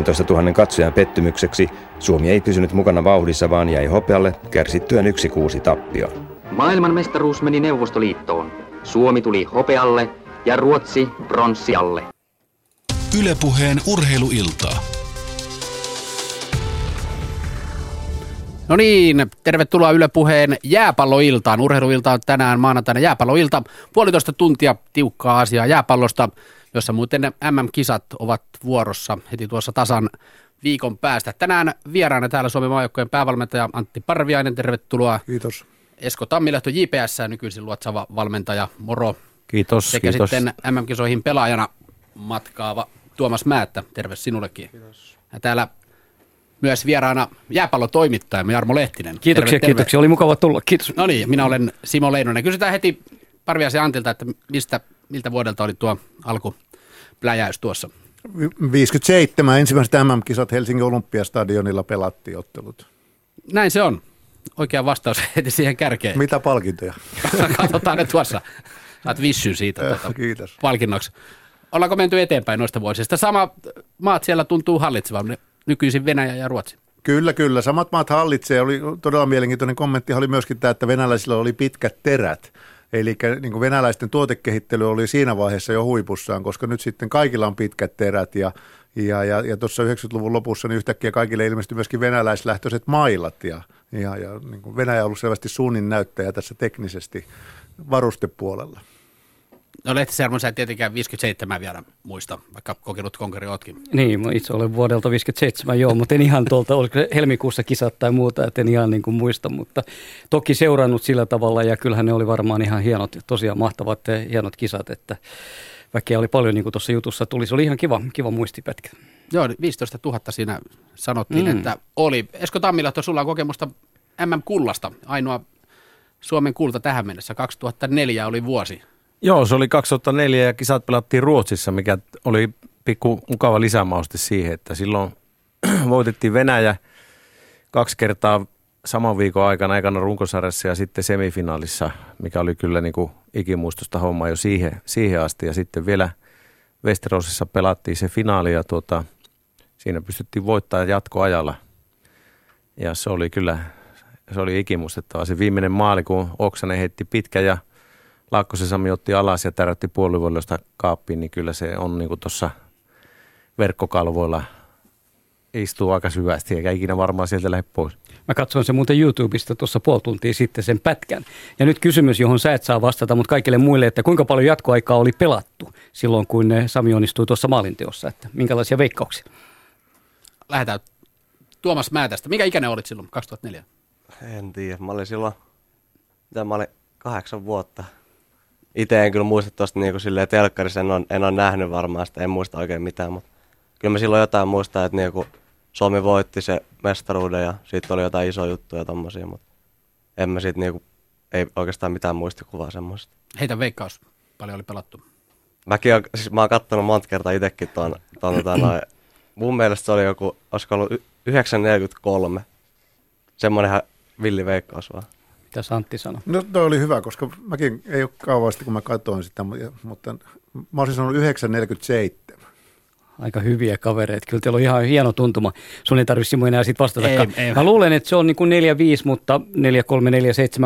15 000 katsojan pettymykseksi Suomi ei pysynyt mukana vauhdissa, vaan jäi hopealle kärsittyään yksi kuusi tappio. Maailmanmestaruus meni Neuvostoliittoon. Suomi tuli hopealle ja Ruotsi pronssialle. Ylepuheen urheiluiltaa. No niin, tervetuloa Yle Puheen jääpalloiltaan. Urheiluilta on tänään maanantaina jääpalloilta. Puolitoista tuntia tiukkaa asiaa jääpallosta, jossa muuten MM-kisat ovat vuorossa heti tuossa tasan viikon päästä. Tänään vieraana täällä Suomen maajoukkojen päävalmentaja Antti Parviainen, tervetuloa. Kiitos. Esko Tammilehto JPS, nykyisin luotsava valmentaja, moro. Kiitos, Sekä kiitos. sitten MM-kisoihin pelaajana matkaava Tuomas Määttä, terve sinullekin. Kiitos. Ja täällä myös vieraana jääpallotoimittaja Jarmo Lehtinen. Kiitoksia, terve, terve. kiitoksia. Oli mukava tulla. Kiitos. No niin, minä olen Simo Leinonen. Kysytään heti Parviaisen Antilta, että mistä, miltä vuodelta oli tuo alkupläjäys tuossa? 57 ensimmäiset MM-kisat Helsingin Olympiastadionilla pelattiin ottelut. Näin se on. Oikea vastaus heti siihen kärkeen. Mitä palkintoja? Katsotaan ne tuossa. Saat vissyn siitä tuota, Kiitos. palkinnoksi. Ollaanko menty eteenpäin noista vuosista? Sama maat siellä tuntuu hallitsevan, nykyisin Venäjä ja Ruotsi. Kyllä, kyllä. Samat maat hallitsee. Oli todella mielenkiintoinen kommentti oli myöskin tämä, että venäläisillä oli pitkät terät. Eli niin kuin venäläisten tuotekehittely oli siinä vaiheessa jo huipussaan, koska nyt sitten kaikilla on pitkät terät ja, ja, ja, ja tuossa 90-luvun lopussa niin yhtäkkiä kaikille ilmestyi myöskin venäläislähtöiset mailat ja, ja, ja niin kuin Venäjä on ollut selvästi suunnin näyttäjä tässä teknisesti varustepuolella. No Lehtisärmo, sä et tietenkään 57 vielä muista, vaikka kokenut konkari ootkin. Niin, mä itse olen vuodelta 57 joo, mutta en ihan tuolta, oliko helmikuussa kisat tai muuta, että en ihan niin kuin muista, mutta toki seurannut sillä tavalla ja kyllähän ne oli varmaan ihan hienot, tosiaan mahtavat ja hienot kisat, että väkeä oli paljon niin kuin tuossa jutussa tuli. Se oli ihan kiva, kiva muistipätkä. Joo, 15 000 siinä sanottiin, mm. että oli. Esko Tammilahto, sulla on kokemusta MM-kullasta. Ainoa Suomen kulta tähän mennessä. 2004 oli vuosi. Joo, se oli 2004 ja kisat pelattiin Ruotsissa, mikä oli pikku mukava lisämauste siihen, että silloin voitettiin Venäjä kaksi kertaa saman viikon aikana, aikana runkosarjassa ja sitten semifinaalissa, mikä oli kyllä niin kuin ikimuistosta homma jo siihen, siihen asti. Ja sitten vielä Westerosissa pelattiin se finaali ja tuota, siinä pystyttiin voittamaan jatkoajalla. Ja se oli kyllä, se oli ikimuistettava. Se viimeinen maali, kun Oksanen heitti pitkä ja Laakkosen Sami otti alas ja tärätti puolivoillosta kaappiin, niin kyllä se on niin tuossa verkkokalvoilla istuu aika syvästi, eikä ikinä varmaan sieltä lähde pois. Mä katsoin sen muuten YouTubesta tuossa puoli tuntia sitten sen pätkän. Ja nyt kysymys, johon sä et saa vastata, mutta kaikille muille, että kuinka paljon jatkoaikaa oli pelattu silloin, kun Sami onnistui tuossa maalinteossa, että minkälaisia veikkauksia? Lähdetään Tuomas Määtästä. Mikä ikäinen olit silloin 2004? En tiedä. Mä olin silloin, mitä mä olin kahdeksan vuotta. Itse en kyllä muista tuosta niinku silleen telkkarissa, en ole, en ole nähnyt varmaan sitä, en muista oikein mitään, mutta kyllä mä silloin jotain muistaa, että niinku Suomi voitti se mestaruuden ja siitä oli jotain isoja juttuja tommosia, mutta en mä siitä niinku, ei oikeastaan mitään muistikuvaa semmoista. Heitä veikkaus. Paljon oli pelattu. Mäkin on, siis mä oon kattonut monta kertaa itsekin tuon, tuon tota, noin, mun mielestä se oli joku, olisiko ollut y- 943. Semmoinen ihan villi veikkaus vaan. Mitä Antti sanoi? No toi oli hyvä, koska mäkin ei ole kauasti, kun mä katsoin sitä, mutta mä olisin sanonut 947. Aika hyviä kavereita. Kyllä teillä on ihan hieno tuntuma. Sun ei tarvitse Simo enää siitä vastata. Ei, ei. Mä luulen, että se on niin kuin 4-5, mutta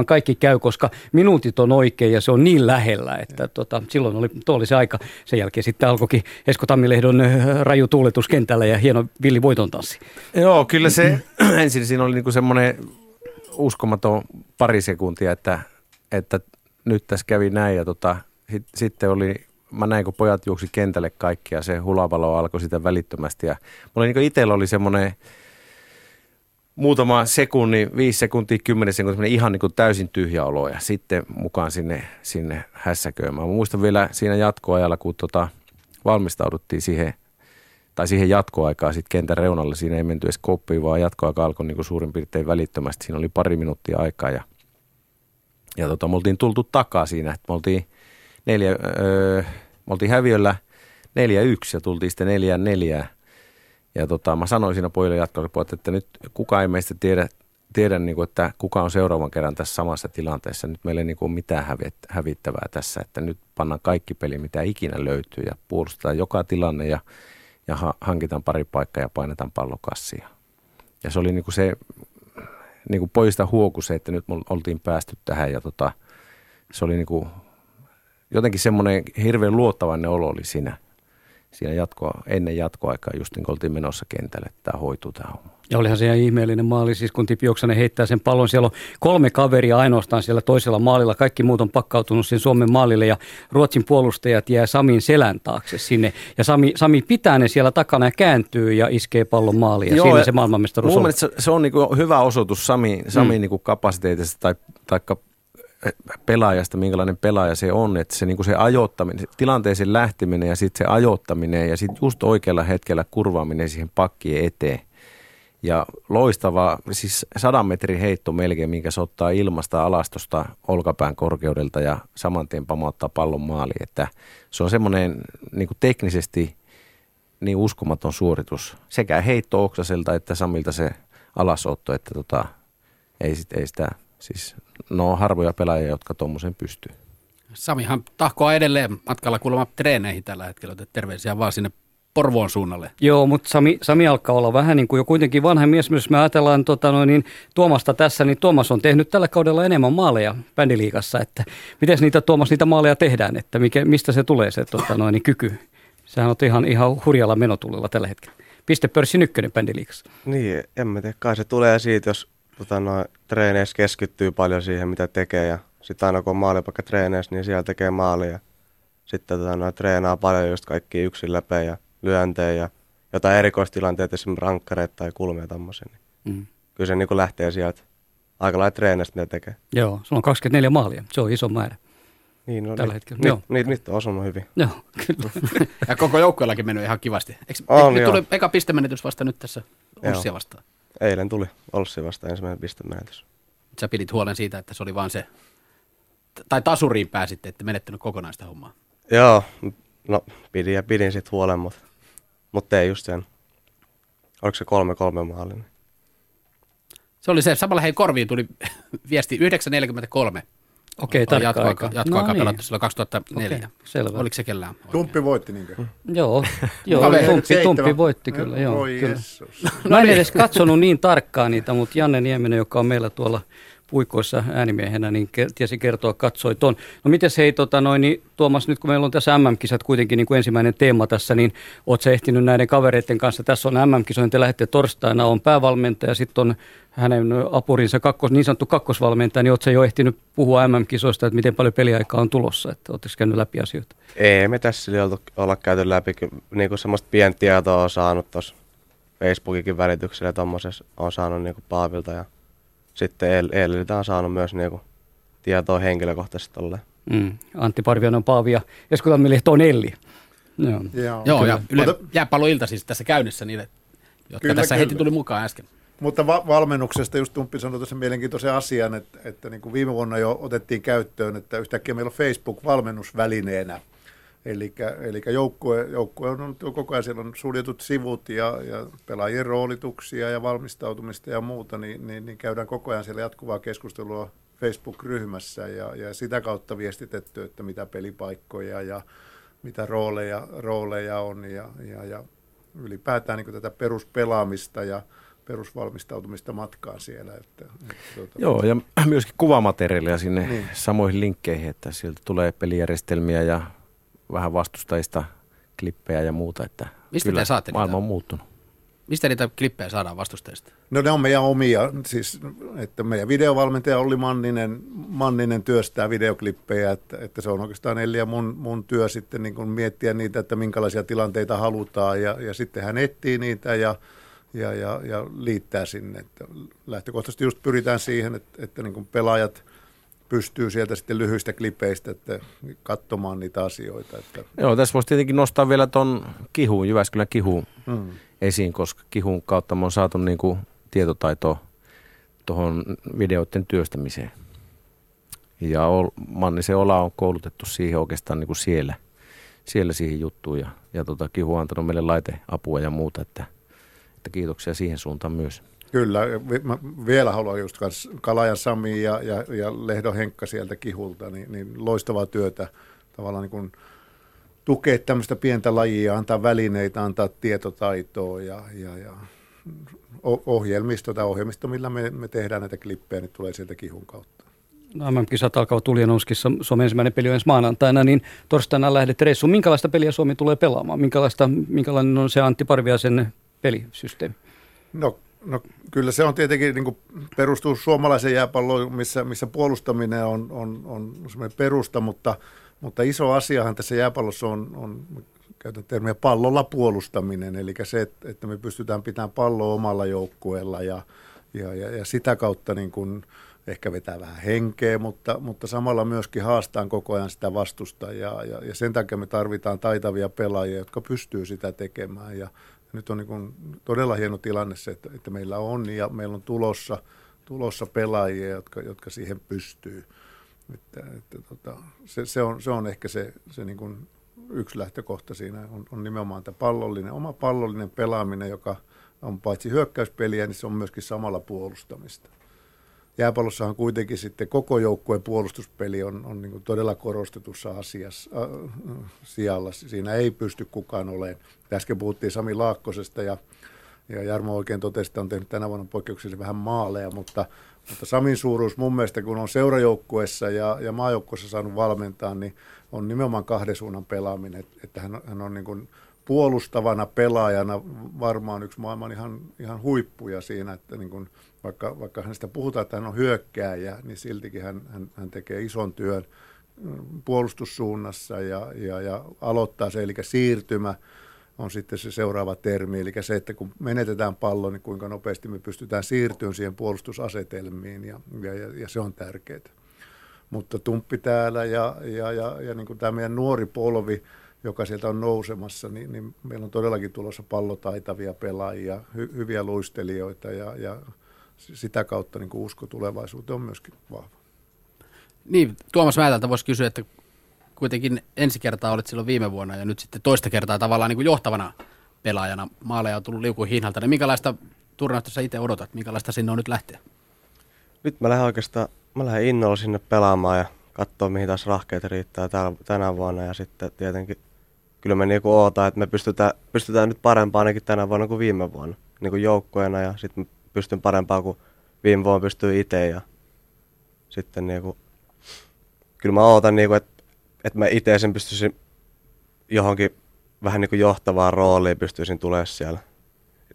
4-3-4-7 kaikki käy, koska minuutit on oikein ja se on niin lähellä, että tota, silloin oli, tuo oli se aika. Sen jälkeen sitten alkoikin Esko Tammilehdon äh, raju tuuletus kentällä ja hieno villi voiton tanssi. Joo, kyllä se ensin siinä oli niinku semmoinen uskomaton pari sekuntia, että, että nyt tässä kävi näin ja tota, sit, sitten oli, mä näin kun pojat juoksi kentälle kaikki ja se hulapalo alkoi sitä välittömästi ja mulla niinku itsellä oli semmoinen muutama sekunni, viisi sekuntia, kymmenen sekuntia, ihan niin kuin täysin tyhjä olo ja sitten mukaan sinne, sinne hässäköimään. Mä muistan vielä siinä jatkoajalla, kun tota, valmistauduttiin siihen, tai siihen jatkoaikaan sitten kentän reunalle. Siinä ei menty edes koppiin, vaan jatkoaika alkoi niin kuin suurin piirtein välittömästi. Siinä oli pari minuuttia aikaa ja, ja tota, me oltiin tultu takaa siinä, me oltiin, neljä, öö, me oltiin häviöllä 4-1 ja tultiin sitten 4-4. Ja tota, mä sanoin siinä pojille jatkoilla, että nyt kukaan ei meistä tiedä, tiedä niin kuin, että kuka on seuraavan kerran tässä samassa tilanteessa. Nyt meillä ei niin kuin ole mitään hävit- hävittävää tässä, että nyt pannaan kaikki peli, mitä ikinä löytyy ja puolustetaan joka tilanne ja ja ha- hankitaan pari paikkaa ja painetaan pallokassia. Ja se oli niin kuin se niin kuin poista huoku se, että nyt me oltiin päästy tähän ja tota, se oli niin kuin, jotenkin semmoinen hirveän luottavainen olo oli siinä, siinä jatkoa, ennen jatkoaikaa, just niin kuin oltiin menossa kentälle, että tämä hoituu tämä homma. Ja olihan se ihan ihmeellinen maali, siis kun Tipi Oksanen heittää sen pallon. Siellä on kolme kaveria ainoastaan siellä toisella maalilla. Kaikki muut on pakkautunut sen Suomen maalille ja Ruotsin puolustajat jää Samin selän taakse sinne. Ja Sami, Sami pitää ne siellä takana ja kääntyy ja iskee pallon maaliin. Ja Joo, siinä se maailmanmestaruus on. Se, se on niin hyvä osoitus Sami, Sami mm. niin kapasiteetista tai, tai pelaajasta, minkälainen pelaaja se on, että se, niin kuin se ajoittaminen, se tilanteeseen lähteminen ja sitten se ajoittaminen ja sitten just oikealla hetkellä kurvaaminen siihen pakkien eteen. Ja loistava, siis sadan metrin heitto melkein, minkä se ottaa ilmasta alastosta olkapään korkeudelta ja saman tien pamauttaa pallon maaliin. Että se on semmoinen niin kuin teknisesti niin uskomaton suoritus. Sekä heitto Oksaselta että Samilta se alasotto, että tota, ei, sit, ei sitä, siis no on harvoja pelaajia, jotka tuommoisen pystyy. Samihan tahkoa edelleen matkalla kuulemma treeneihin tällä hetkellä, että terveisiä vaan sinne Porvoon suunnalle. Joo, mutta Sami, Sami alkaa olla vähän niin kuin jo kuitenkin vanha mies. Jos me ajatellaan tota noin, niin Tuomasta tässä, niin Tuomas on tehnyt tällä kaudella enemmän maaleja bändiliikassa. Että miten niitä Tuomas niitä maaleja tehdään, että mikä, mistä se tulee se tota noin, niin kyky? Sehän on ihan, ihan hurjalla menotulilla tällä hetkellä. pörssi ykkönen bändiliikassa. Niin, en mä tiedä. Kai se tulee siitä, jos tota, noin, treeneissä keskittyy paljon siihen, mitä tekee. Ja sitten aina kun on maalipaikka treeneissä, niin siellä tekee maalia. Sitten tota, noin, treenaa paljon just kaikki yksin läpi ja lyöntejä ja jotain erikoistilanteita, esimerkiksi rankkareita tai kulmia tämmöisiä. Niin mm. Kyllä se niin kuin lähtee sieltä aika lailla treenistä, mitä tekee. Joo, sulla on 24 maalia. Se on iso määrä. Niin, no tällä niin. hetkellä. Nyt, Joo. Nyt on osunut hyvin. Joo, kyllä. ja koko joukkueellakin mennyt ihan kivasti. Eikö, on, nyt tuli eka pistemenetys vasta nyt tässä Olssia vastaan? Eilen tuli Olssia vastaan ensimmäinen pistemenetys. Sä pidit huolen siitä, että se oli vaan se, tai tasuriin pääsitte, että menettänyt kokonaista hommaa. Joo, no pidin ja pidin sitten huolen, mutta mutta ei just sen. Oliko se kolme kolme maalin? Se oli se. Samalla hei korviin tuli viesti 9.43. Okei, tarkka jatkoaika, aika. Jatkoaika no niin. pelattu silloin 2004. Okay, selvä. Oliko se kellään? Tumppi voitti niinkö? Joo, joo tumppi, tumppi voitti kyllä. Joo, kyllä. Mä en edes katsonut niin tarkkaan niitä, mutta Janne Nieminen, joka on meillä tuolla puikoissa äänimiehenä, niin tiesi kertoa, katsoi ton. No miten hei, tota noin, niin Tuomas, nyt kun meillä on tässä MM-kisat kuitenkin niin kuin ensimmäinen teema tässä, niin oot sä ehtinyt näiden kavereiden kanssa, tässä on MM-kisoin, te lähdette torstaina, on päävalmentaja, sitten on hänen apurinsa kakkos, niin sanottu kakkosvalmentaja, niin ootko jo ehtinyt puhua MM-kisoista, että miten paljon peliaikaa on tulossa, että ootteko käynyt läpi asioita? Ei me tässä olla käyty läpi, niin kuin semmoista pientä tietoa on saanut tuossa Facebookikin välityksellä tuommoisessa on saanut niin kuin Paavilta ja sitten Eeliltä on saanut myös niinku tietoa henkilökohtaisesti tolleen. Mm. Antti Parvianen Paavi ja Esko Tammilehto on Elli. Joo, Joo, Joo ja Yle, Mutta, jääpalloilta siis tässä käynnissä niille, jotka kyllä, tässä kyllä. heti tuli mukaan äsken. Mutta va- valmennuksesta just Tumppi sanoi tuossa mielenkiintoisen asian, että, että niin kuin viime vuonna jo otettiin käyttöön, että yhtäkkiä meillä on Facebook valmennusvälineenä – Eli, eli joukkue, joukkue on ollut koko ajan, siellä on suljetut sivut ja, ja pelaajien roolituksia ja valmistautumista ja muuta, niin, niin, niin käydään koko ajan siellä jatkuvaa keskustelua Facebook-ryhmässä ja, ja sitä kautta viestitetty, että mitä pelipaikkoja ja mitä rooleja, rooleja on ja, ja, ja ylipäätään niin tätä peruspelaamista ja perusvalmistautumista matkaan siellä. Että, että tuota... Joo, ja myöskin kuvamateriaalia sinne niin. samoihin linkkeihin, että sieltä tulee pelijärjestelmiä ja vähän vastustajista klippejä ja muuta, että Mistä kyllä te saatte maailma niitä? on muuttunut. Mistä niitä klippejä saadaan vastustajista? No ne on meidän omia, siis että meidän videovalmentaja Olli Manninen, Manninen työstää videoklippejä, että, että se on oikeastaan Elli ja mun, mun työ sitten niin kuin miettiä niitä, että minkälaisia tilanteita halutaan ja, ja sitten hän etsii niitä ja, ja, ja, ja liittää sinne. Että lähtökohtaisesti just pyritään siihen, että, että niin kuin pelaajat – pystyy sieltä sitten lyhyistä klipeistä että katsomaan niitä asioita. Että. Joo, tässä voisi tietenkin nostaa vielä tuon kihuun, Jyväskylän kihuun mm. esiin, koska kihun kautta me on saatu niin kuin tietotaitoa tuohon videoiden työstämiseen. Ja Mannisen Ola on koulutettu siihen oikeastaan niin kuin siellä, siellä siihen juttuun ja, ja tota, Kihu on antanut meille laiteapua ja muuta, että, että kiitoksia siihen suuntaan myös. Kyllä, mä vielä haluan just Kalajan Sami ja, ja, ja Lehdo Henkka sieltä Kihulta, niin, niin loistavaa työtä tavallaan niin kuin tukea tämmöistä pientä lajia, antaa välineitä, antaa tietotaitoa ja, ja, ja ohjelmisto tai ohjelmisto, millä me, me tehdään näitä klippejä, niin tulee sieltä kihun kautta. No, MM-kisat alkavat Uljanouskissa, Suomen ensimmäinen peli on ensi maanantaina, niin torstaina lähdet reissuun. Minkälaista peliä Suomi tulee pelaamaan? Minkälaista, minkälainen on se Antti Parviasen pelisysteemi? No, no kyllä se on tietenkin niin kuin perustuu suomalaisen jääpalloon, missä, missä puolustaminen on, on, on semmoinen perusta, mutta, mutta iso asiahan tässä jääpallossa on, on käytän termiä pallolla puolustaminen, eli se, että me pystytään pitämään palloa omalla joukkueella ja, ja, ja, ja sitä kautta niin kuin ehkä vetää vähän henkeä, mutta, mutta samalla myöskin haastaan koko ajan sitä vastusta. Ja, ja, ja sen takia me tarvitaan taitavia pelaajia, jotka pystyy sitä tekemään. Ja nyt on niin kuin todella hieno tilanne se, että, että meillä on ja meillä on tulossa, tulossa pelaajia, jotka, jotka siihen pystyy. Että, että tota, se, se, on, se on ehkä se, se niin kuin yksi lähtökohta siinä on, on nimenomaan tämä pallollinen, oma pallollinen pelaaminen, joka on paitsi hyökkäyspeliä, niin se on myöskin samalla puolustamista. Jääpallossahan kuitenkin sitten koko joukkueen puolustuspeli on, on niin todella korostetussa asiassa, äh, sijalla. Siinä ei pysty kukaan olemaan. Äsken puhuttiin Sami Laakkosesta ja, ja Jarmo oikein totesi, että on tehnyt tänä vuonna poikkeuksellisesti vähän maaleja, mutta, mutta Samin suuruus mun mielestä, kun on seurajoukkuessa ja, ja maajoukkuessa saanut valmentaa, niin on nimenomaan kahden suunnan pelaaminen, että hän, hän on niin kuin puolustavana pelaajana varmaan yksi maailman ihan, ihan huippuja siinä, että niin kuin, vaikka, vaikka hänestä puhutaan, että hän on hyökkääjä, niin siltikin hän, hän, hän tekee ison työn puolustussuunnassa ja, ja, ja aloittaa se, eli siirtymä on sitten se seuraava termi, eli se, että kun menetetään pallo, niin kuinka nopeasti me pystytään siirtymään siihen puolustusasetelmiin, ja, ja, ja, se on tärkeää. Mutta Tumppi täällä ja, ja, ja, ja niin kuin tämä meidän nuori polvi, joka sieltä on nousemassa, niin, niin meillä on todellakin tulossa pallotaitavia pelaajia, hy, hyviä luistelijoita ja, ja sitä kautta niin kuin usko tulevaisuuteen on myöskin vahva. Niin, Tuomas Määtältä voisi kysyä, että kuitenkin ensi kertaa olit silloin viime vuonna ja nyt sitten toista kertaa tavallaan niin kuin johtavana pelaajana. Maaleja on tullut liukun hinnalta. Niin minkälaista turnausta sä itse odotat? Minkälaista sinne on nyt lähteä? Nyt mä lähden oikeastaan mä lähden innolla sinne pelaamaan ja katsoa, mihin taas rahkeet riittää täällä, tänä vuonna. Ja sitten tietenkin kyllä me niinku ootaan, että me pystytään, pystytään nyt parempaan ainakin tänä vuonna kuin viime vuonna niinku joukkueena. Ja sitten pystyn parempaan kuin viime vuonna pystyy itse. Ja sitten niinku, kyllä mä ootan, niinku, että, että mä itse sen pystyisin johonkin vähän niin kuin johtavaan rooliin pystyisin tulemaan siellä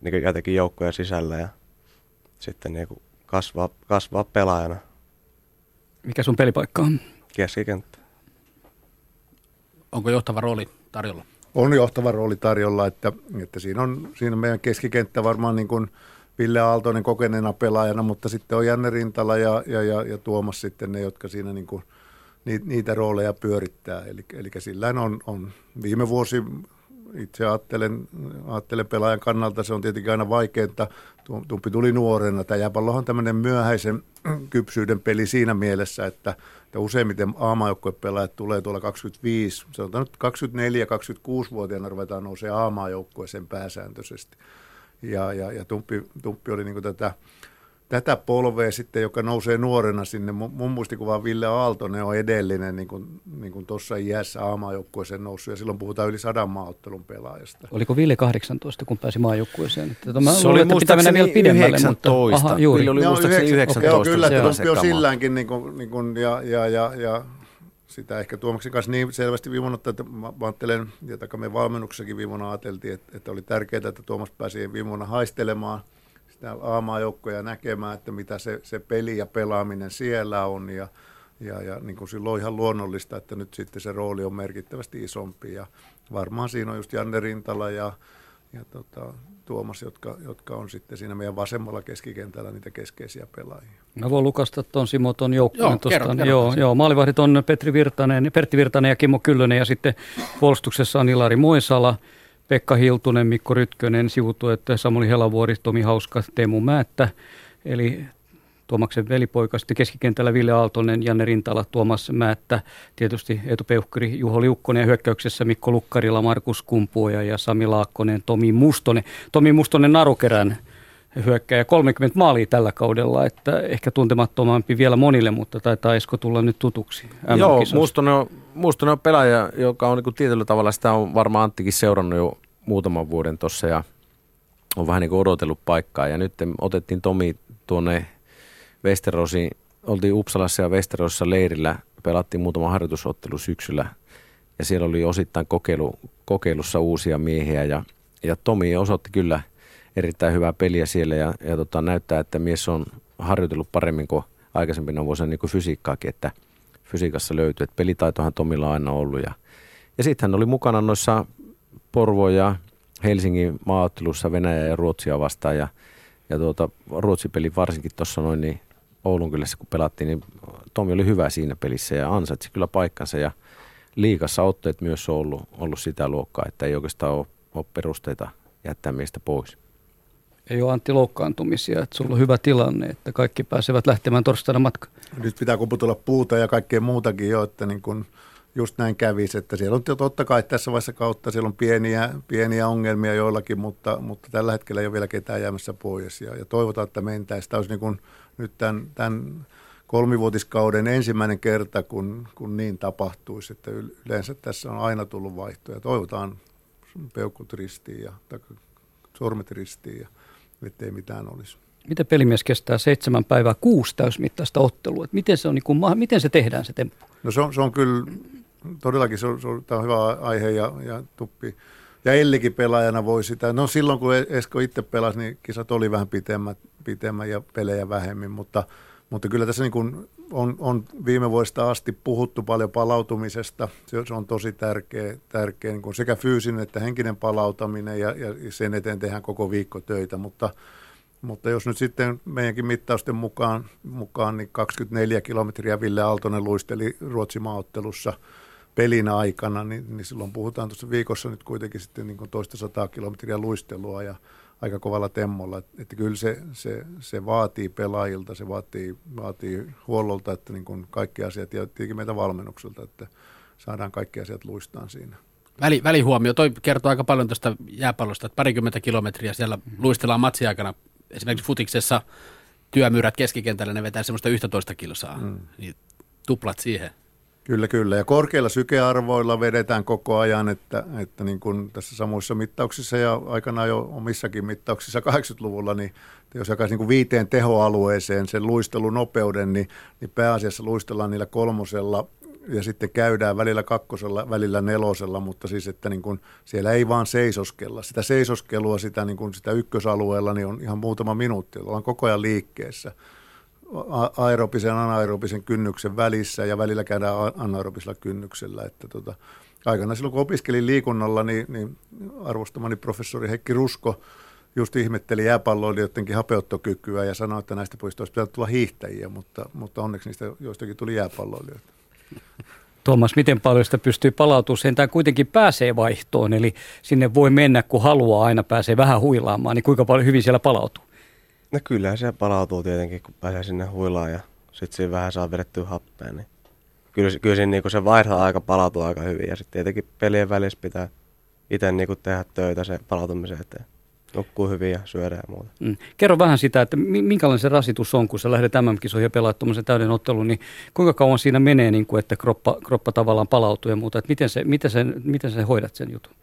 niin kuin jotenkin joukkojen sisällä ja sitten niin kuin kasvaa, kasvaa pelaajana. Mikä sun pelipaikka on? Keskikenttä. Onko johtava rooli tarjolla? On johtava rooli tarjolla, että, että siinä, on, siinä on meidän keskikenttä varmaan niin kuin Ville Aaltonen kokeneena pelaajana, mutta sitten on Janne Rintala ja, ja, ja, ja Tuomas sitten ne, jotka siinä niin kuin, niitä rooleja pyörittää. Eli, eli sillä on, on viime vuosi itse ajattelen, ajattelen pelaajan kannalta, se on tietenkin aina vaikeaa. Tumpi tuli nuorena. Tämä jääpallo on tämmöinen myöhäisen kypsyyden peli siinä mielessä, että, että useimmiten aamaajoukkuepelaajat tulee tuolla 25, se on nyt 24-26-vuotiaana ruvetaan nousee aamaajoukkueeseen pääsääntöisesti. Ja, ja, ja Tumppi, Tumppi oli niin tätä tätä polvea sitten, joka nousee nuorena sinne. Mun muistikuva Ville Aaltonen on edellinen niin kuin, niin kuin tuossa iässä aamajoukkueeseen noussut ja silloin puhutaan yli sadan maaottelun pelaajasta. Oliko Ville 18, kun pääsi maajoukkueeseen? Mä se oli muistaakseni vielä pidemmälle, 19. Mutta, aha, juuri. Ville oli muistaakseni 19. Joo, kyllä, että Tumppi on silläänkin niin kuin, niin kuin, ja, ja, ja, ja sitä ehkä Tuomaksen kanssa niin selvästi viimonutta, että mä ajattelen, ja me valmennuksessakin viimona ajateltiin, että, että oli tärkeää, että Tuomas pääsi viimona haistelemaan – sitä aamajoukkoja näkemään, että mitä se, se peli ja pelaaminen siellä on ja, ja, ja niin kuin silloin on ihan luonnollista, että nyt sitten se rooli on merkittävästi isompi ja varmaan siinä on just Janne Rintala ja, ja tota, Tuomas, jotka, jotka on sitten siinä meidän vasemmalla keskikentällä niitä keskeisiä pelaajia. Mä voin lukasta tuon Simo tuon joukkueen. Joo, kerro, kerro, joo, joo, maalivahdit on Petri Virtanen, Pertti Virtanen ja Kimmo Kyllönen ja sitten puolustuksessa on Ilari Moisala – Pekka Hiltunen, Mikko Rytkönen, sivutuet Samuli Helavuori, Tomi Hauska, Teemu Määttä, eli Tuomaksen velipoika, sitten keskikentällä Ville Aaltonen, Janne Rintala, Tuomas Määttä, tietysti Eetu Peuhkari, Juho Liukkonen ja hyökkäyksessä Mikko Lukkarila, Markus Kumpuoja ja Sami Laakkonen, Tomi Mustonen. Tomi Mustonen narukerän hyökkäjä 30 maalia tällä kaudella, että ehkä tuntemattomampi vielä monille, mutta taitaa Esko tulla nyt tutuksi. Joo, Mustonen on musta on pelaaja, joka on niin tietyllä tavalla, sitä on varmaan Anttikin seurannut jo muutaman vuoden tuossa ja on vähän niin kuin odotellut paikkaa. Ja nyt otettiin Tomi tuonne Westerosiin, oltiin Uppsalassa ja Westerosissa leirillä, pelattiin muutama harjoitusottelu syksyllä ja siellä oli osittain kokeilu, kokeilussa uusia miehiä ja, ja Tomi osoitti kyllä erittäin hyvää peliä siellä ja, ja tota, näyttää, että mies on harjoitellut paremmin kuin aikaisempina vuosina niin kuin fysiikkaakin, että fysiikassa löytyy, että pelitaitohan Tomilla aina ollut. Ja, ja sitten hän oli mukana noissa Porvo ja Helsingin maaottelussa Venäjä ja Ruotsia vastaan. Ja, ja tuota, Ruotsi-peli varsinkin tuossa noin niin Oulun kylässä kun pelattiin, niin Tomi oli hyvä siinä pelissä ja ansaitsi kyllä paikkansa. Ja liikassa otteet myös on ollut, ollut sitä luokkaa, että ei oikeastaan ole, ole perusteita jättää miestä pois. Ei ole Antti loukkaantumisia, että sulla on hyvä tilanne, että kaikki pääsevät lähtemään torstaina matkaan. Nyt pitää kuputella puuta ja kaikkea muutakin jo, että niin kun just näin kävisi, että siellä on totta kai tässä vaiheessa kautta, siellä on pieniä, pieniä ongelmia joillakin, mutta, mutta tällä hetkellä ei ole vielä ketään jäämässä pois ja, ja toivotaan, että mentäisiin. Tämä olisi niin kuin nyt tämän, tämän kolmivuotiskauden ensimmäinen kerta, kun, kun niin tapahtuisi, että yleensä tässä on aina tullut vaihtoja. Toivotaan peukut ristiin ja sormet ristiin ja ettei mitään olisi. Miten pelimies kestää seitsemän päivää kuusi täysmittaista ottelua? Miten se, on, niin kuin, miten se tehdään se temppu? No se on, se on kyllä, todellakin se on, se on, tämä on hyvä aihe ja, ja Tuppi ja Ellikin pelaajana voi sitä. No silloin kun Esko itse pelasi, niin kisat oli vähän pitemmät, pitemmät ja pelejä vähemmän, mutta, mutta kyllä tässä niin kuin on, on viime vuodesta asti puhuttu paljon palautumisesta. Se, on tosi tärkeä, tärkeä niin sekä fyysinen että henkinen palautaminen ja, ja sen eteen tehdään koko viikko töitä, mutta mutta jos nyt sitten meidänkin mittausten mukaan, mukaan niin 24 kilometriä Ville Aaltonen luisteli Ruotsin maaottelussa pelin aikana, niin, niin silloin puhutaan tuossa viikossa nyt kuitenkin sitten niin kuin toista sataa kilometriä luistelua ja aika kovalla temmolla. Että, kyllä se, se, se, vaatii pelaajilta, se vaatii, vaatii huollolta, että niin kuin kaikki asiat ja tietenkin meitä valmennukselta, että saadaan kaikki asiat luistaan siinä. Väli, välihuomio, toi kertoo aika paljon tuosta jääpallosta, että parikymmentä kilometriä siellä luistellaan matsiaikana esimerkiksi futiksessa työmyyrät keskikentällä, ne vetää semmoista 11 kilsaa, mm. niin tuplat siihen. Kyllä, kyllä. Ja korkeilla sykearvoilla vedetään koko ajan, että, että niin kuin tässä samoissa mittauksissa ja aikanaan jo omissakin mittauksissa 80-luvulla, niin jos jakaisi niin kuin viiteen tehoalueeseen sen luistelunopeuden, niin, niin pääasiassa luistellaan niillä kolmosella ja sitten käydään välillä kakkosella, välillä nelosella, mutta siis, että niin kuin siellä ei vaan seisoskella. Sitä seisoskelua, sitä, niin kuin sitä ykkösalueella, niin on ihan muutama minuutti. Ollaan koko ajan liikkeessä aerobisen ja anaerobisen kynnyksen välissä ja välillä käydään anaerobisella kynnyksellä. Että tota, aikana silloin kun opiskelin liikunnalla, niin, niin arvostamani professori Heikki Rusko just ihmetteli jääpalloilijoidenkin hapeuttokykyä ja sanoi, että näistä poista olisi pitänyt tulla hiihtäjiä, mutta, mutta onneksi niistä joistakin tuli jääpalloilijoita. Tuomas, miten paljon sitä pystyy palautumaan? Sentään kuitenkin pääsee vaihtoon, eli sinne voi mennä, kun haluaa, aina pääsee vähän huilaamaan, niin kuinka paljon hyvin siellä palautuu? No kyllä se palautuu tietenkin, kun pääsee sinne huilaan ja sitten siinä vähän saa vedettyä happea. Niin kyllä, kyllä siinä niin se vaihto-aika palautuu aika hyvin ja sitten tietenkin pelien välissä pitää itse niin tehdä töitä se palautumisen eteen nukkuu hyvin ja syödä ja muuta. Mm. Kerro vähän sitä, että minkälainen se rasitus on, kun sä lähdet MM-kisoihin ja pelaat tuommoisen täyden ottelun, niin kuinka kauan siinä menee, niin kuin, että kroppa, kroppa tavallaan palautuu ja muuta, että miten, se, miten, sen, miten sä hoidat sen jutun?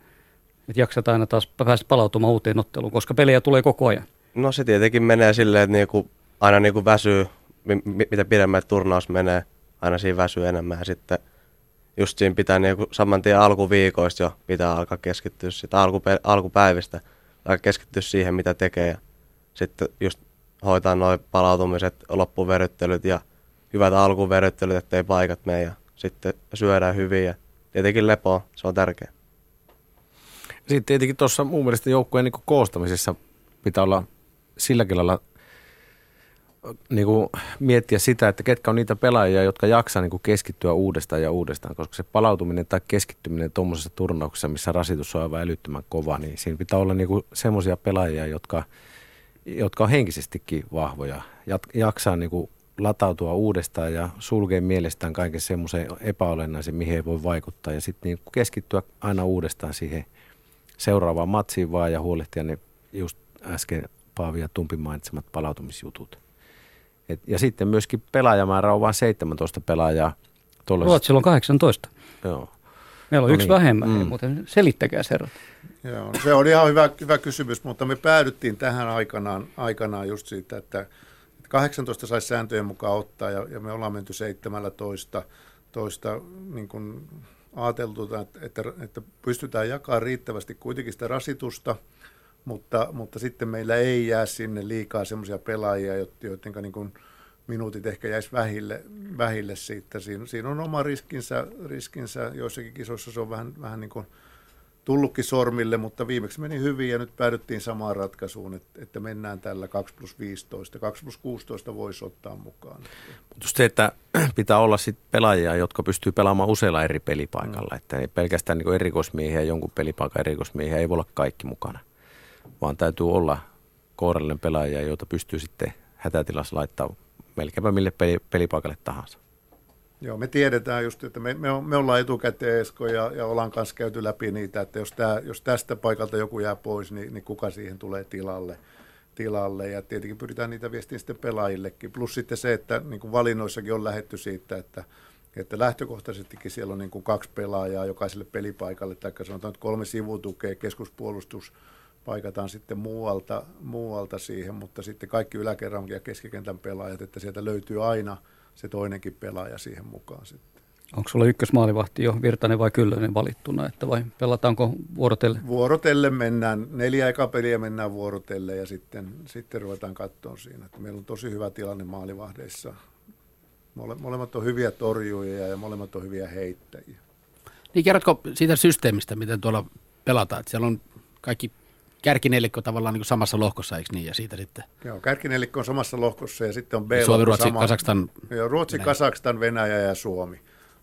Että jaksat aina taas päästä palautumaan uuteen otteluun, koska pelejä tulee koko ajan. No se tietenkin menee silleen, että niinku, aina niinku väsyy, mitä pidemmät turnaus menee, aina siinä väsyy enemmän ja sitten just siinä pitää niinku saman tien alkuviikoista jo pitää alkaa keskittyä sitä alkupe- alkupäivistä – tai keskittyä siihen, mitä tekee. Ja sitten just hoitaa noin palautumiset, loppuveryttelyt ja hyvät alkuveryttelyt, ettei paikat mene ja sitten syödään hyvin ja tietenkin lepo, se on tärkeä. Sitten tietenkin tuossa mun mielestä joukkueen niin koostamisessa pitää olla silläkin lailla niin kuin miettiä sitä, että ketkä on niitä pelaajia, jotka jaksaa niin kuin keskittyä uudestaan ja uudestaan, koska se palautuminen tai keskittyminen tuommoisessa turnauksessa, missä rasitus on aivan älyttömän kova, niin siinä pitää olla niin semmoisia pelaajia, jotka, jotka on henkisestikin vahvoja, jaksaa niin kuin latautua uudestaan ja sulkea mielestään kaiken semmoisen epäolennaisen, mihin ei voi vaikuttaa. Ja sitten niin keskittyä aina uudestaan siihen seuraavaan matsiin vaan ja huolehtia ne just äsken Paavi ja Tumpi mainitsemat palautumisjutut. Et, ja sitten myöskin pelaajamäärä on vain 17 pelaajaa. Ruotsilla on 18. Joo. Meillä on No yksi niin. vähemmän, Mm. mutta selittäkää se herrat. Joo, no se on ihan hyvä, hyvä kysymys, mutta me päädyttiin tähän aikanaan, aikanaan just siitä, että että 18 saisi sääntöjen mukaan ottaa ja, ja me ollaan menty 17 toista, niin kuin ajateltu, että, että, että pystytään jakamaan riittävästi kuitenkin sitä rasitusta, mutta, mutta sitten meillä ei jää sinne liikaa semmoisia pelaajia, joiden niin kuin minuutit ehkä jäisi vähille, vähille siitä. Siinä, siinä on oma riskinsä, riskinsä, joissakin kisoissa se on vähän, vähän niin kuin tullutkin sormille, mutta viimeksi meni hyvin ja nyt päädyttiin samaan ratkaisuun, että, että mennään tällä 2 plus 15. 2 plus 16 voisi ottaa mukaan. Mutta se, että pitää olla sit pelaajia, jotka pystyy pelaamaan useilla eri pelipaikalla. Mm. Että ei pelkästään niin erikoismiehiä, jonkun pelipaikan erikoismiehiä ei voi olla kaikki mukana, vaan täytyy olla kohdallinen pelaajia, joita pystyy sitten hätätilassa laittaa melkeinpä mille peli, pelipaikalle tahansa. Joo, me tiedetään just, että me, me, me ollaan etukäteen Esko ja, ja ollaan kanssa käyty läpi niitä, että jos, tää, jos tästä paikalta joku jää pois, niin, niin kuka siihen tulee tilalle. tilalle. Ja tietenkin pyritään niitä viestiin sitten pelaajillekin. Plus sitten se, että niin kuin valinnoissakin on lähetty siitä, että, että lähtökohtaisestikin siellä on niin kuin kaksi pelaajaa jokaiselle pelipaikalle, tai sanotaan, että kolme sivutukea, keskuspuolustus, paikataan sitten muualta, muualta siihen, mutta sitten kaikki yläkerran ja keskikentän pelaajat, että sieltä löytyy aina se toinenkin pelaaja siihen mukaan sitten. Onko sulla ykkösmaalivahti jo Virtanen vai Kyllönen valittuna, että vai pelataanko vuorotelle? Vuorotelle mennään, neljä eka peliä mennään vuorotelle ja sitten, sitten ruvetaan katsoa siinä. Että meillä on tosi hyvä tilanne maalivahdeissa. Mole, molemmat on hyviä torjuja ja molemmat on hyviä heittäjiä. Niin kerrotko siitä systeemistä, miten tuolla pelataan? Että siellä on kaikki kärkinelikko tavallaan niin kuin samassa lohkossa, eikö niin? Ja siitä sitten Joo, kärkinelikko on samassa lohkossa ja sitten on b Suomi, Ruotsi, Kazakstan. Joo, Ruotsi, Venäjä. Kazakstan, Venäjä ja Suomi.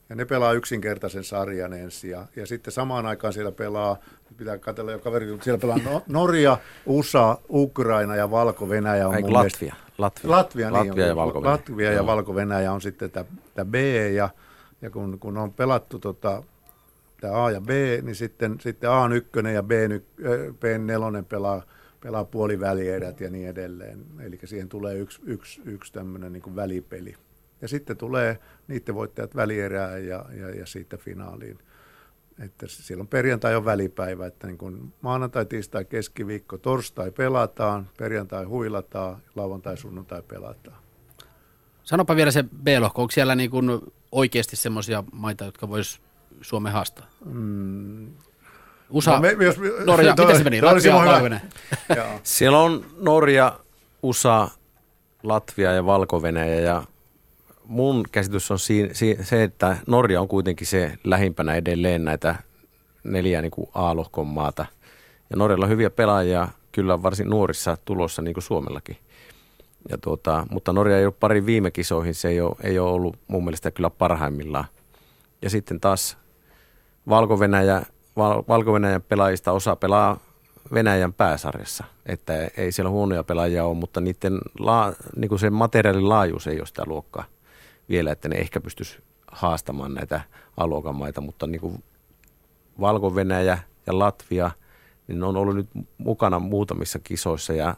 Ja ne pelaa yksinkertaisen sarjan ensin. Ja, ja sitten samaan aikaan siellä pelaa, pitää katsella jo kaveri, mutta siellä pelaa no, Norja, USA, Ukraina ja Valko-Venäjä on Eikö mun mielestä- Latvia? Latvia, Latvia, niin Latvia ja valko Latvia ja valko-Venäjä on sitten tämä B, ja, ja kun, kun on pelattu tota, tämä A ja B, niin sitten, sitten A ykkönen ja B, B nelonen pelaa, pelaa puolivälierät ja niin edelleen. Eli siihen tulee yksi, yksi, yksi tämmöinen niin välipeli. Ja sitten tulee niiden voittajat välierään ja, ja, ja siitä finaaliin. Että siellä on perjantai on välipäivä, että niin kuin maanantai, tiistai, keskiviikko, torstai pelataan, perjantai huilataan, lauantai, sunnuntai pelataan. Sanopa vielä se B-lohko, onko siellä niin kuin oikeasti semmoisia maita, jotka vois Suomen haastaa? Mm. USA, No me- jos- Norja, toi- miten se meni? toi Latvia, hyvä. valko Joo. Siellä on Norja, USA, Latvia ja valko ja mun käsitys on si- si- se, että Norja on kuitenkin se lähimpänä edelleen näitä neljää niin kuin A-lohkon maata. Ja Norjalla on hyviä pelaajia, kyllä varsin nuorissa tulossa niin kuin Suomellakin. Ja tuota, mutta Norja ei ole pari viime kisoihin, se ei ole, ei ole ollut mun mielestä kyllä parhaimmillaan. Ja sitten taas Valko-Venäjä, Val- Valko-Venäjän pelaajista osa pelaa Venäjän pääsarjassa. Että ei siellä huonoja pelaajia ole, mutta niiden la, niin kuin se materiaalin laajuus ei ole sitä luokkaa vielä, että ne ehkä pystyisi haastamaan näitä aluokan maita, mutta niin kuin Valko-Venäjä ja Latvia, niin ne on ollut nyt mukana muutamissa kisoissa ja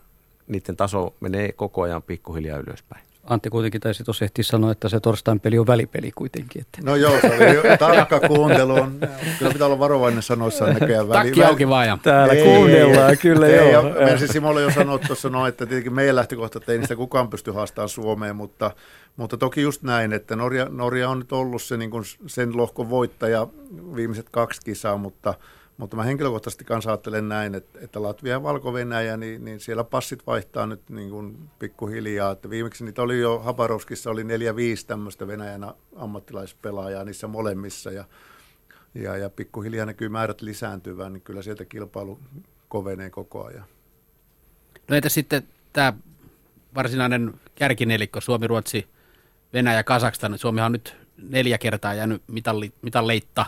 niiden taso menee koko ajan pikkuhiljaa ylöspäin. Antti kuitenkin taisi tuossa ehtiä sanoa, että se torstain peli on välipeli kuitenkin. Että. No joo, se oli tarkka kuuntelu. On, kyllä pitää olla varovainen sanoissaan näköjään. väli- Takki auki vaan ja Täällä Ei, kuunnellaan, kyllä ei, joo. ja Mersi Simolle jo sanoa tuossa, no, että tietenkin meidän lähtökohta, että ei niistä kukaan pysty haastamaan Suomeen, mutta, mutta toki just näin, että Norja, Norja on nyt ollut se, niin kuin sen lohkon voittaja viimeiset kaksi kisaa, mutta, mutta mä henkilökohtaisesti kanssa ajattelen näin, että, että Latvia ja valko niin, niin siellä passit vaihtaa nyt niin kuin pikkuhiljaa. Että viimeksi niitä oli jo, Habarovskissa oli neljä viisi tämmöistä Venäjän ammattilaispelaajaa niissä molemmissa ja, ja, ja pikkuhiljaa näkyy määrät lisääntyvän, niin kyllä sieltä kilpailu kovenee koko ajan. No entä sitten tämä varsinainen kärkinelikko, Suomi, Ruotsi, Venäjä, Kazakstan. Suomihan on nyt neljä kertaa jäänyt mitalli, mitalleitta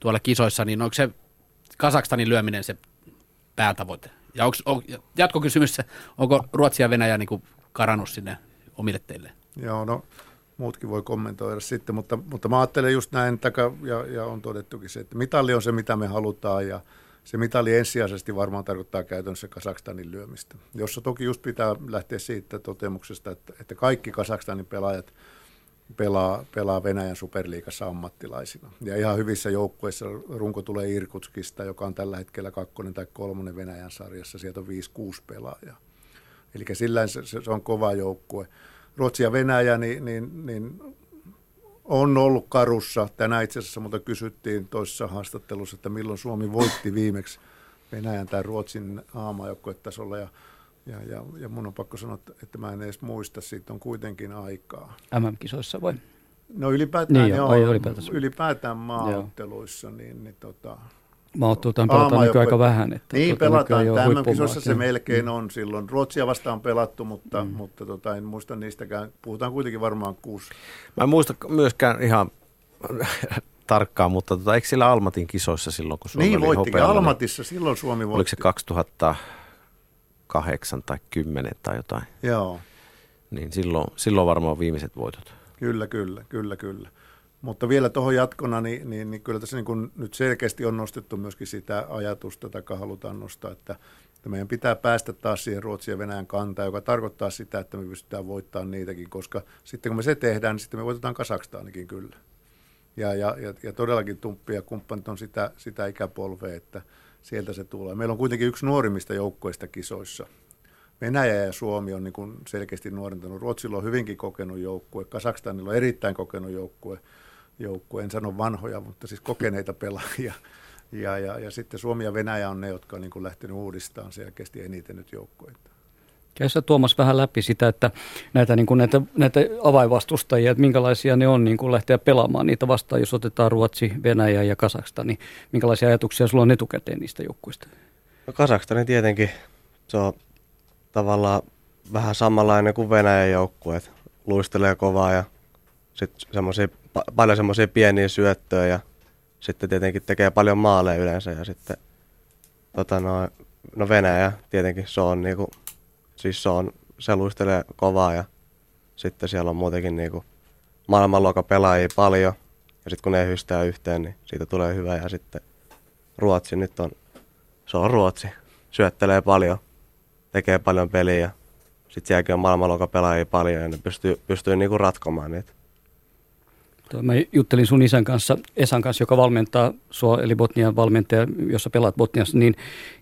tuolla kisoissa, niin onko se Kazakstanin lyöminen se päätavoite? Ja onko, on, jatkokysymys onko Ruotsi ja Venäjä niin karannut sinne omille teille? Joo, no muutkin voi kommentoida sitten, mutta, mutta mä ajattelen just näin, taka, ja, ja on todettukin se, että mitalli on se, mitä me halutaan, ja se mitalli ensisijaisesti varmaan tarkoittaa käytännössä Kasakstanin lyömistä. Jossa toki just pitää lähteä siitä toteamuksesta, että, että kaikki Kasakstanin pelaajat, pelaa, pelaa Venäjän superliigassa ammattilaisina. Ja ihan hyvissä joukkueissa runko tulee Irkutskista, joka on tällä hetkellä kakkonen tai kolmonen Venäjän sarjassa. Sieltä on 5-6 pelaajaa. Eli sillä se, se on kova joukkue. Ruotsi ja Venäjä, niin, niin, niin on ollut karussa. Tänään itse asiassa mutta kysyttiin toisessa haastattelussa, että milloin Suomi voitti viimeksi Venäjän tai Ruotsin aamajoukkuetasolla. Ja, ja, ja, ja mun on pakko sanoa, että mä en edes muista, siitä on kuitenkin aikaa. MM-kisoissa vai? No ylipäätään, Niin, joo, ai, ylipäätään. ylipäätään maaotteluissa, niin, niin tota, Maaottelutaan pelataan nykyään aika vähän. Että niin tota, pelataan. nykyään jo Tämä huippumaat, kisossa se joo. melkein on silloin. Ruotsia vastaan pelattu, mutta, mm. mutta tota, en muista niistäkään. Puhutaan kuitenkin varmaan kuusi. Mä en muista myöskään ihan tarkkaan, mutta tota, eikö sillä Almatin kisoissa silloin, kun Suomi niin oli voittikin. hopealla, Almatissa silloin Suomi Niin, voitti. oliko se 2008 tai 10 tai jotain, Joo, niin silloin, silloin varmaan viimeiset voitot. kyllä, kyllä, kyllä, kyllä. Mutta vielä tuohon jatkona, niin, niin, niin kyllä tässä niin kun nyt selkeästi on nostettu myöskin sitä ajatusta, tai halutaan nostaa, että, että meidän pitää päästä taas siihen Ruotsin ja Venäjän kantaan, joka tarkoittaa sitä, että me pystytään voittamaan niitäkin, koska sitten kun me se tehdään, niin sitten me voitetaan Kasakstanikin kyllä. Ja, ja, ja, ja todellakin Tumppi ja kumppanit on sitä, sitä ikäpolvea, että sieltä se tulee. Meillä on kuitenkin yksi nuorimmista joukkoista kisoissa. Venäjä ja Suomi on niin kuin selkeästi nuorentanut. Ruotsilla on hyvinkin kokenut joukkue, Kasakstanilla on erittäin kokenut joukkue, joukkue. en sano vanhoja, mutta siis kokeneita pelaajia. Ja, ja, ja sitten Suomi ja Venäjä on ne, jotka on niin kuin lähtenyt uudistamaan selkeästi eniten nyt joukkueita. Käy sä Tuomas vähän läpi sitä, että näitä, niin kuin näitä, näitä avainvastustajia, että minkälaisia ne on niin kuin lähteä pelaamaan niitä vastaan, jos otetaan Ruotsi, Venäjä ja Kazakstan, niin minkälaisia ajatuksia sulla on etukäteen niistä joukkuista? No Kasakstani tietenkin, se on tavallaan vähän samanlainen kuin Venäjän joukkue, että luistelee kovaa ja sitten semmosia, pa- paljon semmoisia pieniä syöttöjä ja sitten tietenkin tekee paljon maaleja yleensä ja sitten tota no, no Venäjä tietenkin se on niinku, siis se on, se luistelee kovaa ja sitten siellä on muutenkin niinku maailmanluokan pelaajia paljon. Ja sitten kun ne yhdistää yhteen, niin siitä tulee hyvä. Ja sitten Ruotsi nyt on, se on Ruotsi, syöttelee paljon, tekee paljon peliä sitten sielläkin on maailmanluokan pelaajia paljon ja ne pystyy, pystyy niinku ratkomaan niitä. Mä juttelin sun isän kanssa, Esan kanssa, joka valmentaa sua, eli Botnian valmentaja, jossa pelaat Botniassa, niin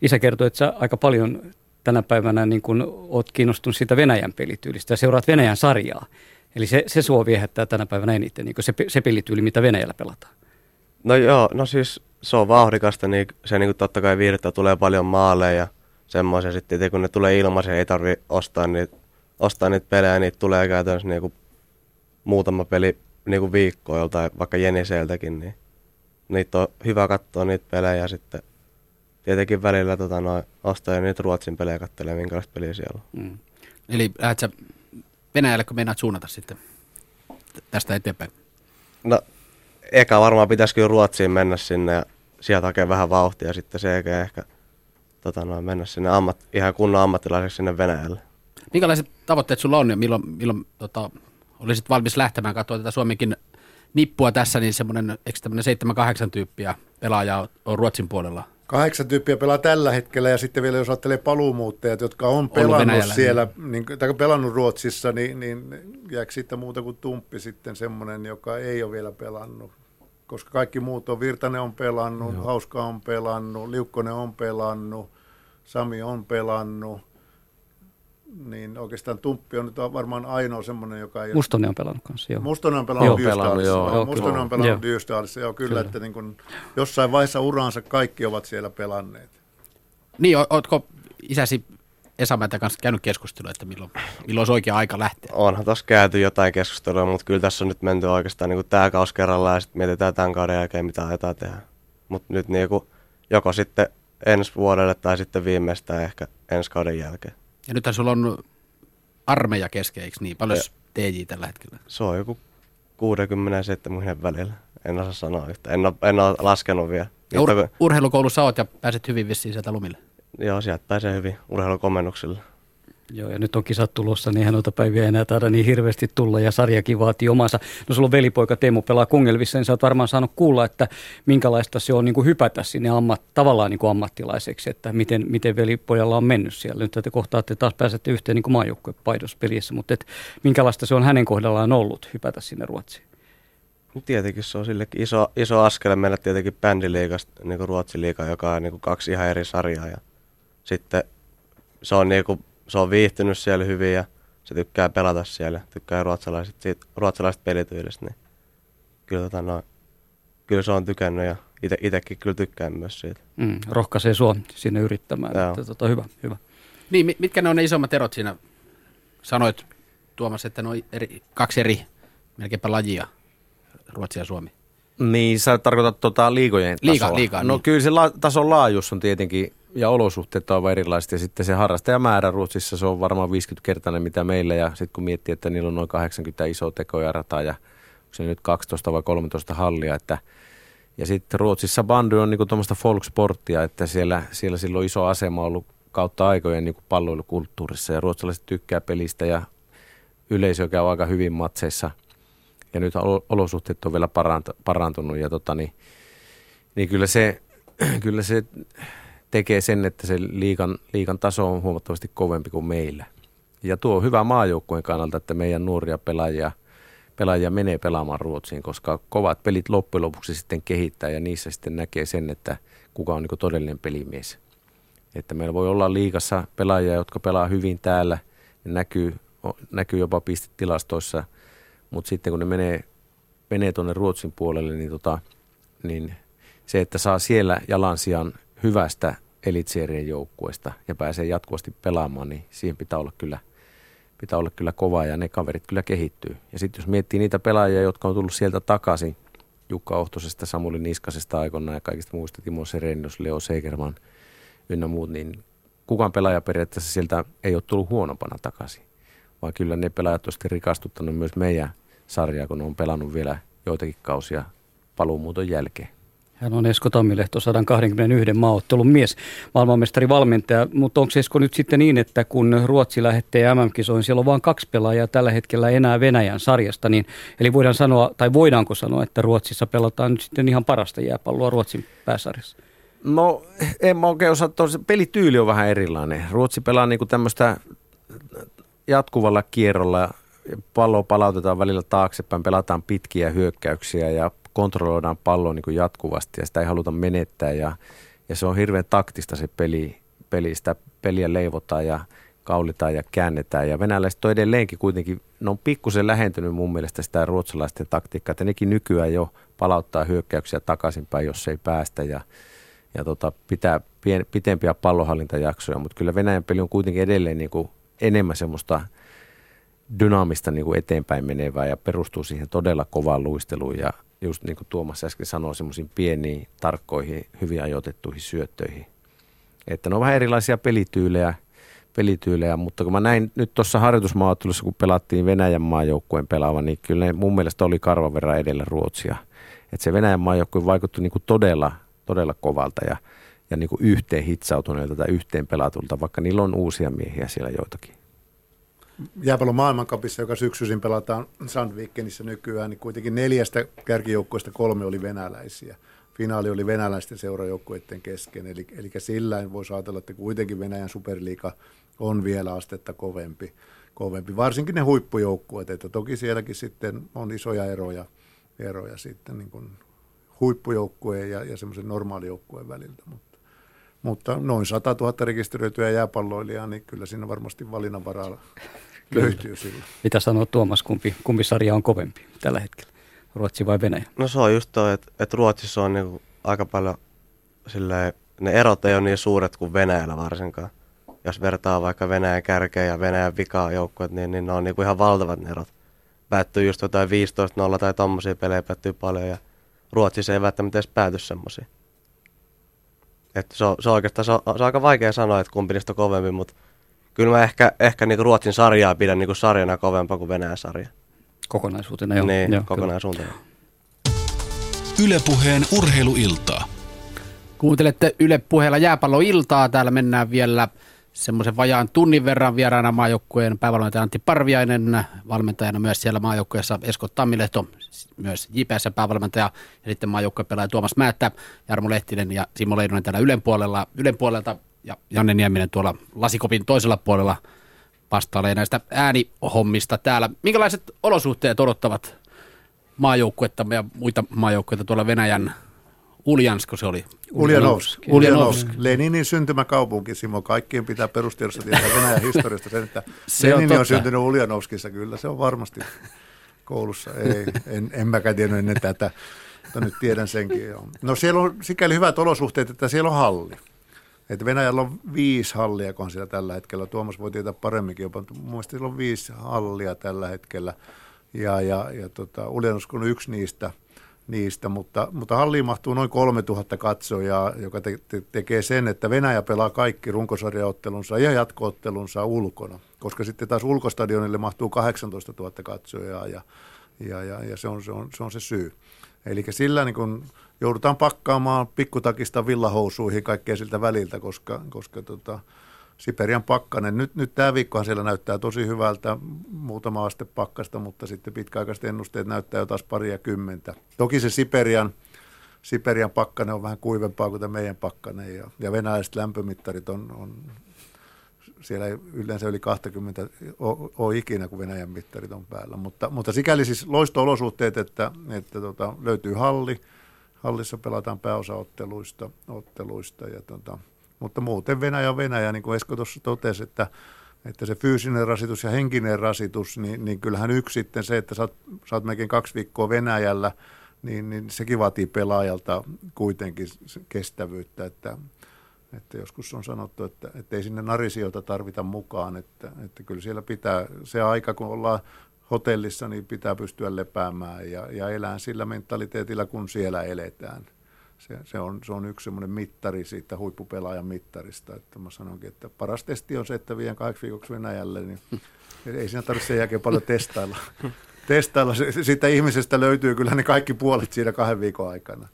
isä kertoi, että sä aika paljon tänä päivänä niin kun oot kiinnostunut siitä Venäjän pelityylistä ja seuraat Venäjän sarjaa. Eli se, se sua viehättää tänä päivänä eniten, niin se, se pelityyli, mitä Venäjällä pelataan. No joo, no siis se on vauhdikasta, niin se niin totta kai viihdyttää, tulee paljon maaleja ja semmoisia. Sitten kun ne tulee ilmaisen, ei tarvi ostaa niitä, ostaa niitä pelejä, niitä tulee käytännössä niin kuin muutama peli niin kuin viikkoa joltain, vaikka Jeniseltäkin, niin niitä on hyvä katsoa niitä pelejä ja sitten tietenkin välillä tota, noin, ostaa ja niitä Ruotsin pelejä kattelee, minkälaista peliä siellä on. Mm. Eli lähdet sä Venäjälle, kun meinaat suunnata sitten tästä eteenpäin? No, eka varmaan pitäisi kyllä Ruotsiin mennä sinne ja sieltä hakea vähän vauhtia ja sitten se eikä ehkä tota noin, mennä sinne ammat, ihan kunnon ammattilaiseksi sinne Venäjälle. Minkälaiset tavoitteet sulla on ja milloin, milloin tota, olisit valmis lähtemään katsoa tätä Suomenkin nippua tässä, niin semmoinen, eikö tämmöinen 7-8 tyyppiä pelaajaa on Ruotsin puolella? Kahdeksan tyyppiä pelaa tällä hetkellä ja sitten vielä jos ajattelee paluumuuttajat, jotka on pelannut siellä, niin, tai pelannut Ruotsissa, niin, niin jääkö siitä muuta kuin Tumppi sitten semmoinen, joka ei ole vielä pelannut. Koska kaikki muut on, Virtanen on pelannut, Joo. Hauska on pelannut, Liukkonen on pelannut, Sami on pelannut, niin oikeastaan Tumppi on nyt varmaan ainoa semmoinen, joka ei Mustonen on pelannut kanssa, joo. Mustonen on Joo, pelannut joo. Joo, Joo, Mustonen kyllä. on pelannut Joo. Joo kyllä, Kyllä. että niin kuin jossain vaiheessa uraansa kaikki ovat siellä pelanneet. Niin, ootko isäsi Esamätä kanssa käynyt keskustelua, että milloin, milloin olisi oikea aika lähteä? Onhan tuossa käyty jotain keskustelua, mutta kyllä tässä on nyt menty oikeastaan niin tämä kausi kerrallaan ja sitten mietitään tämän kauden jälkeen, mitä aiotaan tehdä. Mutta nyt niin kuin, joko sitten ensi vuodelle tai sitten viimeistään ehkä ensi kauden jälkeen. Ja nythän sulla on armeija kesken, eikö niin? Paljon TJ tällä hetkellä? Se on joku 60 ja 70 välillä. En osaa sanoa yhtä. En ole, en ole laskenut vielä. Ja ur- urheilukoulussa oot ja pääset hyvin vissiin sieltä lumille. Joo, sieltä pääsee hyvin urheilukomennuksilla. Joo, ja nyt on kisat tulossa, niin eihän noita päiviä enää taida niin hirveästi tulla, ja sarjakin vaatii omansa. No sulla on velipoika Teemu pelaa Kungelvissa, niin sä oot varmaan saanut kuulla, että minkälaista se on niin kuin hypätä sinne ammat, tavallaan niin kuin ammattilaiseksi, että miten, miten velipojalla on mennyt siellä. Nyt te kohtaatte taas pääsette yhteen niin maajoukkuepaidospelissä, mutta et, minkälaista se on hänen kohdallaan ollut hypätä sinne Ruotsiin? Tietenkin se on sillekin iso, iso askel mennä tietenkin bändiliigasta niin Ruotsin liiga, joka on niin kuin kaksi ihan eri sarjaa. Ja sitten se on, niin kuin, se on viihtynyt siellä hyvin ja se tykkää pelata siellä, tykkää ruotsalaiset, siitä, ruotsalaiset pelityylistä, niin kyllä, tota, no, kyllä se on tykännyt ja ite, itsekin kyllä tykkään myös siitä. Mm, rohkaisee sua sinne yrittämään. Että, tota, hyvä, hyvä. Niin, mitkä ne on ne isommat erot siinä? Sanoit Tuomas, että ne on eri, kaksi eri melkeinpä lajia, Ruotsi ja Suomi. Niin, sä tarkoitat tota liigojen tasoa. Liiga, liiga, no niin. kyllä se la- tason laajuus on tietenkin, ja olosuhteet on erilaiset, ja sitten se harrastajamäärä Ruotsissa, se on varmaan 50-kertainen mitä meillä, ja sitten kun miettii, että niillä on noin 80 isoa tekoja rataa, ja se nyt 12 vai 13 hallia, että ja sitten Ruotsissa bandy on niinku tuommoista folksporttia, että siellä, siellä silloin iso asema ollut kautta aikojen niinku palloilukulttuurissa. Ja ruotsalaiset tykkää pelistä ja yleisö käy aika hyvin matseissa. Ja nyt olo- olosuhteet on vielä parant- parantunut ja tota, niin, niin kyllä, se, kyllä se tekee sen, että se liikan, liikan taso on huomattavasti kovempi kuin meillä. Ja tuo on hyvä maajoukkueen kannalta, että meidän nuoria pelaajia, pelaajia menee pelaamaan Ruotsiin, koska kovat pelit loppujen lopuksi sitten kehittää ja niissä sitten näkee sen, että kuka on niin todellinen pelimies. Että meillä voi olla liikassa pelaajia, jotka pelaa hyvin täällä, näkyy, näkyy jopa pistetilastoissa, mutta sitten kun ne menee, menee tuonne Ruotsin puolelle, niin, tota, niin se, että saa siellä jalansijan hyvästä elitserien joukkueesta ja pääsee jatkuvasti pelaamaan, niin siihen pitää olla kyllä, pitää olla kyllä kova ja ne kaverit kyllä kehittyy. Ja sitten jos miettii niitä pelaajia, jotka on tullut sieltä takaisin, Jukka Ohtosesta, Samuli Niskasesta aikoinaan ja kaikista muista, Timo Serenius, Leo Segerman ynnä muut, niin kukaan pelaaja periaatteessa sieltä ei ole tullut huonompana takaisin. Vaan kyllä ne pelaajat on sitten rikastuttanut myös meidän sarjaa, kun ne on pelannut vielä joitakin kausia paluumuuton jälkeen. Hän on Esko Tammilehto, 121 maaottelun mies, maailmanmestari valmentaja. Mutta onko Esko nyt sitten niin, että kun Ruotsi lähtee MM-kisoihin, siellä on vain kaksi pelaajaa tällä hetkellä enää Venäjän sarjasta, niin eli voidaan sanoa, tai voidaanko sanoa, että Ruotsissa pelataan nyt sitten ihan parasta jääpalloa Ruotsin pääsarjassa? No en mä oikein osaa, se pelityyli on vähän erilainen. Ruotsi pelaa niinku tämmöistä jatkuvalla kierrolla, pallo palautetaan välillä taaksepäin, pelataan pitkiä hyökkäyksiä ja kontrolloidaan palloa niin jatkuvasti ja sitä ei haluta menettää ja, ja se on hirveän taktista se peli, peli, sitä peliä leivotaan ja kaulitaan ja käännetään. Ja venäläiset on edelleenkin kuitenkin, ne on pikkusen lähentynyt mun mielestä sitä ruotsalaisten taktiikkaa, että nekin nykyään jo palauttaa hyökkäyksiä takaisinpäin, jos ei päästä ja, ja tota, pitää pien, pitempiä pallohallintajaksoja, mutta kyllä Venäjän peli on kuitenkin edelleen niin kuin enemmän semmoista dynaamista niin kuin eteenpäin menevää ja perustuu siihen todella kovaan luisteluun ja just niin kuin Tuomas äsken sanoi, semmoisiin pieniin, tarkkoihin, hyvin ajoitettuihin syöttöihin. Että ne on vähän erilaisia pelityylejä, pelityylejä mutta kun mä näin nyt tuossa harjoitusmaaottelussa, kun pelattiin Venäjän maajoukkueen pelaava, niin kyllä ne mun mielestä oli karvan verran edellä Ruotsia. Että se Venäjän maajoukkue vaikutti niin kuin todella, todella kovalta ja, ja niin kuin yhteen hitsautuneelta tai yhteen pelatulta, vaikka niillä on uusia miehiä siellä joitakin jääpallon maailmankapissa, joka syksyisin pelataan Sandvikenissä nykyään, niin kuitenkin neljästä kärkijoukkueesta kolme oli venäläisiä. Finaali oli venäläisten seurajoukkueiden kesken, eli, eli sillä voisi ajatella, että kuitenkin Venäjän superliiga on vielä astetta kovempi. kovempi. Varsinkin ne huippujoukkueet, että toki sielläkin sitten on isoja eroja, eroja sitten niin kuin huippujoukkueen ja, ja semmoisen normaalijoukkueen väliltä, mutta, mutta noin 100 000 rekisteröityä jääpalloilijaa, niin kyllä siinä varmasti valinnanvaraa löytyy silloin. Mitä sanoo Tuomas, kumpi, kumpi sarja on kovempi tällä hetkellä? Ruotsi vai Venäjä? No se on just toi, että, että Ruotsissa on niinku aika paljon silleen, ne erot ei ole niin suuret kuin Venäjällä varsinkaan. Jos vertaa vaikka Venäjän kärkeä ja Venäjän vikaa joukkueet, niin, niin ne on niinku ihan valtavat ne erot. Päättyy just jotain 15-0 tai tommosia pelejä päättyy paljon ja Ruotsissa ei välttämättä edes pääty semmosia. Että se on, se on oikeastaan se on, se on aika vaikea sanoa, että kumpi niistä on kovempi, mutta kyllä mä ehkä, ehkä niinku Ruotsin sarjaa pidän niinku sarjana kovempaa kuin Venäjän sarja. Kokonaisuutena, joo. Niin, joo, kokonaisuutena. Ylepuheen urheiluiltaa. Kuuntelette Yle puheella jääpalloiltaa. Täällä mennään vielä semmoisen vajaan tunnin verran vieraana maajoukkueen päävalmentaja Antti Parviainen, valmentajana myös siellä maajoukkueessa Esko Tammilehto, myös JPS päävalmentaja ja sitten maajoukkueen pelaaja Tuomas Määttä, Jarmo Lehtinen ja Simo Leinonen täällä Ylen, puolella, Ylen puolelta ja Janne Nieminen tuolla lasikopin toisella puolella vastailee näistä äänihommista täällä. Minkälaiset olosuhteet odottavat maajoukkuettamme ja muita maajoukkueita tuolla Venäjän Uljansko se oli? Uljanovsk. Uljanovsk. Leninin syntymäkaupunki, Simo. Kaikkien pitää perustiedossa tietää Venäjän historiasta sen, että se Lenin on, on syntynyt Uljanovskissa. Kyllä se on varmasti koulussa. Ei, en, en mäkään tiennyt ennen tätä, mutta nyt tiedän senkin. No siellä on sikäli hyvät olosuhteet, että siellä on halli. Että Venäjällä on viisi hallia, kun siellä tällä hetkellä. Tuomas voi tietää paremminkin jopa, mutta mun mielestä on viisi hallia tällä hetkellä. Ja, ja, ja tota, Uljanovsk on yksi niistä – niistä, mutta, mutta halliin mahtuu noin 3000 katsojaa, joka te, te, tekee sen, että Venäjä pelaa kaikki runkosarjaottelunsa ja jatkoottelunsa ulkona, koska sitten taas ulkostadionille mahtuu 18 000 katsojaa ja, ja, ja, ja se, on, se, on, se on se syy. Eli sillä niin kun joudutaan pakkaamaan pikkutakista villahousuihin kaikkea siltä väliltä, koska, koska tota, Siperian pakkanen. Nyt, nyt tämä viikkohan siellä näyttää tosi hyvältä, muutama aste pakkasta, mutta sitten pitkäaikaiset ennusteet näyttää jo taas paria kymmentä. Toki se Siperian, Siperian pakkanen on vähän kuivempaa kuin meidän pakkanen ja, ja venäläiset lämpömittarit on, on siellä ei yleensä yli 20 ole ikinä, kun Venäjän mittarit on päällä. Mutta, mutta sikäli siis loisto-olosuhteet, että, että tota, löytyy halli, hallissa pelataan pääosaotteluista otteluista ja tota, mutta muuten Venäjä on Venäjä, niin kuin Esko tuossa totesi, että, että se fyysinen rasitus ja henkinen rasitus, niin, niin kyllähän yksi sitten se, että sä oot, sä oot melkein kaksi viikkoa Venäjällä, niin, niin sekin vaatii pelaajalta kuitenkin kestävyyttä, että, että joskus on sanottu, että, että ei sinne narisijoita tarvita mukaan, että, että kyllä siellä pitää se aika, kun ollaan hotellissa, niin pitää pystyä lepäämään ja, ja elää sillä mentaliteetillä, kun siellä eletään se, se, on, se on yksi semmoinen mittari siitä huippupelaajan mittarista, että mä sanonkin, että paras testi on se, että vien kahdeksi viikoksi Venäjälle, niin ei siinä tarvitse sen jälkeen paljon testailla. testailla. Siitä ihmisestä löytyy kyllä ne kaikki puolet siinä kahden viikon aikana.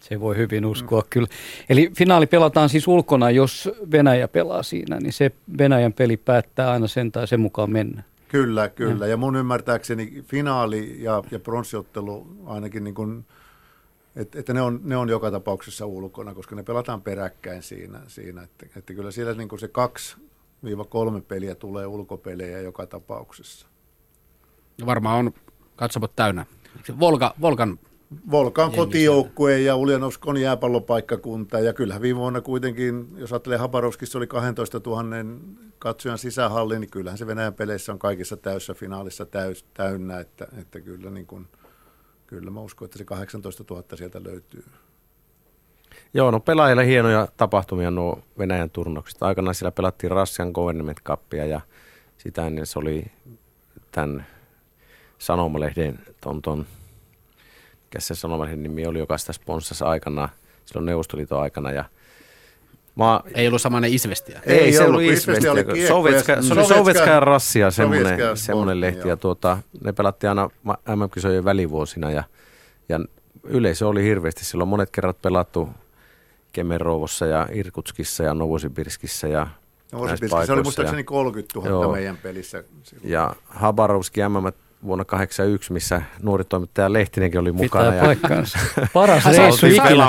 Se voi hyvin uskoa mm. kyllä. Eli finaali pelataan siis ulkona, jos Venäjä pelaa siinä, niin se Venäjän peli päättää aina sen tai sen mukaan mennä. Kyllä, kyllä. Ja, ja mun ymmärtääkseni finaali ja, ja pronssiottelu ainakin niin kuin – et, että ne, on, ne on joka tapauksessa ulkona, koska ne pelataan peräkkäin siinä. siinä että, että kyllä siellä niin se kaksi viiva kolme peliä tulee ulkopelejä joka tapauksessa. Varmaan on katsomot täynnä. Volga, Volkan Volkan kotijoukkue ja Uljanovsk on jääpallopaikkakunta ja kyllähän viime vuonna kuitenkin, jos ajattelee Habarovskissa oli 12 000 katsojan sisähalli, niin kyllähän se Venäjän peleissä on kaikissa täyssä finaalissa täys, täynnä, että, että kyllä niin kuin – kyllä mä uskon, että se 18 000 sieltä löytyy. Joo, no pelaajille hienoja tapahtumia nuo Venäjän turnaukset. Aikanaan siellä pelattiin Russian Government Cupia ja sitä ennen se oli tämän sanomalehden, ton, ton, mikä se sanomalehden nimi oli, joka sitä sponssasi aikana, silloin Neuvostoliiton aikana ja Mä, ei ollut samainen Isvestiä. Ei, ei se ollut Isvestiä. Oli Sovjetska, se oli Sovjetska Rassia, semmoinen, semmoinen lehti. Ja tuota, ne pelattiin aina MM-kisojen välivuosina ja, ja yleisö oli hirveästi. Silloin monet kerrat pelattu Kemerovossa ja Irkutskissa ja Novosibirskissä ja Novosibirskissä oli muistaakseni 30 000 Joo. meidän pelissä. Silloin. Ja Habarovski MM vuonna 1981, missä nuori toimittaja Lehtinenkin oli mukana. Pitää ja paikkaansa. Paras reissu ikinä.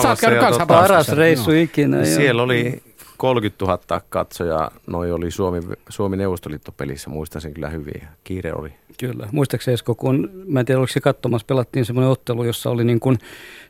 Paras reissu ikinä. Siellä oli 30 000 katsojaa, noi oli Suomi, Suomi Neuvostoliitto-pelissä, muistan sen kyllä hyvin. Kiire oli. Kyllä. Muistaakseni Esko, kun, mä en tiedä oliko se katsomassa, pelattiin semmoinen ottelu, jossa oli niin kuin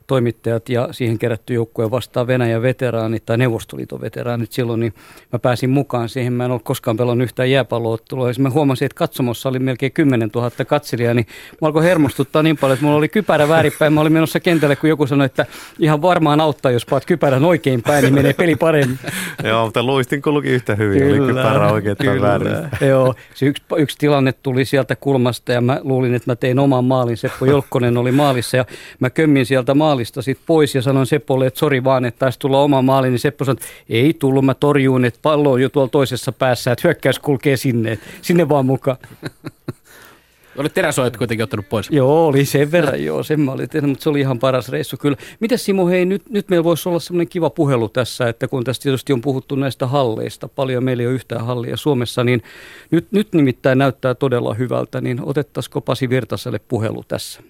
toimittajat ja siihen kerätty joukkue vastaan Venäjän veteraanit tai Neuvostoliiton veteraanit silloin, niin mä pääsin mukaan siihen. Mä en ole koskaan pelannut yhtään jääpalloottelua. Ja mä huomasin, että katsomossa oli melkein 10 000 katselijaa, niin mä alkoi hermostuttaa niin paljon, että mulla oli kypärä väärinpäin. Mä olin menossa kentälle, kun joku sanoi, että ihan varmaan auttaa, jos paat kypärän oikein päin, niin menee peli paremmin. Joo, mutta luistin kulki yhtä hyvin, kyllä, oli kypärä oikein tai väärin. Joo, se yksi, yksi tilanne tuli sieltä kulmasta ja mä luulin, että mä tein oman maalin. Seppo Jolkkonen oli maalissa ja mä kömmin sieltä maalista sit pois ja sanoin Seppolle, että sori vaan, että taisi tulla oma maali, niin Seppo sanoi, että ei tullut, mä torjuun, että pallo on jo tuolla toisessa päässä, että hyökkäys kulkee sinne, sinne vaan mukaan. Olet teräsoit kuitenkin ottanut pois. Joo, oli sen verran, joo, sen mä olin tehnyt, mutta se oli ihan paras reissu kyllä. Mites Simo, hei, nyt, nyt meillä voisi olla semmoinen kiva puhelu tässä, että kun tästä tietysti on puhuttu näistä halleista, paljon meillä ei ole yhtään hallia Suomessa, niin nyt, nyt nimittäin näyttää todella hyvältä, niin otettaisiko Pasi Virtaselle puhelu tässä?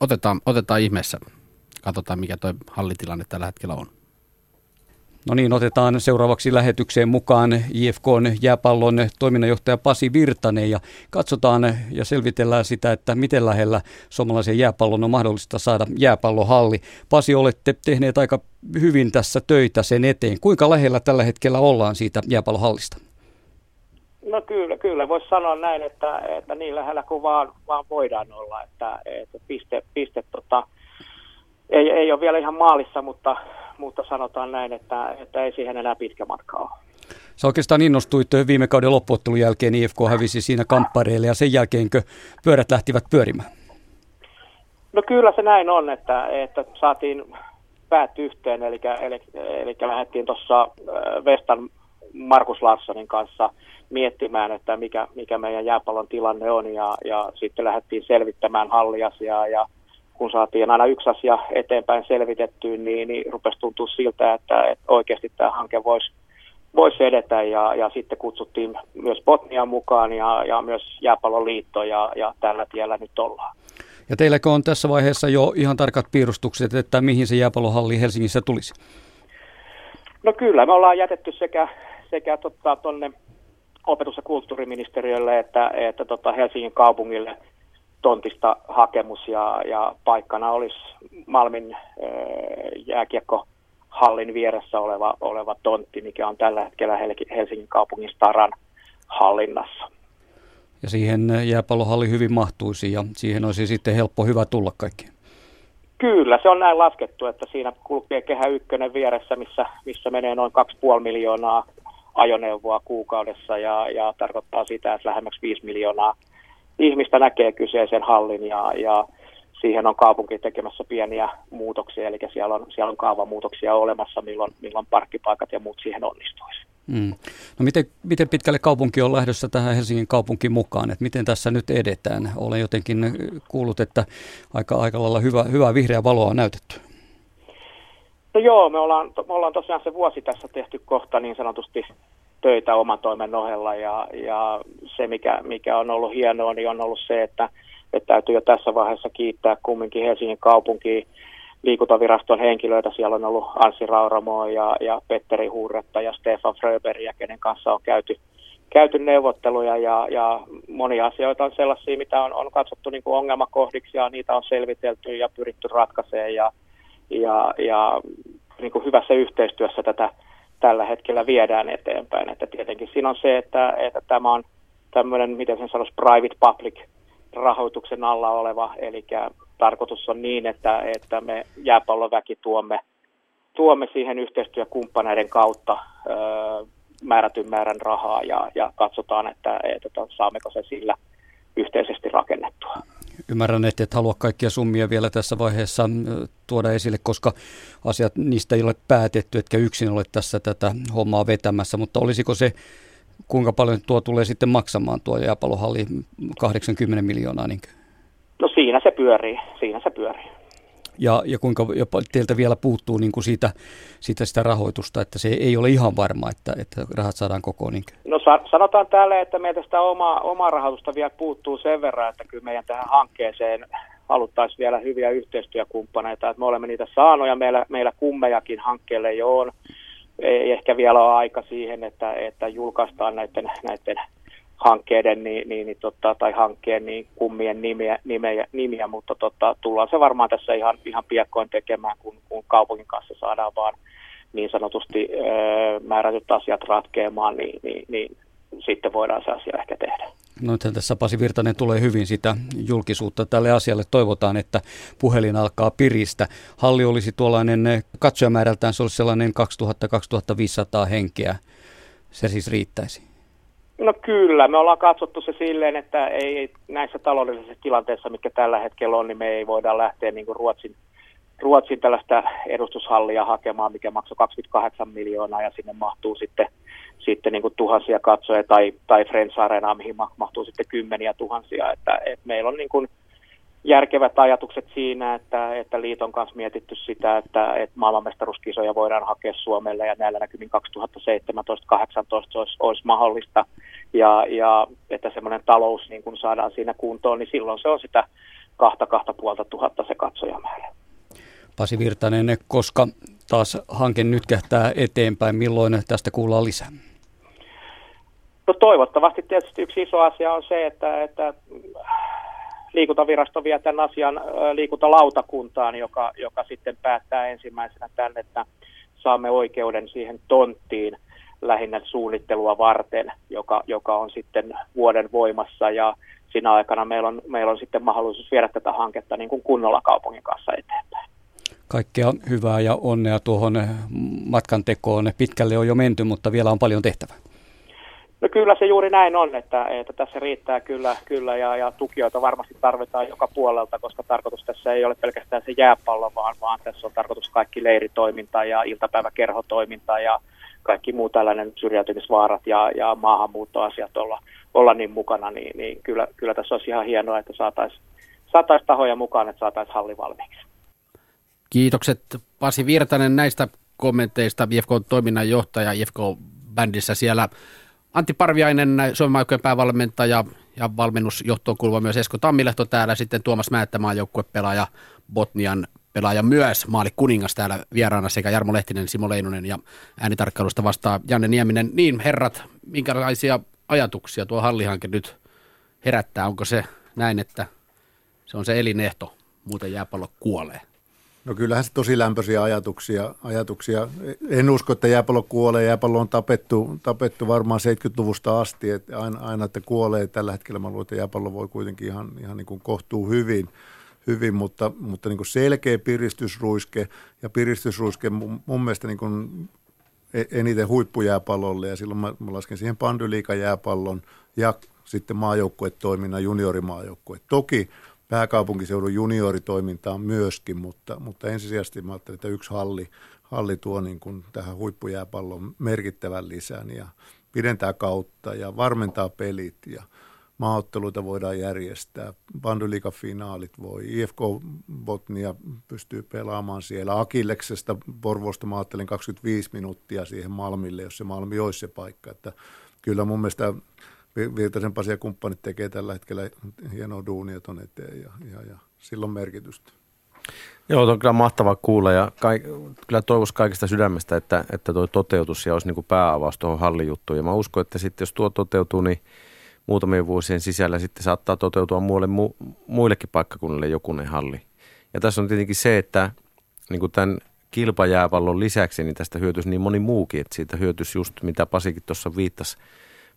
Otetaan, otetaan ihmeessä. Katsotaan, mikä toi hallitilanne tällä hetkellä on. No niin, otetaan seuraavaksi lähetykseen mukaan IFKn jääpallon toiminnanjohtaja Pasi Virtanen ja katsotaan ja selvitellään sitä, että miten lähellä suomalaisen jääpallon on mahdollista saada jääpallohalli. Pasi, olette tehneet aika hyvin tässä töitä sen eteen. Kuinka lähellä tällä hetkellä ollaan siitä jääpallohallista? No kyllä, kyllä voisi sanoa näin, että, että niin lähellä kuin vaan, vaan voidaan olla, että, että piste, piste tota, ei, ei ole vielä ihan maalissa, mutta, mutta sanotaan näin, että, että ei siihen enää pitkä matka ole. Sä oikeastaan innostuit viime kauden loppuottelun jälkeen, IFK hävisi siinä kamppareille ja sen jälkeenkö pyörät lähtivät pyörimään? No kyllä se näin on, että, että saatiin päät yhteen, eli, eli, eli lähdettiin tuossa Vestan Markus Larssonin kanssa miettimään, että mikä, mikä meidän jääpallon tilanne on ja, ja sitten lähdettiin selvittämään halliasiaa ja kun saatiin aina yksi asia eteenpäin selvitettyä, niin, niin rupesi tuntua siltä, että, että oikeasti tämä hanke voisi vois edetä ja, ja sitten kutsuttiin myös Botnia mukaan ja, ja myös Jääpalloliitto ja, ja tällä tiellä nyt ollaan. Ja teilläkö on tässä vaiheessa jo ihan tarkat piirustukset, että mihin se jääpallohalli Helsingissä tulisi? No kyllä, me ollaan jätetty sekä, sekä tuonne tota, opetus- ja kulttuuriministeriölle että, että tota Helsingin kaupungille – tontista hakemus ja, ja paikkana olisi Malmin jääkiekkohallin vieressä oleva, oleva tontti, mikä on tällä hetkellä Helsingin kaupungin Staran hallinnassa. Ja siihen jääpallohalli hyvin mahtuisi ja siihen olisi sitten helppo hyvä tulla kaikki. Kyllä, se on näin laskettu, että siinä kulkee kehä ykkönen vieressä, missä, missä menee noin 2,5 miljoonaa ajoneuvoa kuukaudessa ja, ja tarkoittaa sitä, että lähemmäksi 5 miljoonaa ihmistä näkee kyseisen hallin ja, ja siihen on kaupunki tekemässä pieniä muutoksia, eli siellä on, siellä on kaavamuutoksia olemassa, milloin, milloin parkkipaikat ja muut siihen onnistuisi. Mm. No miten, miten pitkälle kaupunki on lähdössä tähän Helsingin kaupunkiin mukaan, että miten tässä nyt edetään? Olen jotenkin kuullut, että aika, aika lailla hyvä, hyvää vihreää valoa on näytetty. No joo, me ollaan, me ollaan tosiaan se vuosi tässä tehty kohta niin sanotusti töitä oman toimen ohella. Ja, ja se mikä, mikä on ollut hienoa niin on ollut se, että, että täytyy jo tässä vaiheessa kiittää kumminkin Helsingin kaupunkiin liikuntaviraston henkilöitä. Siellä on ollut Anssi Rauramo ja, ja Petteri Huuretta ja Stefan Fröberi, kenen kanssa on käyty, käyty neuvotteluja. Ja, ja monia asioita on sellaisia, mitä on, on katsottu niin kuin ongelmakohdiksi ja niitä on selvitelty ja pyritty ratkaisemaan. Ja, ja, ja niin kuin hyvässä yhteistyössä tätä tällä hetkellä viedään eteenpäin. Että tietenkin siinä on se, että, että tämä on tämmöinen, miten sen sanoisi, private public rahoituksen alla oleva, eli tarkoitus on niin, että, että me jääpalloväki tuomme, tuomme siihen yhteistyökumppaneiden kautta ö, määrätyn määrän rahaa ja, ja katsotaan, että, että saammeko se sillä yhteisesti rakennettua. Ymmärrän, että et halua kaikkia summia vielä tässä vaiheessa tuoda esille, koska asiat niistä ei ole päätetty, etkä yksin ole tässä tätä hommaa vetämässä, mutta olisiko se, kuinka paljon tuo tulee sitten maksamaan tuo jääpalohalli 80 miljoonaa? Niin? No siinä se pyörii, siinä se pyörii ja, ja kuinka jopa teiltä vielä puuttuu niin kuin siitä, siitä sitä rahoitusta, että se ei ole ihan varma, että, että rahat saadaan kokoon? Niin no sanotaan täällä, että meiltä sitä omaa, omaa rahoitusta vielä puuttuu sen verran, että kyllä meidän tähän hankkeeseen haluttaisiin vielä hyviä yhteistyökumppaneita, että me olemme niitä saanut ja meillä, meillä kummejakin hankkeelle jo on. Ei ehkä vielä ole aika siihen, että, että julkaistaan näiden, näiden hankkeiden niin, niin, niin, tota, tai hankkeen niin kummien nimiä, nimiä, nimiä mutta tota, tullaan se varmaan tässä ihan, ihan piakkoin tekemään, kun, kun kaupungin kanssa saadaan vaan niin sanotusti öö, määrätyt asiat ratkeamaan, niin, niin, niin sitten voidaan se asia ehkä tehdä. No tässä Pasi Virtanen tulee hyvin sitä julkisuutta tälle asialle. Toivotaan, että puhelin alkaa piristä. Halli olisi tuollainen, katsojamäärältään se olisi sellainen 2000-2500 henkeä. Se siis riittäisi. No kyllä, me ollaan katsottu se silleen, että ei näissä taloudellisissa tilanteissa, mikä tällä hetkellä on, niin me ei voida lähteä niin kuin Ruotsin, Ruotsin tällaista edustushallia hakemaan, mikä maksoi 28 miljoonaa ja sinne mahtuu sitten, sitten niin kuin tuhansia katsoja tai, tai Friends Arena, mihin mahtuu sitten kymmeniä tuhansia. Että, että meillä on niin kuin järkevät ajatukset siinä, että, että liiton kanssa mietitty sitä, että, että maailmanmestaruuskisoja voidaan hakea Suomelle ja näillä näkymin 2017-2018 olisi, olisi mahdollista ja, ja että semmoinen talous niin kun saadaan siinä kuntoon, niin silloin se on sitä kahta, kahta puolta tuhatta se katsojamäärä. Pasi Virtanen, koska taas hanke nyt kähtää eteenpäin, milloin tästä kuullaan lisää? No toivottavasti tietysti yksi iso asia on se, että, että liikuntavirasto vie tämän asian liikuntalautakuntaan, joka, joka sitten päättää ensimmäisenä tämän, että saamme oikeuden siihen tonttiin lähinnä suunnittelua varten, joka, joka on sitten vuoden voimassa ja siinä aikana meillä on, meillä on sitten mahdollisuus viedä tätä hanketta niin kuin kunnolla kaupungin kanssa eteenpäin. Kaikkea hyvää ja onnea tuohon matkan tekoon. Pitkälle on jo menty, mutta vielä on paljon tehtävää. No kyllä se juuri näin on, että, että tässä riittää kyllä, kyllä ja, ja tukijoita varmasti tarvitaan joka puolelta, koska tarkoitus tässä ei ole pelkästään se jääpallo, vaan, vaan tässä on tarkoitus kaikki leiritoiminta ja iltapäiväkerhotoiminta ja kaikki muu tällainen syrjäytymisvaarat ja, ja maahanmuuttoasiat olla, olla niin mukana, niin, niin kyllä, kyllä tässä olisi ihan hienoa, että saataisiin saatais tahoja mukaan, että saataisiin halli valmiiksi. Kiitokset Pasi Virtanen näistä kommenteista, IFK-toiminnanjohtaja IFK-bändissä siellä. Antti Parviainen, Suomen päävalmentaja ja valmennusjohtoon kuuluva myös Esko Tammilehto täällä, sitten Tuomas Määttä, maajoukkuepelaaja Botnian pelaaja myös, maali kuningas täällä vieraana sekä Jarmo Lehtinen, Simo Leinonen ja äänitarkkailusta vastaa Janne Nieminen. Niin herrat, minkälaisia ajatuksia tuo hallihanke nyt herättää? Onko se näin, että se on se elinehto, muuten jääpallo kuolee? No kyllähän se tosi lämpöisiä ajatuksia. ajatuksia. En usko, että jääpallo kuolee. Jääpallo on tapettu, tapettu varmaan 70-luvusta asti. Että aina, aina, että kuolee. Tällä hetkellä mä luulen, että jääpallo voi kuitenkin ihan, ihan niin kuin kohtuu hyvin hyvin, mutta, mutta niin kuin selkeä piristysruiske ja piristysruiske mun, mun mielestä niin kuin e, eniten huippujääpallolle ja silloin mä, mä lasken siihen pandyliikajääpallon ja sitten maajoukkuetoiminnan juniorimaajoukkuet. Toki pääkaupunkiseudun junioritoimintaan myöskin, mutta, mutta ensisijaisesti mä ajattelin, että yksi halli, halli tuo niin kuin tähän huippujääpallon merkittävän lisän ja pidentää kautta ja varmentaa pelit ja – maaotteluita voidaan järjestää, bandyliikafinaalit voi, IFK Botnia pystyy pelaamaan siellä, Akilleksesta Porvosta mä ajattelin 25 minuuttia siihen Malmille, jos se Malmi olisi se paikka, että kyllä mun mielestä Virtasen Pasi ja kumppanit tekee tällä hetkellä hienoa duunia ton eteen ja, ja, ja sillä on merkitystä. Joo, on kyllä mahtava kuulla ja kaik, kyllä toivoisi kaikista sydämestä, että, että tuo toteutus ja olisi niin kuin pääavaus tuohon hallijuttuun. Ja mä uskon, että sitten jos tuo toteutuu, niin muutamien vuosien sisällä sitten saattaa toteutua muille, mu, muillekin paikkakunnille jokunen halli. Ja tässä on tietenkin se, että niin kuin tämän kilpajääpallon lisäksi, niin tästä hyötyisi niin moni muukin, että siitä hyötyisi just mitä Pasikin tuossa viittasi,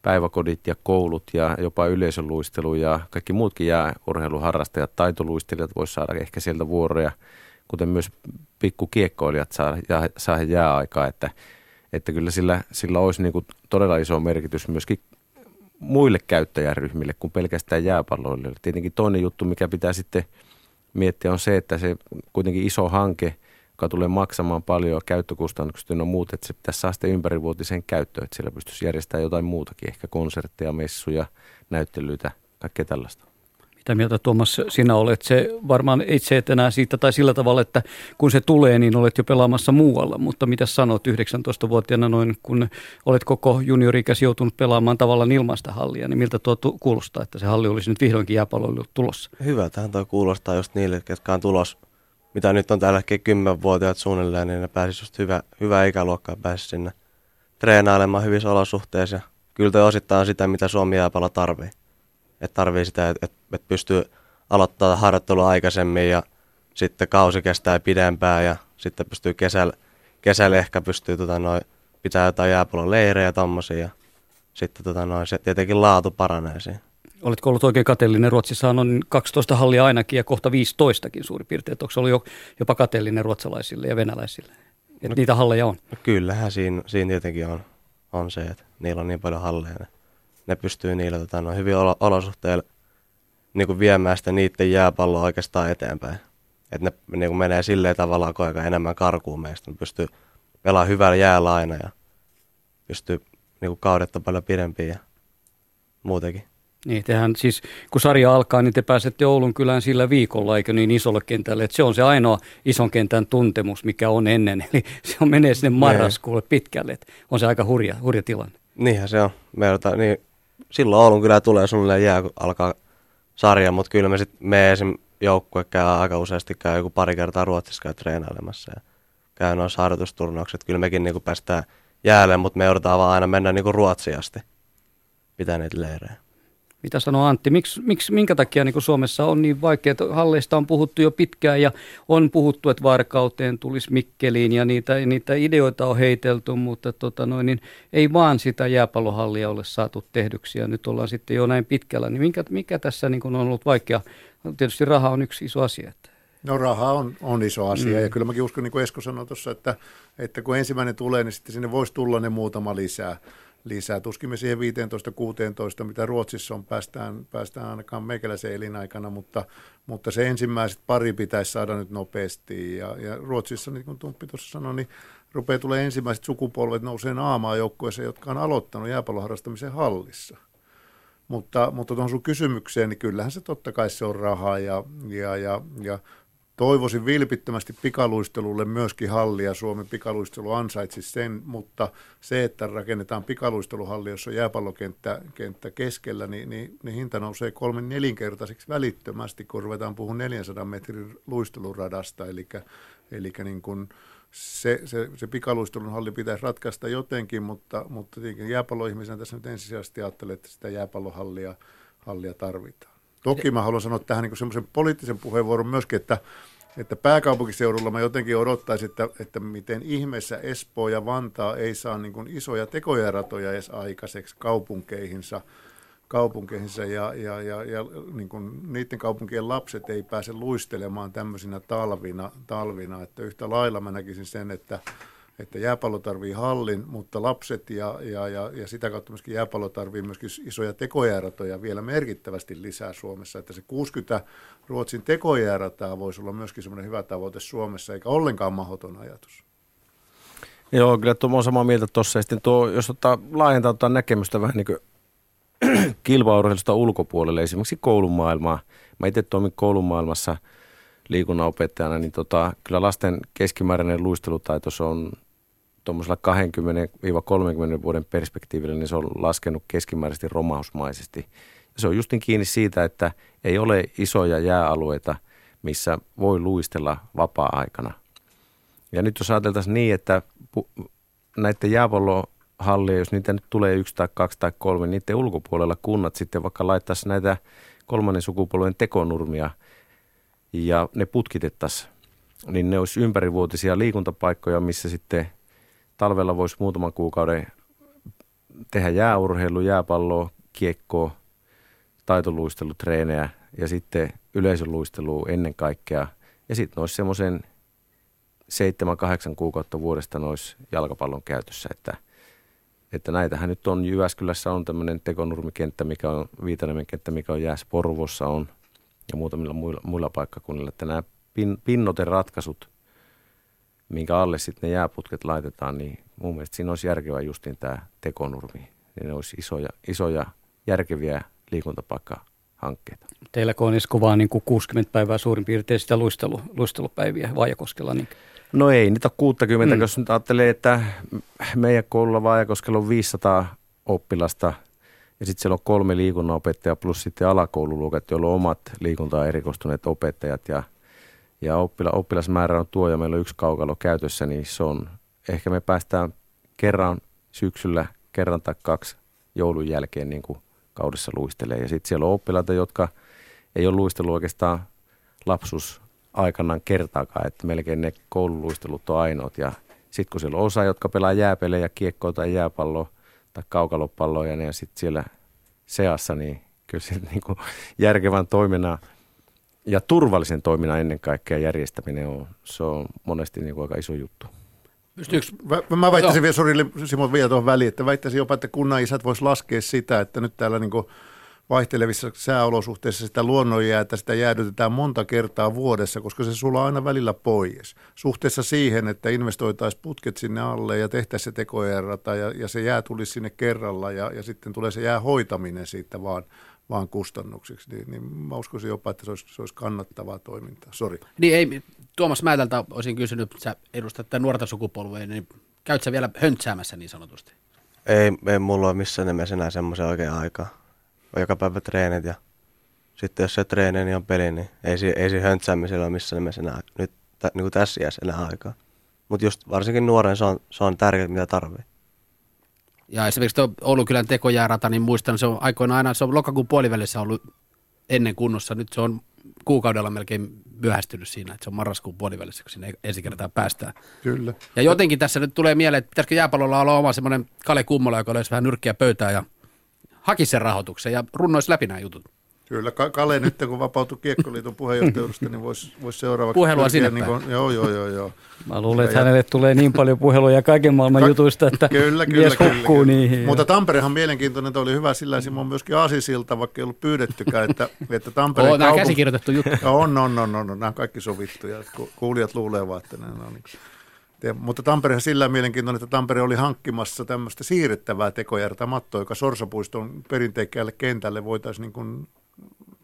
päiväkodit ja koulut ja jopa yleisöluistelu ja kaikki muutkin jääurheiluharrastajat, taitoluistelijat voisi saada ehkä sieltä vuoroja, kuten myös pikkukiekkoilijat saa, ja, saa jääaikaa, että, että kyllä sillä, sillä olisi niin todella iso merkitys myöskin muille käyttäjäryhmille kuin pelkästään jääpalloille. Tietenkin toinen juttu, mikä pitää sitten miettiä on se, että se kuitenkin iso hanke, joka tulee maksamaan paljon käyttökustannukset ja muut, että se pitäisi saada sitten ympärivuotiseen käyttöön, että siellä pystyisi järjestämään jotain muutakin, ehkä konsertteja, messuja, näyttelyitä, kaikkea tällaista. Mitä mieltä Tuomas sinä olet? Se varmaan itse et enää siitä tai sillä tavalla, että kun se tulee, niin olet jo pelaamassa muualla. Mutta mitä sanot 19-vuotiaana noin, kun olet koko juniorikäsi joutunut pelaamaan tavallaan ilmaista hallia, niin miltä tuo kuulostaa, että se halli olisi nyt vihdoinkin jääpalloilu tulossa? Hyvä, tähän tuo kuulostaa just niille, ketkä on tulos, mitä nyt on tällä hetkellä 10-vuotiaat suunnilleen, niin ne pääsisi just hyvä, hyvä ikäluokkaa pääsisi sinne treenailemaan hyvissä olosuhteissa. Ja kyllä toi osittain sitä, mitä Suomi jääpallo tarvii että tarvii sitä, että, että pystyy aloittaa harjoittelua aikaisemmin ja sitten kausi kestää pidempään ja sitten pystyy kesällä, kesällä ehkä pystyy tota noin, pitää jotain jääpallon leirejä tommosia ja sitten tota noin, se tietenkin laatu paranee siinä. Oletko ollut oikein kateellinen? Ruotsissa on 12 hallia ainakin ja kohta 15kin suurin piirtein. Onko ollut jopa kateellinen ruotsalaisille ja venäläisille? Että no, niitä halleja on. No kyllähän siinä, siinä tietenkin on, on se, että niillä on niin paljon halleja ne pystyy niillä tota, no, hyvin olo- olosuhteilla niin kuin viemään sitä niiden jääpalloa oikeastaan eteenpäin. Että ne niin kuin menee silleen tavallaan koko ajan enemmän karkuun meistä. Ne pystyy pelaamaan hyvällä jäällä aina ja pystyy niin kuin kaudetta paljon pidempiin ja muutenkin. Niin, tehän siis, kun sarja alkaa, niin te pääsette Oulun kylään sillä viikolla, eikö niin isolle kentälle, että se on se ainoa ison kentän tuntemus, mikä on ennen, eli se on menee sinne Niin. marraskuulle pitkälle, että on se aika hurja, hurja tilanne. Niinhän se on. Me niin, silloin Oulun kyllä tulee suunnilleen jää, kun alkaa sarja, mutta kyllä me sitten me esim. joukkue käy aika useasti käy joku pari kertaa Ruotsissa käy treenailemassa ja käy noissa harjoitusturnauksissa. Kyllä mekin niinku päästään jäälle, mutta me joudutaan vaan aina mennä niinku Ruotsiin asti pitää niitä leirejä. Mitä sanoo Antti, miksi, miksi, minkä takia niin Suomessa on niin vaikea, että halleista on puhuttu jo pitkään ja on puhuttu, että Varkauteen tulisi Mikkeliin ja niitä, niitä ideoita on heitelty, mutta tota noin, niin ei vaan sitä jääpallohallia ole saatu tehdyksi ja nyt ollaan sitten jo näin pitkällä. Niin minkä, mikä tässä niin on ollut vaikea? Tietysti raha on yksi iso asia. Että. No raha on, on iso asia mm. ja kyllä mäkin uskon, niin kuin Esko sanoi tuossa, että, että kun ensimmäinen tulee, niin sitten sinne voisi tulla ne muutama lisää. Lisää. Tuskin me siihen 15-16, mitä Ruotsissa on, päästään, päästään ainakaan meikäläisen elinaikana, mutta, mutta se ensimmäiset pari pitäisi saada nyt nopeasti. Ja, ja Ruotsissa, niin kuin Tumppi tuossa sanoi, niin rupeaa tulee ensimmäiset sukupolvet nousee aamaan joukkueeseen, jotka on aloittanut jääpalloharrastamisen hallissa. Mutta, mutta tuohon sun kysymykseen, niin kyllähän se totta kai se on rahaa ja, ja, ja, ja toivoisin vilpittömästi pikaluistelulle myöskin hallia. Suomen pikaluistelu ansaitsisi sen, mutta se, että rakennetaan pikaluisteluhalli, jossa on jääpallokenttä kenttä keskellä, niin, niin, niin hinta nousee kolmen nelinkertaiseksi välittömästi, kun ruvetaan puhumaan 400 metrin luisteluradasta. Eli, eli niin kuin se, se, se pikaluistelun halli pitäisi ratkaista jotenkin, mutta, mutta tietenkin jääpalloihmisenä tässä nyt ensisijaisesti ajattelen, että sitä jääpallohallia hallia tarvitaan. Toki mä haluan sanoa tähän niin semmoisen poliittisen puheenvuoron myöskin, että, että pääkaupunkiseudulla mä jotenkin odottaisin, että, että miten ihmeessä Espoo ja Vantaa ei saa niin kuin isoja tekojäratoja edes aikaiseksi kaupunkeihinsa, kaupunkeihinsa ja, ja, ja, ja niin kuin niiden kaupunkien lapset ei pääse luistelemaan tämmöisinä talvina, talvina, että yhtä lailla mä näkisin sen, että että jääpallo tarvii hallin, mutta lapset ja, ja, ja, ja sitä kautta myöskin jääpallo tarvii myöskin isoja tekojääratoja vielä merkittävästi lisää Suomessa, että se 60 Ruotsin tekojäärataa voisi olla myöskin semmoinen hyvä tavoite Suomessa, eikä ollenkaan mahdoton ajatus. Joo, kyllä tuo on samaa mieltä tuossa. Sitten tuo, jos ottaa, laajentaa tuota näkemystä vähän niin kuin kilpaurheilusta ulkopuolelle, esimerkiksi koulumaailmaa. Mä itse toimin koulumaailmassa liikunnanopettajana, niin tota, kyllä lasten keskimääräinen luistelutaito se on tuommoisella 20-30 vuoden perspektiivillä, niin se on laskenut keskimääräisesti romausmaisesti. Se on justin kiinni siitä, että ei ole isoja jääalueita, missä voi luistella vapaa-aikana. Ja nyt jos ajateltaisiin niin, että näiden jääpallohallia, jos niitä nyt tulee yksi tai kaksi tai kolme, niiden ulkopuolella kunnat sitten vaikka laittaisi näitä kolmannen sukupolven tekonurmia ja ne putkitettaisiin, niin ne olisi ympärivuotisia liikuntapaikkoja, missä sitten talvella voisi muutaman kuukauden tehdä jääurheilu, jääpalloa, kiekkoa, taitoluistelutreenejä ja sitten yleisöluistelua ennen kaikkea. Ja sitten olisi semmoisen seitsemän, kahdeksan kuukautta vuodesta nois jalkapallon käytössä, että, että näitähän nyt on, Jyväskylässä on tämmöinen tekonurmikenttä, mikä on Viitaniemen kenttä, mikä on jäässä Porvossa on ja muutamilla muilla, muilla paikkakunnilla, että nämä pin, pinnoteratkaisut, minkä alle sitten ne jääputket laitetaan, niin mun mielestä siinä olisi järkevä justin tämä tekonurmi. Niin ne olisi isoja, isoja järkeviä liikuntapaikkahankkeita. Teillä kun on Esko vaan niin kuin 60 päivää suurin piirtein sitä luistelu, luistelupäiviä Vaajakoskella, niin No ei niitä ole 60, Mm. mm. jos nyt ajattelee, että meidän koululla Vaajakoskella on 500 oppilasta ja sitten siellä on kolme liikunnanopettajaa plus sitten alakoululuokat, joilla on omat liikuntaan erikoistuneet opettajat ja, ja oppila, oppilasmäärä on tuo ja meillä on yksi kaukalo käytössä, niin se on, ehkä me päästään kerran syksyllä, kerran tai kaksi joulun jälkeen niin kuin kaudessa luistelee. Ja sitten siellä on oppilaita, jotka ei ole luistellut oikeastaan lapsuus aikanaan kertaakaan, että melkein ne koululuistelut on ainoat. Ja sitten kun siellä on osa, jotka pelaa jääpelejä, kiekkoa tai jääpalloa tai kaukalopalloa ja ne sitten siellä seassa, niin kyllä se niin järkevän toiminnan ja turvallisen toiminnan ennen kaikkea järjestäminen on, se on monesti niin kuin aika iso juttu. Pystyykö, Mä, mä väittäisin vielä, sori Simo vielä tuohon väliin, että väittäisin jopa, että kunnan isät vois laskea sitä, että nyt täällä niin vaihtelevissa sääolosuhteissa sitä luonnonjäätä, sitä jäädytetään monta kertaa vuodessa, koska se sulaa aina välillä pois. Suhteessa siihen, että investoitaisiin putket sinne alle ja tehtäisiin se tekojerrata ja, ja se jää tulisi sinne kerralla ja, ja sitten tulee se jää hoitaminen siitä vaan, vaan kustannuksiksi, niin, niin mä uskoisin jopa, että se olisi, se olisi kannattavaa toimintaa. Sori. Niin ei, Tuomas Määtältä olisin kysynyt, sä edustat tätä nuorta sukupolvea, niin käyt sä vielä höntsäämässä niin sanotusti? Ei, ei mulla ole missään nimessä enää semmoisen oikein aikaa. On joka päivä treenit ja sitten jos se treeni, niin on peli, niin ei, si- ei siinä höntsäämisellä ole missään nimessä enää nyt tä, niin kuin tässä iässä enää aikaa. Mutta just varsinkin nuoren se on, se on tärkeää, mitä tarvii. Ja esimerkiksi tuo Oulukylän tekojäärata, niin muistan, se on aikoinaan aina, se on lokakuun puolivälissä ollut ennen kunnossa. Nyt se on kuukaudella melkein myöhästynyt siinä, että se on marraskuun puolivälissä, kun sinne ensi kertaa päästään. Kyllä. Ja jotenkin tässä nyt tulee mieleen, että pitäisikö jääpallolla olla oma semmoinen Kale Kummola, joka olisi vähän nyrkkiä pöytää ja hakisi sen rahoituksen ja runnoisi läpi nämä jutut. Kyllä, Ka- Kale nyt kun vapautui Kiekkoliiton puheenjohtajuudesta, niin voisi vois seuraavaksi... Puhelua sinne niin kuin, Joo, joo, joo, joo. Mä luulen, että Ja- hänelle tulee niin paljon puheluja kaiken maailman Ka- jutuista, että Kyllä, kyllä, mies kyllä, hukkuu kyllä. niihin. Mutta Tamperehan mielenkiintoinen, että oli hyvä sillä Simon myöskin Aasisilta, vaikka ei ollut pyydettykään, että, että Tampereen Oo, nämä kaupung- käsikirjoitettu juttu. On, on, on, on, on, nämä on kaikki sovittu ja ku- kuulijat luulee vaan, että ne on niin. Te, mutta Tamperehan sillä mielenkiintoinen, että Tampere oli hankkimassa tämmöistä siirrettävää tekojärtä mattoa, joka Sorsapuiston perinteikkäälle kentälle voitaisiin niin kuin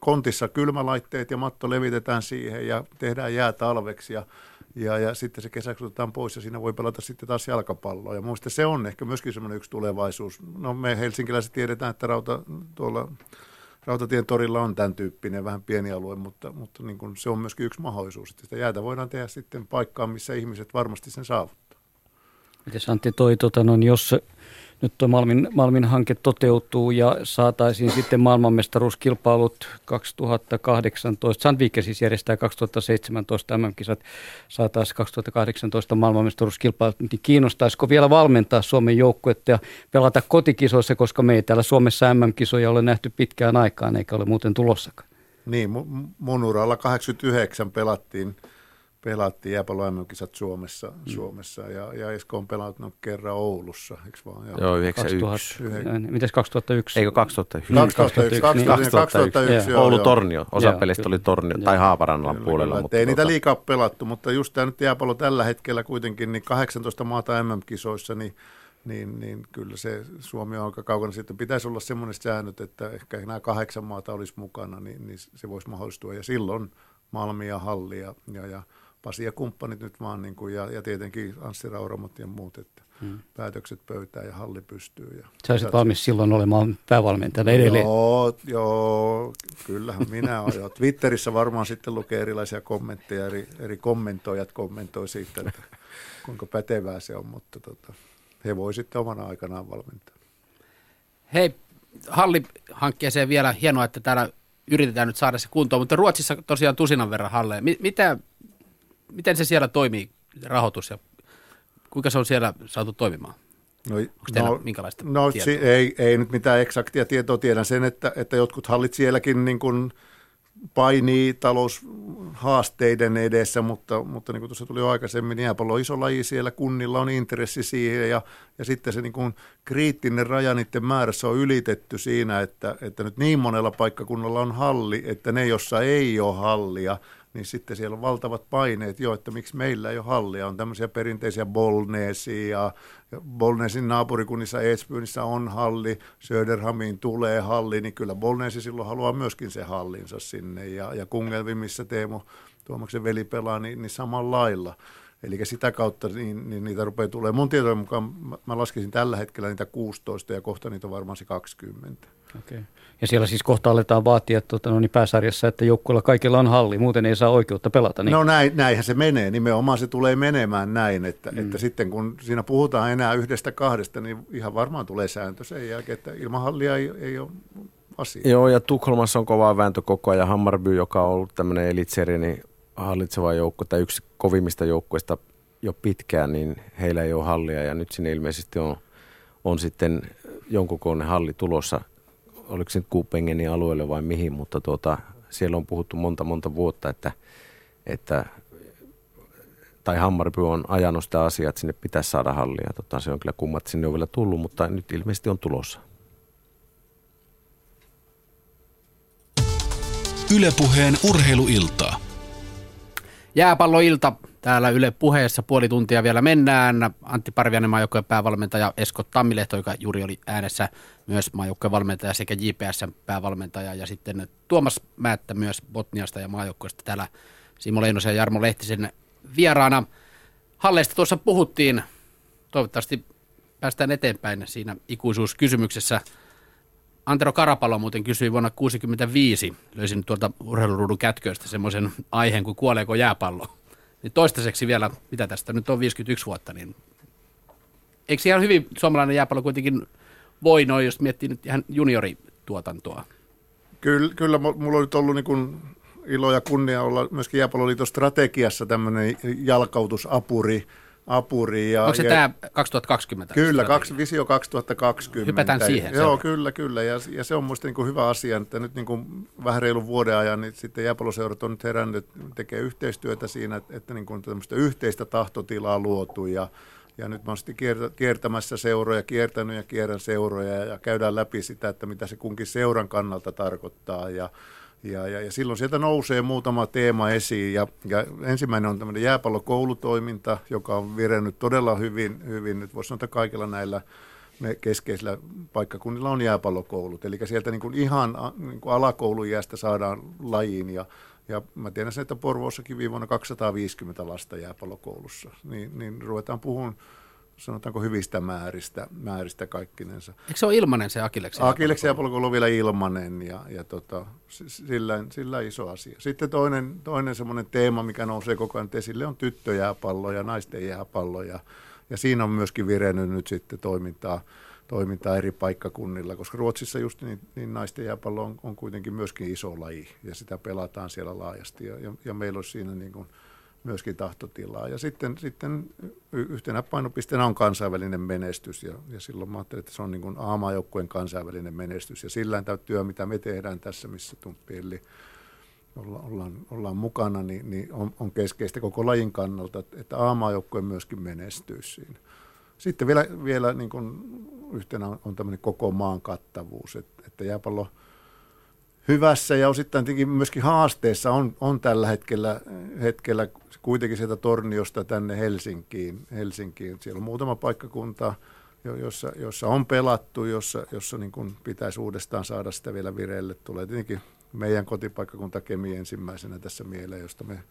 kontissa kylmälaitteet ja matto levitetään siihen ja tehdään jää talveksi ja, ja, ja sitten se kesäksi otetaan pois ja siinä voi pelata sitten taas jalkapalloa. Ja muista se on ehkä myöskin semmoinen yksi tulevaisuus. No me helsinkiläiset tiedetään, että rauta, tuolla Rautatien torilla on tämän tyyppinen vähän pieni alue, mutta, mutta niin kuin se on myöskin yksi mahdollisuus, että sitä jäätä voidaan tehdä sitten paikkaan, missä ihmiset varmasti sen saavuttaa. Miten Antti toi, tota, no, jos nyt tuo Malmin, Malmin hanke toteutuu ja saataisiin sitten maailmanmestaruuskilpailut 2018, Sandvike siis järjestää 2017 MM-kisat, saataisiin 2018 maailmanmestaruuskilpailut, niin kiinnostaisiko vielä valmentaa Suomen joukkuetta ja pelata kotikisoissa, koska me ei täällä Suomessa MM-kisoja ole nähty pitkään aikaan, eikä ole muuten tulossakaan. Niin, mu- mun uralla 89 pelattiin, pelattiin jääpallo MM-kisat Suomessa, mm. Suomessa ja, ja Esko on pelannut kerran Oulussa, eikö vaan? Joo. Joo, 91. 2000, mitäs 2001? Eikö 2001? 2001, 2001, 2001, joo, Oulu joo. Tornio. Osa Joo, pelistä oli Tornio Joo. tai Haaparannan Kyllä, puolella. kyllä, mutta ei niitä tota- liikaa pelattu, mutta just tämä nyt jääpallo tällä hetkellä kuitenkin, niin 18 maata MM-kisoissa, niin, niin, niin kyllä se Suomi on aika kaukana. Sitten pitäisi olla semmoinen säännöt, että ehkä nämä kahdeksan maata olisi mukana, niin, niin se voisi mahdollistua. Ja silloin Malmi ja Halli ja, ja, ja Pasi ja kumppanit nyt vaan, niin kuin, ja, ja tietenkin Anssi Rauramot ja muut, että hmm. päätökset pöytään ja halli pystyy. Ja Sä olisit valmis silloin olemaan päävalmentajana edelleen. Joo, joo, kyllähän minä olen. jo. Twitterissä varmaan sitten lukee erilaisia kommentteja, eri, eri kommentoijat kommentoi siitä, että kuinka pätevää se on, mutta tota, he voi sitten omana aikanaan valmentaa. Hei, Halli-hankkeeseen vielä hienoa, että täällä yritetään nyt saada se kuntoon, mutta Ruotsissa tosiaan tusinan verran halleja. Mi- mitä, miten se siellä toimii, rahoitus ja kuinka se on siellä saatu toimimaan? No, teillä minkälaista no tietoa? si- ei, ei nyt mitään eksaktia tietoa. Tiedän sen, että, että jotkut hallit sielläkin niin kuin painii taloushaasteiden edessä, mutta, mutta niin kuin tuossa tuli jo aikaisemmin, niin jääpallo on iso laji siellä, kunnilla on intressi siihen ja, ja sitten se niin kuin kriittinen raja niiden määrässä on ylitetty siinä, että, että nyt niin monella paikkakunnalla on halli, että ne, jossa ei ole hallia, niin sitten siellä on valtavat paineet jo, että miksi meillä ei ole hallia. On tämmöisiä perinteisiä Bolneesia Bolneesin naapurikunnissa Edsbynissä on halli, Söderhamiin tulee halli, niin kyllä Bolneesi silloin haluaa myöskin se hallinsa sinne. Ja, ja Kungelvi, missä Teemu Tuomaksen veli pelaa, niin, niin samalla lailla. Eli sitä kautta niin, niin niitä rupeaa tulemaan. Mun tietojen mukaan mä, mä laskisin tällä hetkellä niitä 16 ja kohta niitä on varmaan se 20. Okay. Ja siellä siis kohta aletaan vaatia tuota, no niin pääsarjassa, että joukkueella kaikilla on halli, muuten ei saa oikeutta pelata. Niin. No näin, näinhän se menee, nimenomaan se tulee menemään näin, että, mm. että sitten kun siinä puhutaan enää yhdestä kahdesta, niin ihan varmaan tulee sääntö sen jälkeen, että ilman hallia ei, ei ole asia. Joo, ja Tukholmassa on kova vääntö koko ajan. Hammarby, joka on ollut tämmöinen elitseri, niin hallitseva joukko tai yksi kovimmista joukkoista jo pitkään, niin heillä ei ole hallia ja nyt sinne ilmeisesti on, on sitten jonkun kokoinen halli tulossa. Oliko se nyt Kuupengenin alueelle vai mihin, mutta tuota, siellä on puhuttu monta monta vuotta, että, että tai Hammarby on ajanut sitä asiaa, että sinne pitäisi saada hallia. Tota, se on kyllä kumma, että sinne on vielä tullut, mutta nyt ilmeisesti on tulossa. Ylepuheen urheiluiltaa. Jääpalloilta täällä Yle puheessa puoli tuntia vielä mennään. Antti Parvianen, maajoukkojen päävalmentaja, Esko Tammilehto, joka juuri oli äänessä myös maajoukkojen valmentaja sekä JPS päävalmentaja ja sitten Tuomas Määttä myös Botniasta ja maajoukkoista täällä Simo Leinosen ja Jarmo Lehtisen vieraana. Halleista tuossa puhuttiin. Toivottavasti päästään eteenpäin siinä ikuisuuskysymyksessä. Antero Karapalo muuten kysyi vuonna 1965, löysin tuolta urheiluruudun kätköistä semmoisen aiheen kuin kuoleeko jääpallo. Niin toistaiseksi vielä, mitä tästä nyt on 51 vuotta, niin eikö ihan hyvin suomalainen jääpallo kuitenkin voi noin, jos miettii nyt ihan juniorituotantoa? Kyllä, kyllä mulla on nyt ollut niin kuin ilo ja kunnia olla myöskin Jääpalloliiton strategiassa tämmöinen jalkautusapuri, apuri. Ja, Onko se ja, tämä 2020? Kyllä, kaksi, visio 2020. Hypätään siihen. Joo, kyllä, kyllä. Ja, ja se on minusta niin hyvä asia, että nyt niin kuin vähän reilun vuoden ajan niin sitten jääpalloseurat on nyt herännyt, tekee yhteistyötä siinä, että, että niin kuin tämmöistä yhteistä tahtotilaa luotu ja, ja nyt mä oon sitten kiertämässä seuroja, kiertänyt ja kierrän seuroja ja käydään läpi sitä, että mitä se kunkin seuran kannalta tarkoittaa ja, ja, ja, ja silloin sieltä nousee muutama teema esiin. Ja, ja ensimmäinen on tämmöinen jääpallokoulutoiminta, joka on virennyt todella hyvin, hyvin nyt voisi sanoa kaikilla näillä me keskeisillä paikkakunnilla on jääpallokoulut. Eli sieltä niin kuin ihan niin kuin alakoulujäästä saadaan lajiin. Ja, ja mä tiedän sen, että Porvoossakin viime 250 lasta jääpallokoulussa. Niin, niin ruvetaan puhumaan sanotaanko hyvistä määristä, määristä kaikkinensa. Eikö se ole ilmanen se Akileksen Akileksen jääpallokoulu on vielä ilmanen ja, ja tota, sillä, sillä iso asia. Sitten toinen, toinen semmoinen teema, mikä nousee koko ajan esille, on tyttöjääpallo ja naisten jääpallo. Ja, ja siinä on myöskin virennyt nyt sitten toimintaa, toimintaa eri paikkakunnilla, koska Ruotsissa just niin, niin naisten jääpallo on, on kuitenkin myöskin iso laji ja sitä pelataan siellä laajasti. Ja, ja, ja meillä on siinä niin kuin – myöskin tahtotilaa. Ja sitten, sitten yhtenä painopisteenä on kansainvälinen menestys, ja, ja silloin mä ajattelin, että se on niin kuin aamajoukkueen kansainvälinen menestys, ja sillä tämä työ, mitä me tehdään tässä, missä Tumppielli olla, ollaan, ollaan mukana, niin, niin on, on keskeistä koko lajin kannalta, että, aamajoukkue myöskin menestyisi siinä. Sitten vielä, vielä niin kuin yhtenä on, on tämmöinen koko maan kattavuus, että, että jääpallo – hyvässä ja osittain myöskin haasteessa on, on tällä hetkellä, hetkellä kuitenkin sieltä Torniosta tänne Helsinkiin. Helsinkiin. Siellä on muutama paikkakunta, jossa, jossa on pelattu, jossa, jossa niin kuin pitäisi uudestaan saada sitä vielä vireille. Tulee tietenkin meidän kotipaikkakunta Kemi ensimmäisenä tässä mieleen, josta me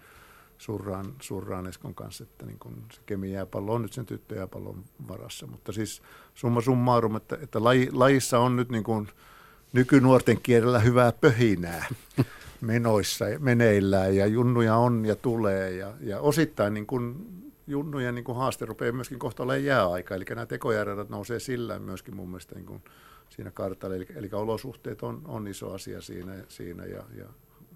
surraan, surraan Eskon kanssa, että niin kun se Kemi jääpallo on nyt sen tyttöjääpallon varassa. Mutta siis summa summarum, että, että laji, lajissa on nyt niin kuin – nykynuorten kielellä hyvää pöhinää menoissa meneillään ja junnuja on ja tulee ja, ja osittain niin kuin junnujen niin kuin haaste rupeaa myöskin kohta olemaan jääaika, eli nämä tekojärjestelmät nousee sillä myöskin mun mielestä niin kuin siinä kartalla, eli, eli olosuhteet on, on iso asia siinä, siinä ja, ja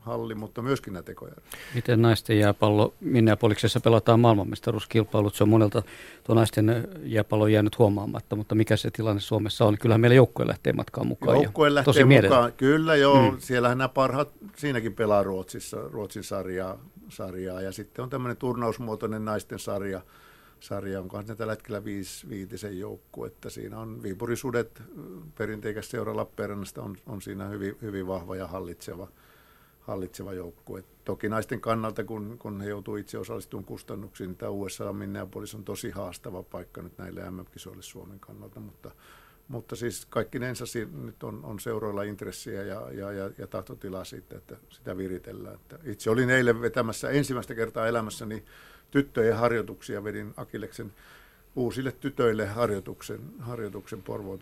halli, mutta myöskin nämä tekoja. Miten naisten jääpallo Minneapoliksessa pelataan maailmanmestaruuskilpailut? Se on monelta tuo naisten jääpallo jäänyt huomaamatta, mutta mikä se tilanne Suomessa on? Kyllähän meillä joukkue lähtee matkaan mukaan. Joukkue lähtee tosi mukaan, kyllä joo. Mm. Siellähän nämä parhaat siinäkin pelaa Ruotsissa, Ruotsin sarjaa, sarjaa ja sitten on tämmöinen turnausmuotoinen naisten sarja, sarja, onko ne tällä hetkellä viisi, viitisen joukkue, että siinä on Viipurisudet, perinteikäs seura Lappeenrannasta on, on siinä hyvin, hyvin vahva ja hallitseva – hallitseva joukkue. Toki naisten kannalta, kun, kun he joutuu itse osallistumaan kustannuksiin, niin tämä USA Minneapolis on tosi haastava paikka nyt näille MM-kisoille Suomen kannalta, mutta, mutta siis kaikki nensa nyt on, on seuroilla intressiä ja, ja, ja, ja tahtotilaa siitä, että sitä viritellään. Että itse olin eilen vetämässä ensimmäistä kertaa elämässäni tyttöjen harjoituksia, vedin Akileksen uusille tytöille harjoituksen, harjoituksen Porvoon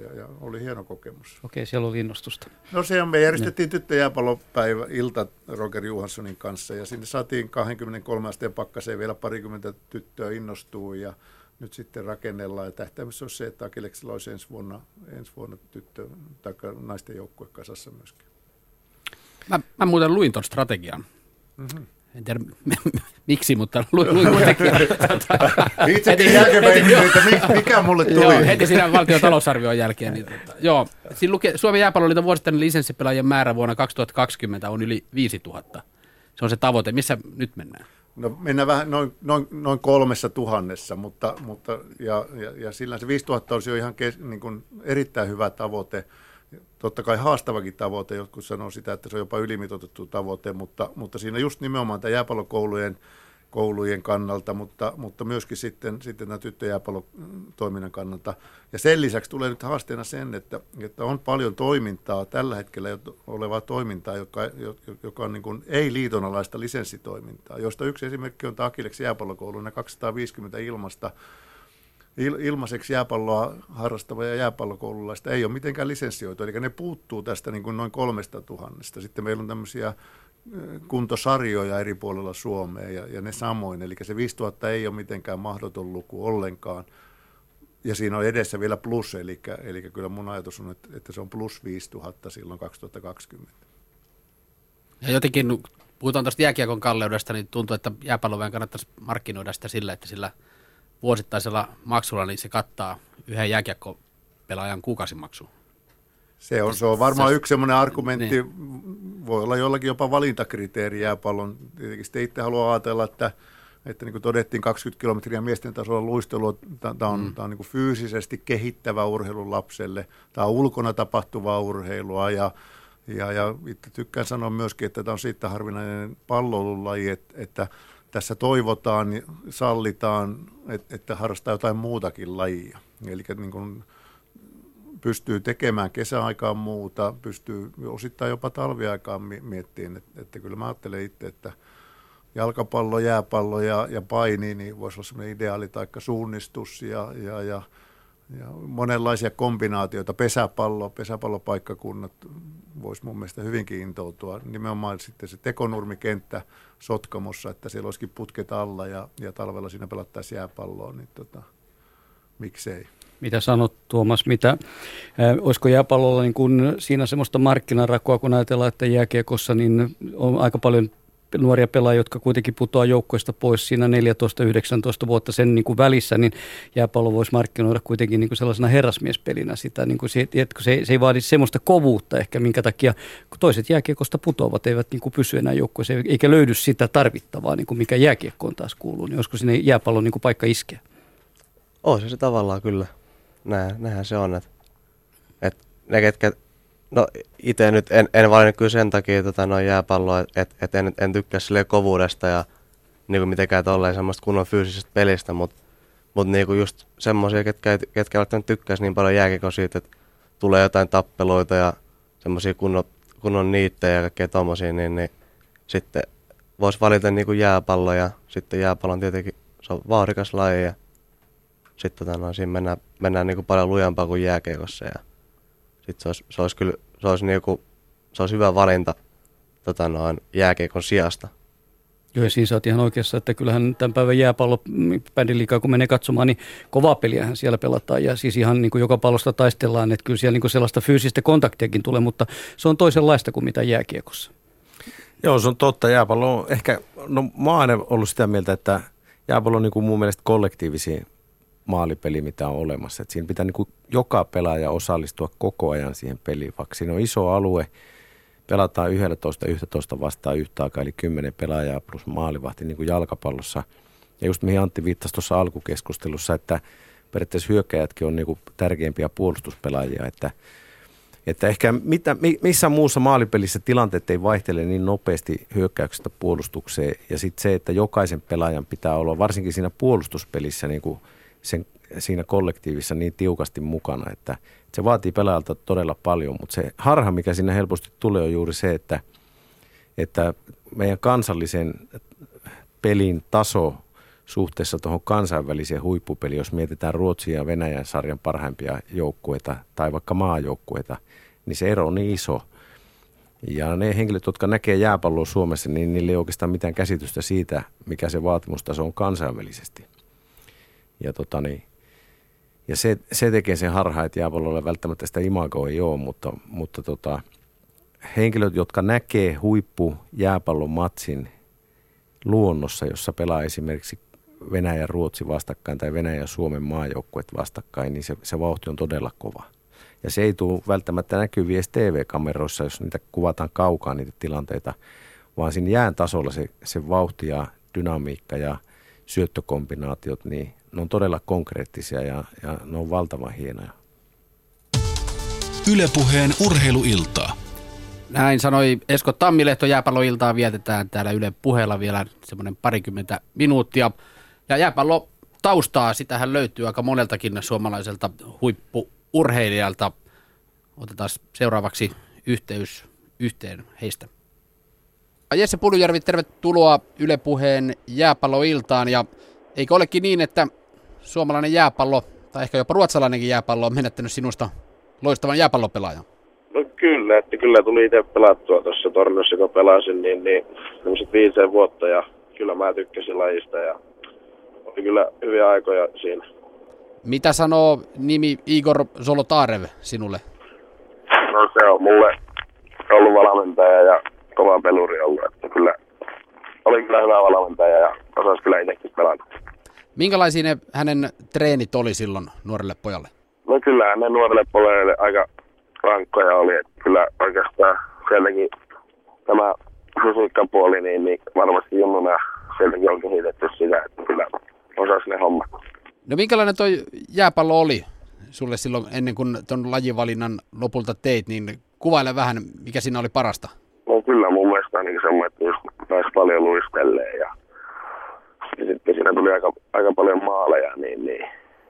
ja, ja oli hieno kokemus. Okei, siellä oli innostusta. No se on, me järjestettiin tyttöjääpallopäivä ilta Roger Johanssonin kanssa ja sinne saatiin 23 asteen pakkaseen vielä parikymmentä tyttöä innostuu ja nyt sitten rakennellaan ja tähtäimessä on se, että Akileksilla olisi ensi vuonna, ensi vuonna tyttö, tai naisten joukkue kasassa myöskin. Mä, mä muuten luin tuon strategian. Mm-hmm en tiedä miksi, mutta luin, kuitenkin. Itsekin jälkeenpäin, että mikä mulle tuli. Joo, heti siinä valtion talousarvion jälkeen. Niin, tota, joo, siinä luki, Suomen jääpalloliiton vuosittainen lisenssipelaajien määrä vuonna 2020 on yli 5000. Se on se tavoite. Missä nyt mennään? No mennään vähän noin, noin, noin kolmessa tuhannessa, mutta, mutta ja, ja, ja sillä se 5000 olisi jo ihan kes, niin kuin erittäin hyvä tavoite. Totta kai haastavakin tavoite, jotkut sanoo sitä, että se on jopa ylimitoitettu tavoite, mutta, mutta siinä just nimenomaan tämä jääpallokoulujen koulujen kannalta, mutta, mutta myöskin sitten, sitten tämän tyttöjääpallotoiminnan kannalta. Ja sen lisäksi tulee nyt haasteena sen, että, että on paljon toimintaa, tällä hetkellä olevaa toimintaa, joka, joka on niin kuin ei-liitonalaista lisenssitoimintaa, josta yksi esimerkki on Akileksen jääpallokoulu, 250 ilmasta ilmaiseksi jääpalloa harrastava ja jääpallokoululaista ei ole mitenkään lisenssioitu, eli ne puuttuu tästä niin kuin noin kolmesta tuhannesta. Sitten meillä on tämmöisiä kuntosarjoja eri puolilla Suomea ja, ja ne samoin. Eli se 5000 ei ole mitenkään mahdoton luku ollenkaan. Ja siinä on edessä vielä plus, eli, eli kyllä mun ajatus on, että, että se on plus 5000 silloin 2020. Ja jotenkin, puhutaan tuosta jääkiekon kalleudesta, niin tuntuu, että jääpalloven kannattaisi markkinoida sitä sillä, että sillä vuosittaisella maksulla niin se kattaa yhden jääkiekkopelaajan kuukausimaksu. Se on, se on varmaan yksi sellainen argumentti, niin. voi olla jollakin jopa valintakriteeri jääpallon. Tietenkin sitten itse haluaa ajatella, että, että niin kuin todettiin 20 kilometriä miesten tasolla luistelua, tämä on, mm. on niin kuin fyysisesti kehittävä urheilu lapselle, tämä on ulkona tapahtuvaa urheilua ja, ja, ja itse tykkään sanoa myöskin, että tämä on siitä harvinainen palloilulaji, että, että tässä toivotaan, sallitaan, että, että harrastaa jotain muutakin lajia. Eli niin kuin pystyy tekemään kesäaikaan muuta, pystyy osittain jopa talviaikaan miettimään, että, että kyllä mä ajattelen itse, että jalkapallo, jääpallo ja, ja paini, niin voisi olla sellainen ideaali tai suunnistus ja, ja, ja, ja monenlaisia kombinaatioita. Pesäpallo, pesäpallopaikkakunnat voisi mun mielestä hyvinkin intoutua. Nimenomaan sitten se tekonurmikenttä Sotkamossa, että siellä olisikin putket alla ja, ja talvella siinä pelattaisiin jääpalloa, niin tota, miksei. Mitä sanot Tuomas, mitä, äh, olisiko jääpallolla niin kun siinä semmoista markkinarakoa, kun ajatellaan, että jääkiekossa niin on aika paljon nuoria pelaajia, jotka kuitenkin putoaa joukkoista pois siinä 14-19 vuotta sen niin kuin välissä, niin jääpallo voisi markkinoida kuitenkin niin kuin sellaisena herrasmiespelinä sitä, niin kuin se, että se, se ei vaadi semmoista kovuutta ehkä, minkä takia kun toiset jääkiekosta putoavat, eivät niin kuin pysy enää joukkoissa, eikä löydy sitä tarvittavaa, niin kuin mikä jääkiekkoon taas kuuluu, niin olisiko sinne jääpallon niin kuin paikka iskeä? On se, se tavallaan kyllä näin, näinhän se on. Että, että ne, ketkä, no itse nyt en, en valinnut kyllä sen takia tota, noin jääpalloa, että et en, en tykkää sille kovuudesta ja niin kuin mitenkään tolleen semmoista kunnon fyysisestä pelistä, mutta mut niinku just semmoisia, ketkä, ketkä välttämättä tykkäisi niin paljon jääkiko siitä, että tulee jotain tappeluita ja semmoisia kunnon, kunnon niittejä ja kaikkea tommosia, niin, niin sitten voisi valita niinku jääpallo ja sitten jääpallon tietenkin se on vaarikas laji ja sitten tota, no, siinä mennään, mennään niin kuin paljon lujempaa kuin jääkeikossa ja sitten se olisi, se olisi kyllä se olisi, niin kuin, se olisi hyvä valinta tota, noin, jääkeikon sijasta. Joo, sä oot ihan oikeassa, että kyllähän tämän päivän jääpallo liikaa, kun menee katsomaan, niin kovaa peliähän siellä pelataan. Ja siis ihan niin kuin joka pallosta taistellaan, että kyllä siellä niin kuin sellaista fyysistä kontaktiakin tulee, mutta se on toisenlaista kuin mitä jääkiekossa. Joo, se on totta. Jääpallo on ehkä, no mä oon aina ollut sitä mieltä, että jääpallo on niin kuin mun mielestä kollektiivisia maalipeli, mitä on olemassa. Et siinä pitää niin kuin joka pelaaja osallistua koko ajan siihen peliin, vaikka siinä on iso alue, pelataan 11-11 vastaan yhtä aikaa, eli 10 pelaajaa plus maalivahti niin kuin jalkapallossa. Ja just mihin Antti viittasi tuossa alkukeskustelussa, että periaatteessa hyökkäjätkin on niin kuin tärkeimpiä puolustuspelaajia, että että ehkä mitä, missä muussa maalipelissä tilanteet ei vaihtele niin nopeasti hyökkäyksestä puolustukseen. Ja sitten se, että jokaisen pelaajan pitää olla, varsinkin siinä puolustuspelissä, niin kuin sen, siinä kollektiivissa niin tiukasti mukana, että se vaatii pelaajalta todella paljon, mutta se harha, mikä sinne helposti tulee, on juuri se, että, että meidän kansallisen pelin taso suhteessa tuohon kansainväliseen huippupeliin, jos mietitään Ruotsin ja Venäjän sarjan parhaimpia joukkueita tai vaikka maajoukkueita, niin se ero on niin iso. Ja ne henkilöt, jotka näkee jääpalloa Suomessa, niin niillä ei oikeastaan mitään käsitystä siitä, mikä se vaatimustaso on kansainvälisesti. Ja, tota niin, ja se, se tekee sen harha, että jääpallolla välttämättä sitä imagoa ei ole, mutta, mutta tota, henkilöt, jotka näkee huippu jääpallon matsin luonnossa, jossa pelaa esimerkiksi Venäjä ja Ruotsi vastakkain tai Venäjä ja Suomen maajoukkueet vastakkain, niin se, se vauhti on todella kova. Ja se ei tule välttämättä näkyviä TV-kameroissa, jos niitä kuvataan kaukaa niitä tilanteita, vaan siinä jään tasolla se, se vauhti ja dynamiikka ja syöttökombinaatiot, niin ne on todella konkreettisia ja, ja ne on valtavan hienoja. Ylepuheen urheiluiltaa. Näin sanoi Esko Tammilehto. Jääpalloiltaa vietetään täällä Yle puheella vielä semmoinen parikymmentä minuuttia. Ja jääpallo taustaa, sitähän löytyy aika moneltakin suomalaiselta huippuurheilijalta. Otetaan seuraavaksi yhteys yhteen heistä. Jesse Pulujärvi, tervetuloa Yle Puheen jääpalloiltaan. Ja eikö olekin niin, että suomalainen jääpallo, tai ehkä jopa ruotsalainenkin jääpallo, on menettänyt sinusta loistavan jääpallopelaajan? No kyllä, että kyllä tuli itse pelattua tuossa torniossa, kun pelasin, niin, niin viiseen vuotta ja kyllä mä tykkäsin lajista ja oli kyllä hyviä aikoja siinä. Mitä sanoo nimi Igor Zolotarev sinulle? No se on mulle ollut valmentaja ja kova peluri ollut, että kyllä oli kyllä hyvä valmentaja ja osasi kyllä itsekin pelata. Minkälaisia ne hänen treenit oli silloin nuorelle pojalle? No kyllä ne nuorelle pojille aika rankkoja oli, että kyllä oikeastaan sieltäkin tämä fysiikkapuoli, niin, niin varmasti junnuna sieltäkin on kehitetty sitä, että kyllä osasi ne hommat. No minkälainen toi jääpallo oli sulle silloin ennen kuin tuon lajivalinnan lopulta teit, niin kuvaile vähän, mikä siinä oli parasta. No kyllä mun mielestä niin semmoinen, että just pääsi paljon luistelleen ja, ja sitten siinä tuli aika, aika paljon maaleja, niin, niin.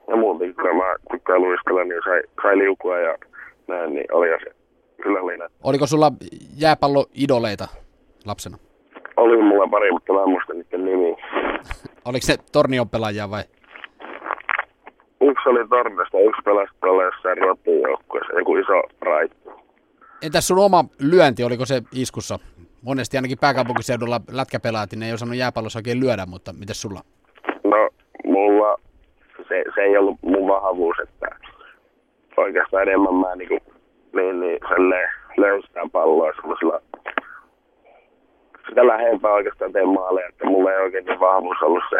ja muutenkin kun mä tykkään luistella, niin sai, sai liukua ja näin, niin oli se kyllä oli näin. Oliko sulla jääpalloidoleita lapsena? Oli mulla pari, mutta mä en muista niiden nimiä. Oliko se tornion pelaajia vai? Yksi oli Torniosta, yksi pelasi tuolla jossain Ruotsin joukkueessa, joku iso raitti. Entäs sun oma lyönti, oliko se iskussa? Monesti ainakin pääkaupunkiseudulla lätkäpelaat, niin ei osannut jääpallossa oikein lyödä, mutta miten sulla? No, mulla se, se ei ollut mun vahvuus, että oikeastaan enemmän mä niin, kuin, niin, niin löysää palloa semmoisella sitä lähempää oikeastaan teen maaleja, että mulla ei oikein niin vahvuus ollut se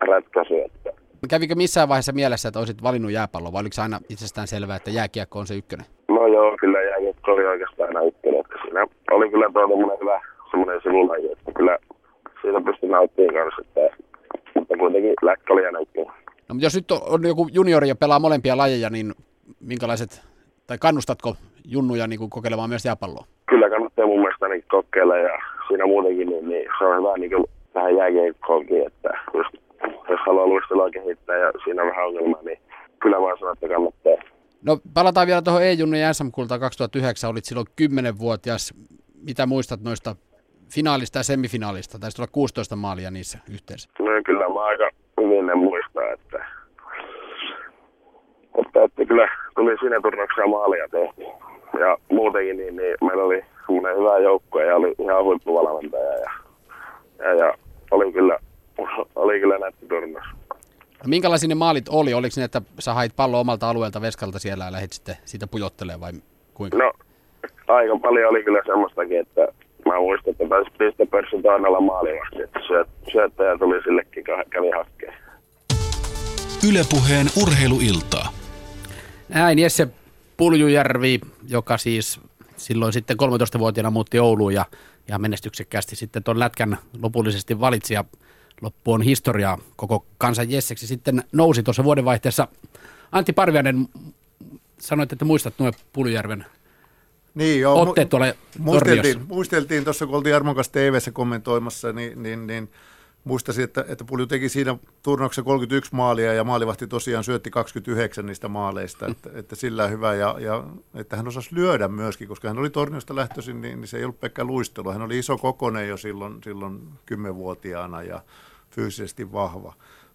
ratkaisu. Että... Kävikö missään vaiheessa mielessä, että olisit valinnut jääpallon, vai oliko aina itsestään selvää, että jääkiekko on se ykkönen? No joo, kyllä jääkiekko oli oikeastaan aina ykkönen. Siinä oli kyllä tuo hyvä semmoinen sivulaji, että kyllä siitä pystyi nauttimaan kanssa, että, mutta kuitenkin läkkä oli aina. No, jos nyt on joku juniori ja pelaa molempia lajeja, niin minkälaiset, tai kannustatko junnuja niin kuin kokeilemaan myös jääpalloa? Kyllä kannattaa mun mielestä ainakin kokeilla ja siinä muutenkin, niin, niin se on hyvä niin kuin tähän jääkiekkoonkin, että just, jos haluaa luistelua kehittää ja siinä on vähän ongelmaa, niin kyllä mä sanon, että kannattaa. No palataan vielä tuohon E-junnin sm 2009, olit silloin 10-vuotias. Mitä muistat noista finaalista ja semifinaalista? Taisi olla 16 maalia niissä yhteensä. No kyllä mä aika hyvin ne muistaa, että, että, että kyllä tuli siinä turnauksessa maalia tehtiin. Ja muutenkin niin, niin meillä oli semmoinen hyvä joukkue ja oli ihan huippuvalmentaja ja, ja, ja oli kyllä, oli kyllä nätti turnaus. Minkälaisia ne maalit oli? Oliko ne, että sä hait pallo omalta alueelta veskalta siellä ja lähdit sitten siitä pujottelemaan vai kuinka? No, aika paljon oli kyllä semmoistakin, että mä muistan, että pääsi pistepörssin toinella maalivasti, että syöt, syöttäjä tuli sillekin kävi hakkeen. Ylepuheen urheiluiltaa. Näin Jesse Puljujärvi, joka siis silloin sitten 13-vuotiaana muutti Ouluun ja, ja menestyksekkäästi sitten tuon lätkän lopullisesti valitsi ja loppu on historiaa koko kansan Jesseksi. Sitten nousi tuossa vuodenvaihteessa Antti Parvianen, sanoit, että muistat nuo Puljujärven niin, joo, otteet tuolla muisteltiin, muisteltiin tuossa, kun oltiin Jarmon kanssa tv kommentoimassa, niin, niin, niin muistasin, että, että Pulju teki siinä turnauksessa 31 maalia ja maalivahti tosiaan syötti 29 niistä maaleista, että, että sillä hyvä ja, ja että hän osasi lyödä myöskin, koska hän oli torniosta lähtöisin, niin, niin se ei ollut pelkkä luistelu. Hän oli iso kokonen jo silloin, silloin 10-vuotiaana ja fyysisesti vahva.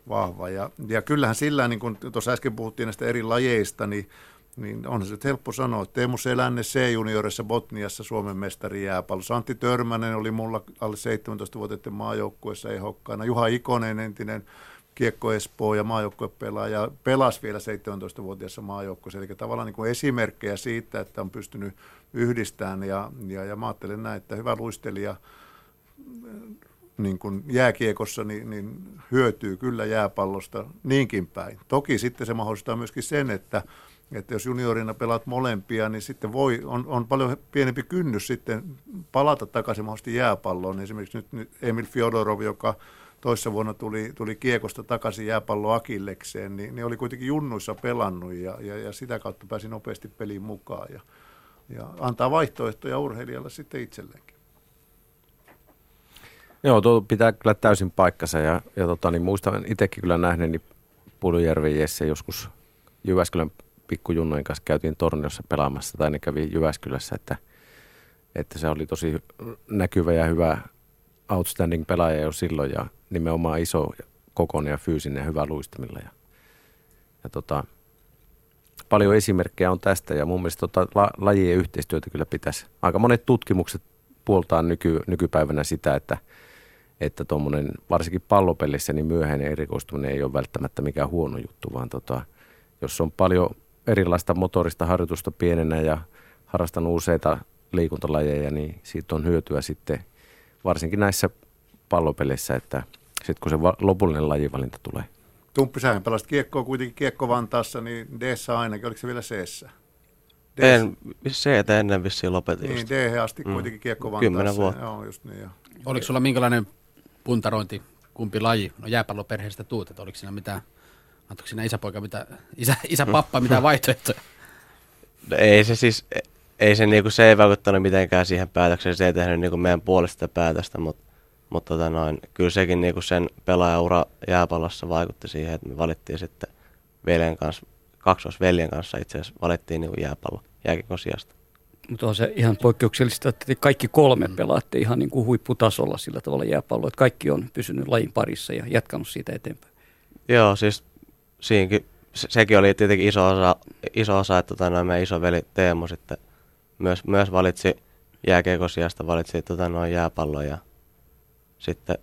vahva. Ja, ja kyllähän sillä, niin kuin tuossa äsken puhuttiin näistä eri lajeista, niin niin on se helppo sanoa. Teemu Selänne C-juniorissa Botniassa Suomen mestari jääpallossa. Antti Törmänen oli mulla alle 17-vuotiaiden maajoukkueessa ehokkaana. Juha Ikonen, entinen Kiekko Espoo ja maajoukkuepelaaja, pelasi vielä 17-vuotiaassa maajoukkueessa. Eli tavallaan niin kuin esimerkkejä siitä, että on pystynyt yhdistämään. Ja, ja, ja mä ajattelen näin, että hyvä luistelija niin kuin jääkiekossa niin, niin hyötyy kyllä jääpallosta niinkin päin. Toki sitten se mahdollistaa myöskin sen, että että jos juniorina pelaat molempia, niin sitten voi, on, on paljon pienempi kynnys sitten palata takaisin mahdollisesti jääpalloon. Esimerkiksi nyt, nyt Emil Fjodorov, joka toissa vuonna tuli, tuli kiekosta takaisin jääpallo Akillekseen, niin, niin oli kuitenkin junnuissa pelannut ja, ja, ja sitä kautta pääsi nopeasti peliin mukaan ja, ja antaa vaihtoehtoja urheilijalle sitten itselleenkin. Joo, tuo pitää kyllä täysin paikkansa ja, ja tota, niin muistan itsekin kyllä nähneeni Pulujärven Jesse joskus Jyväskylän pikkujunnojen kanssa käytiin Torniossa pelaamassa tai ne kävi Jyväskylässä, että, että se oli tosi näkyvä ja hyvä outstanding pelaaja jo silloin ja nimenomaan iso kokoinen ja fyysinen ja hyvä luistimilla. Ja, ja tota, paljon esimerkkejä on tästä ja mun mielestä tota, la, lajien yhteistyötä kyllä pitäisi. Aika monet tutkimukset puoltaa nyky, nykypäivänä sitä, että että tuommoinen varsinkin pallopelissä niin myöhäinen erikoistuminen ei ole välttämättä mikään huono juttu, vaan tota, jos on paljon erilaista motorista harjoitusta pienenä ja harrastanut useita liikuntalajeja, niin siitä on hyötyä sitten varsinkin näissä pallopeleissä, että sitten kun se lopullinen lajivalinta tulee. Tumppi, sähän pelasit kiekkoa kuitenkin kiekko Vantaassa, niin d ainakin, oliko se vielä c En, c ennen vissiin lopetin Niin, d asti mm. kuitenkin kiekko Vantaassa. Kymmenen vuotta. Joo, just niin, jo. Oliko sulla minkälainen puntarointi, kumpi laji? No jääpalloperheestä tuut, että oliko siinä mitään, antoiko siinä isäpoika mitä, isä, isä pappa mitään vaihtoehtoja? No ei se siis, ei se, niinku, se ei vaikuttanut mitenkään siihen päätökseen, se ei tehnyt niinku meidän puolesta päätöstä, mutta mutta tota noin, kyllä sekin niinku sen pelaajaura jääpallossa vaikutti siihen, että me valittiin sitten veljen kanssa, kaksosveljen kanssa itse asiassa valittiin niinku jääpallo jääkikon sijasta. Mutta on se ihan poikkeuksellista, että kaikki kolme pelaatte ihan niin kuin huipputasolla sillä tavalla jääpalloa, että kaikki on pysynyt lajin parissa ja jatkanut siitä eteenpäin. Joo, siis siinäkin, se, sekin oli tietenkin iso osa, iso osa että tota, noin meidän veli Teemu sitten myös, myös valitsi jääkiekosijasta, valitsi tota, noin jääpallon ja sitten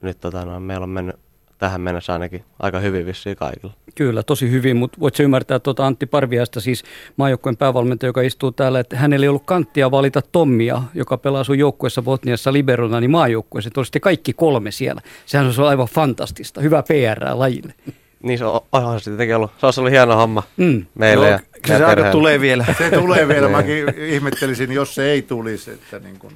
nyt tota, noin, meillä on mennyt tähän mennessä ainakin aika hyvin vissiin kaikilla. Kyllä, tosi hyvin, mutta voitko ymmärtää tuota Antti Parviasta, siis maajoukkueen päävalmentaja, joka istuu täällä, että hänellä ei ollut kanttia valita Tommia, joka pelaa sun joukkueessa Botniassa Liberona, niin maajoukkueessa, että olisitte kaikki kolme siellä. Sehän olisi aivan fantastista, hyvä PR lajille. Niin se on, on se tietenkin ollut. Se olisi ollut hieno homma mm. meille. Joo, ja se aika tulee vielä. Se tulee vielä. Mäkin ihmettelisin, jos se ei tulisi, että niin kun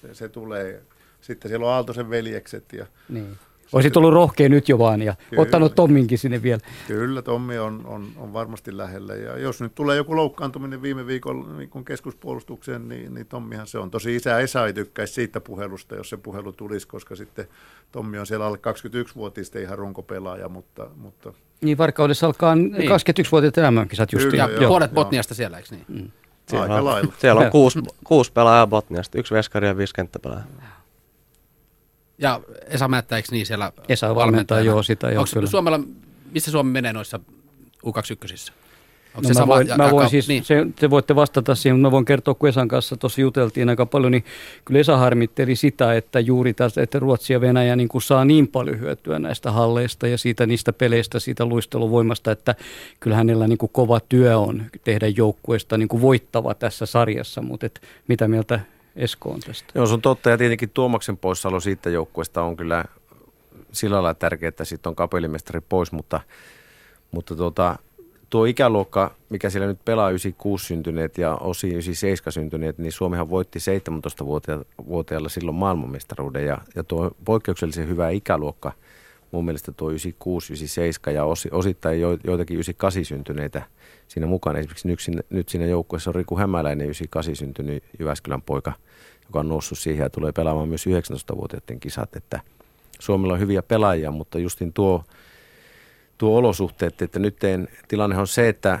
se, se tulee. Sitten siellä on Aaltosen veljekset ja niin. Olisit ollut rohkea nyt jo vaan ja Kyllä. ottanut Tomminkin sinne vielä. Kyllä, Tommi on, on, on varmasti lähellä. Ja jos nyt tulee joku loukkaantuminen viime viikon, viikon keskuspuolustukseen, niin, niin Tommihan se on. Tosi isä Esa ei tykkäisi siitä puhelusta, jos se puhelu tulisi, koska sitten Tommi on siellä alle 21-vuotiaista ihan runkopelaaja, mutta, mutta niin, Varkaudessa alkaa niin. 21-vuotiaat elämänkisat just. Ja joo, puolet Botniasta siellä, eikö niin? Mm. Siellä Aika on, lailla. Siellä on kuusi, kuusi pelaajaa Botniasta, yksi veskari ja viisi kenttäpelaajaa. Ja Esa Mättä, eikö niin siellä Esa valmentaa, joo sitä. Joo, kyllä. Suomella, missä Suomi menee noissa U21? no, mä voin, mä voin siis, niin. se, te voitte vastata siihen, mutta mä voin kertoa, kun Esan kanssa tuossa juteltiin aika paljon, niin kyllä Esa harmitteli sitä, että juuri tästä, että Ruotsi ja Venäjä niin kuin saa niin paljon hyötyä näistä halleista ja siitä niistä peleistä, siitä luisteluvoimasta, että kyllä hänellä niin kuin kova työ on tehdä joukkueesta niin kuin voittava tässä sarjassa, mutta et, mitä mieltä Esko on tästä. Joo, se on totta ja tietenkin Tuomaksen poissaolo siitä joukkueesta on kyllä sillä lailla tärkeää, että sitten on kapelimestari pois, mutta, mutta tuota, tuo ikäluokka, mikä siellä nyt pelaa 96 syntyneet ja osi 97 syntyneet, niin Suomihan voitti 17-vuotiaalla silloin maailmanmestaruuden ja, ja tuo poikkeuksellisen hyvä ikäluokka, mun mielestä tuo 96, 97 ja osi, osittain jo, joitakin 98 syntyneitä siinä mukana. Esimerkiksi nyt, nyt siinä joukkueessa on Riku Hämäläinen, 98 syntynyt Jyväskylän poika – joka on noussut siihen ja tulee pelaamaan myös 19-vuotiaiden kisat. Että Suomella on hyviä pelaajia, mutta justin tuo, tuo olosuhteet, että nyt tilanne on se, että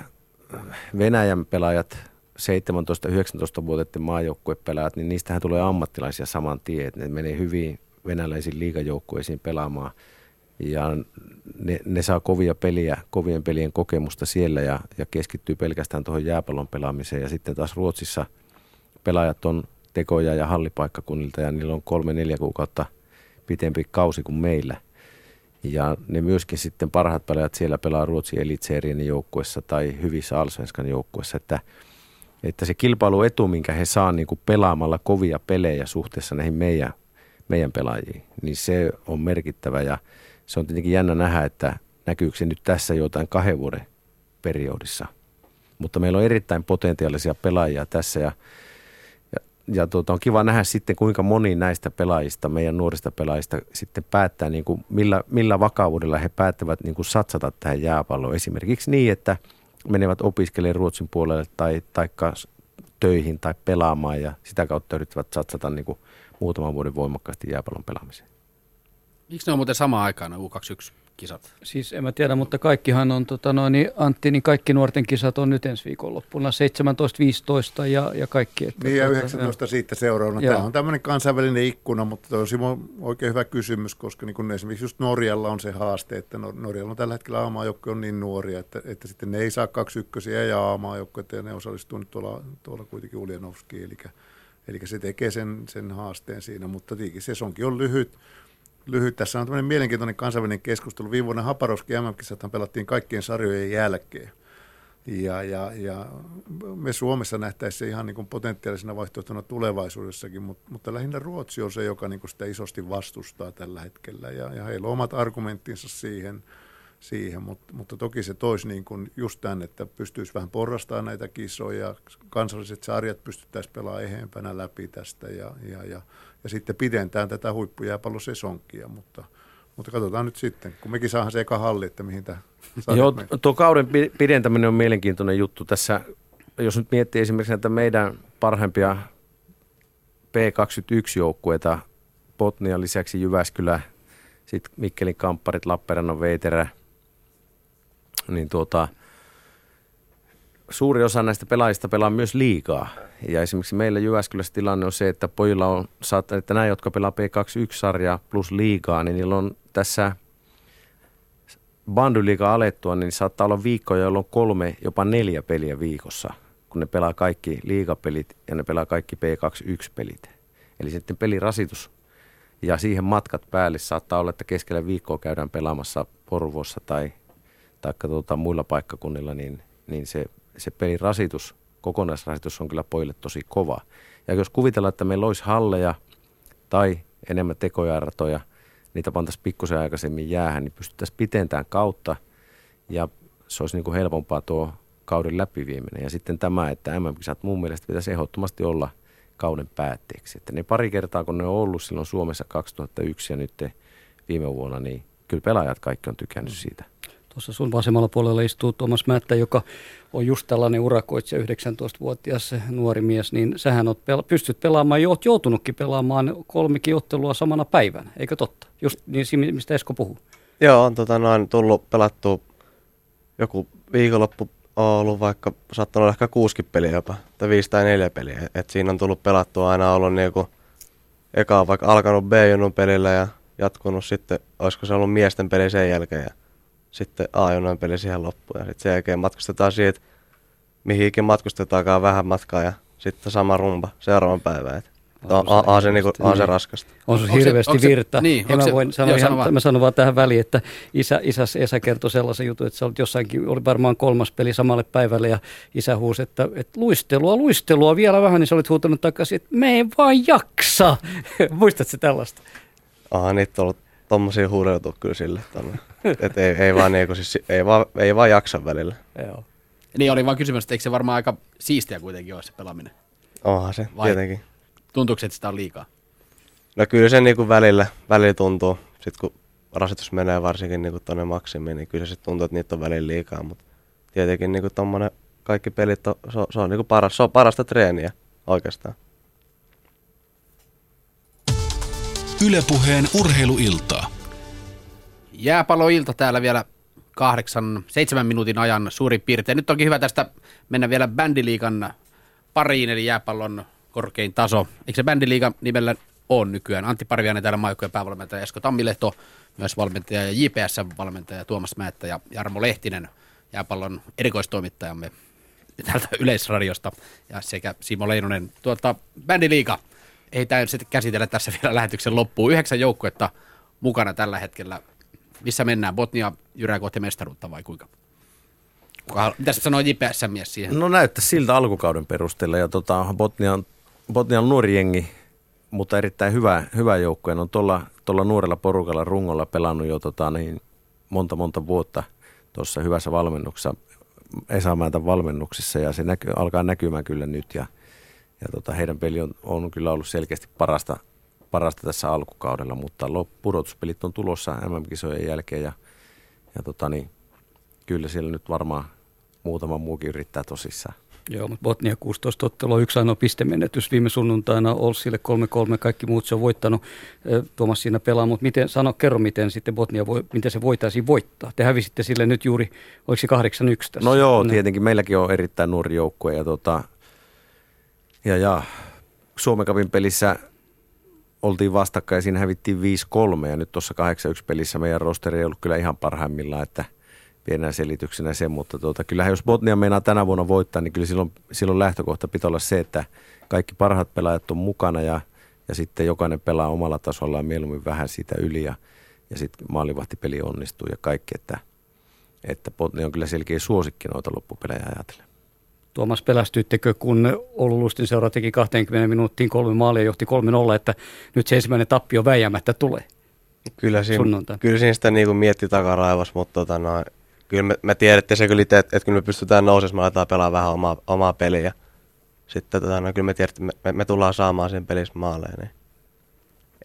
Venäjän pelaajat, 17-19-vuotiaiden maajoukkuepelaajat, niin niistähän tulee ammattilaisia saman tien. Ne menee hyvin venäläisiin liigajoukkueisiin pelaamaan ja ne, ne saa kovia peliä, kovien pelien kokemusta siellä ja, ja keskittyy pelkästään tuohon jääpallon pelaamiseen. Ja sitten taas Ruotsissa pelaajat on tekoja ja hallipaikkakunnilta ja niillä on kolme-neljä kuukautta pitempi kausi kuin meillä. Ja ne myöskin sitten parhaat pelaajat siellä pelaa Ruotsin elitseerien joukkuessa tai hyvissä Alsvenskan joukkuessa, että, että se kilpailuetu, minkä he saa niin kuin pelaamalla kovia pelejä suhteessa näihin meidän, meidän pelaajiin, niin se on merkittävä ja se on tietenkin jännä nähdä, että näkyykö se nyt tässä jotain kahden vuoden periodissa. Mutta meillä on erittäin potentiaalisia pelaajia tässä ja ja tuota, on kiva nähdä sitten, kuinka moni näistä pelaajista, meidän nuorista pelaajista sitten päättää, niin kuin millä, millä vakavuudella he päättävät niin kuin satsata tähän jääpalloon. Esimerkiksi niin, että menevät opiskelemaan Ruotsin puolelle tai taikka töihin tai pelaamaan ja sitä kautta yrittävät satsata niin kuin muutaman vuoden voimakkaasti jääpallon pelaamiseen. Miksi ne on muuten samaan aikaan U21 kisat? Siis en mä tiedä, mutta kaikkihan on, tota noin, niin Antti, niin kaikki nuorten kisat on nyt ensi viikonloppuna, 17-15 ja, ja kaikki. Että, niin ja tota, 19 ja. siitä seuraavana. Joo. Tämä on tämmöinen kansainvälinen ikkuna, mutta on Simo oikein hyvä kysymys, koska niin kun esimerkiksi just Norjalla on se haaste, että Nor- Norjalla on tällä hetkellä aamajoukko on niin nuoria, että, että sitten ne ei saa kaksi ykkösiä ja aamajoukkoja, ja ne osallistuu nyt tuolla, tuolla kuitenkin Uljanovskiin, eli, eli se tekee sen, sen haasteen siinä, mutta tietenkin sesonkin on lyhyt, lyhyt. Tässä on tämmöinen mielenkiintoinen kansainvälinen keskustelu. Viime vuonna Haparovski mm pelattiin kaikkien sarjojen jälkeen. Ja, ja, ja me Suomessa nähtäisiin se ihan niin kuin potentiaalisena vaihtoehtona tulevaisuudessakin, mutta, mutta lähinnä Ruotsi on se, joka niin kuin sitä isosti vastustaa tällä hetkellä. Ja, ja heillä on omat argumenttinsa siihen, siihen mutta, mutta toki se toisi niin kuin just tämän, että pystyisi vähän porrastamaan näitä kisoja, kansalliset sarjat pystyttäisiin pelaamaan eheempänä läpi tästä ja, ja, ja ja sitten pidentää tätä huippujääpallosesonkia, mutta, mutta katsotaan nyt sitten, kun mekin saadaan se eka halli, että mihin tämä Joo, tuo kauden pidentäminen on mielenkiintoinen juttu tässä. Jos nyt miettii esimerkiksi näitä meidän parhaimpia P21-joukkueita, Botnia lisäksi Jyväskylä, sitten Mikkelin kampparit, Lappeenrannan Veiterä, niin tuota, suuri osa näistä pelaajista pelaa myös liikaa. Ja esimerkiksi meillä Jyväskylässä tilanne on se, että pojilla on, että nämä, jotka pelaa P21-sarjaa plus liigaa, niin niillä on tässä bandyliiga alettua, niin saattaa olla viikkoja, jolloin kolme, jopa neljä peliä viikossa, kun ne pelaa kaikki liigapelit ja ne pelaa kaikki P21-pelit. Eli sitten pelirasitus ja siihen matkat päälle saattaa olla, että keskellä viikkoa käydään pelaamassa Porvossa tai, tai tuota, muilla paikkakunnilla, niin, niin se, se pelirasitus kokonaisrasitus on kyllä pojille tosi kova. Ja jos kuvitellaan, että meillä olisi halleja tai enemmän tekoja ratoja, niitä pantaisiin pikkusen aikaisemmin jäähän, niin pystyttäisiin pitemään kautta ja se olisi niin kuin helpompaa tuo kauden läpivieminen. Ja sitten tämä, että MM-kisat mun mielestä pitäisi ehdottomasti olla kauden päätteeksi. Että ne pari kertaa, kun ne on ollut silloin Suomessa 2001 ja nyt viime vuonna, niin kyllä pelaajat kaikki on tykännyt siitä. Tuossa sun vasemmalla puolella istuu Tuomas Mättä, joka on just tällainen urakoitsija, 19-vuotias nuori mies, niin sähän oot pela- pystyt pelaamaan, oot joutunutkin pelaamaan kolmikin ottelua samana päivänä, eikö totta? Just niin, mistä Esko puhuu. Joo, on tota, noin tullut pelattu joku viikonloppu on ollut vaikka, saattanut olla ehkä kuusi peliä jopa, tai viisi tai neljä peliä. Et siinä on tullut pelattua aina ollut niinku, eka on vaikka alkanut B-junun pelillä ja jatkunut sitten, olisiko se ollut miesten peli sen jälkeen. Ja sitten A-junan peli siihen loppuun. Ja sitten sen jälkeen matkustetaan siitä, mihin ikinä matkustetaankaan vähän matkaa ja sitten sama rumba seuraavan päivään. On, on, on, se, niinku, on se raskasta. On se hirveästi onko se, virta. Niin, ja mä, se, voin sanoa ihan, sano mä sanon vaan tähän väliin, että isä, isä Esa kertoi sellaisen jutun, että sä olit jossainkin, oli varmaan kolmas peli samalle päivälle ja isä huusi, että, että luistelua, luistelua vielä vähän, niin sä olit huutanut takaisin, että me ei vaan jaksa. Muistatko tällaista? Onhan niitä ollut tommosia huudeltu kyllä sille. että ei, ei, vaan, niinku, siis, ei, vaan, ei vaan jaksa välillä. Joo. Niin oli vaan kysymys, että eikö se varmaan aika siistiä kuitenkin ole se pelaaminen? Onhan se, Vai tietenkin. Tuntuuko että sitä on liikaa? No kyllä se niinku välillä, välillä tuntuu. Sitten kun rasitus menee varsinkin niinku tuonne maksimiin, niin kyllä se tuntuu, että niitä on välillä liikaa. Mutta tietenkin niinku tommonen kaikki pelit, on, se on, se on, niinku paras, se on parasta treeniä oikeastaan. Ylepuheen urheiluiltaa. Jääpalloilta täällä vielä kahdeksan, seitsemän minuutin ajan suurin piirtein. Nyt onkin hyvä tästä mennä vielä bändiliikan pariin, eli jääpallon korkein taso. Eikö se bändiliiga nimellä on nykyään? Antti Parviainen täällä maajoukkojen päävalmentaja, Esko Tammilehto myös valmentaja ja JPS-valmentaja Tuomas Määttä ja Jarmo Lehtinen jääpallon erikoistoimittajamme täältä Yleisradiosta ja sekä Simo Leinonen. Tuota, bändiliiga, ei tämä sitten käsitellä tässä vielä lähetyksen loppuun. Yhdeksän joukkuetta mukana tällä hetkellä missä mennään? Botnia jyrää kohti mestaruutta vai kuinka? Kuka, mitä sä sanoo JPS-mies siihen? No näyttää siltä alkukauden perusteella ja tota, Botnian, Botnian nuori jengi, mutta erittäin hyvä, hyvä joukkue. On tuolla, tuolla nuorella porukalla rungolla pelannut jo tota, niin monta monta vuotta tuossa hyvässä valmennuksessa, Esamääntä valmennuksissa ja se näky, alkaa näkymään kyllä nyt ja, ja tota, heidän peli on, on kyllä ollut selkeästi parasta, parasta tässä alkukaudella, mutta pudotuspelit on tulossa MM-kisojen jälkeen ja, ja tota, niin, kyllä siellä nyt varmaan muutama muukin yrittää tosissaan. Joo, mutta Botnia 16 ottelua, yksi ainoa pistemenetys viime sunnuntaina Olsille 3-3, kaikki muut se on voittanut. Tuomas siinä pelaa, mutta miten, sano, kerro miten sitten Botnia, voi, miten se voitaisiin voittaa. Te hävisitte sille nyt juuri, oliko se 8-1 tässä? No joo, no. tietenkin meilläkin on erittäin nuori joukkue ja, tota, ja, ja Suomen Cupin pelissä oltiin vastakkain siinä hävittiin 5-3 ja nyt tuossa 8-1 pelissä meidän rosteri ei ollut kyllä ihan parhaimmillaan, että – pienenä selityksenä sen, mutta tuota, kyllähän jos Botnia meinaa tänä vuonna voittaa, niin kyllä silloin, silloin lähtökohta pitää olla se, että kaikki parhaat pelaajat on mukana ja, ja sitten jokainen pelaa omalla tasollaan mieluummin vähän siitä yli ja, ja sitten maalivahtipeli onnistuu ja kaikki, että, että Botnia on kyllä selkeä suosikki noita loppupelejä ajatellen. Tuomas, pelästyittekö, kun Oulu Lustin seura teki 20 minuuttiin kolme maalia ja johti 3-0, että nyt se ensimmäinen tappio väijämättä tulee? Kyllä siinä, kyllä siinä sitä niin mietti takaraivas, mutta tota, no, kyllä me, me tiedettiin se kyllä itse, että, että kyllä me pystytään nousemaan, me aletaan pelaa vähän omaa, omaa peliä. Sitten tota, no, kyllä me tiedettiin, että me, me, tullaan saamaan sen pelissä maaleen. Niin.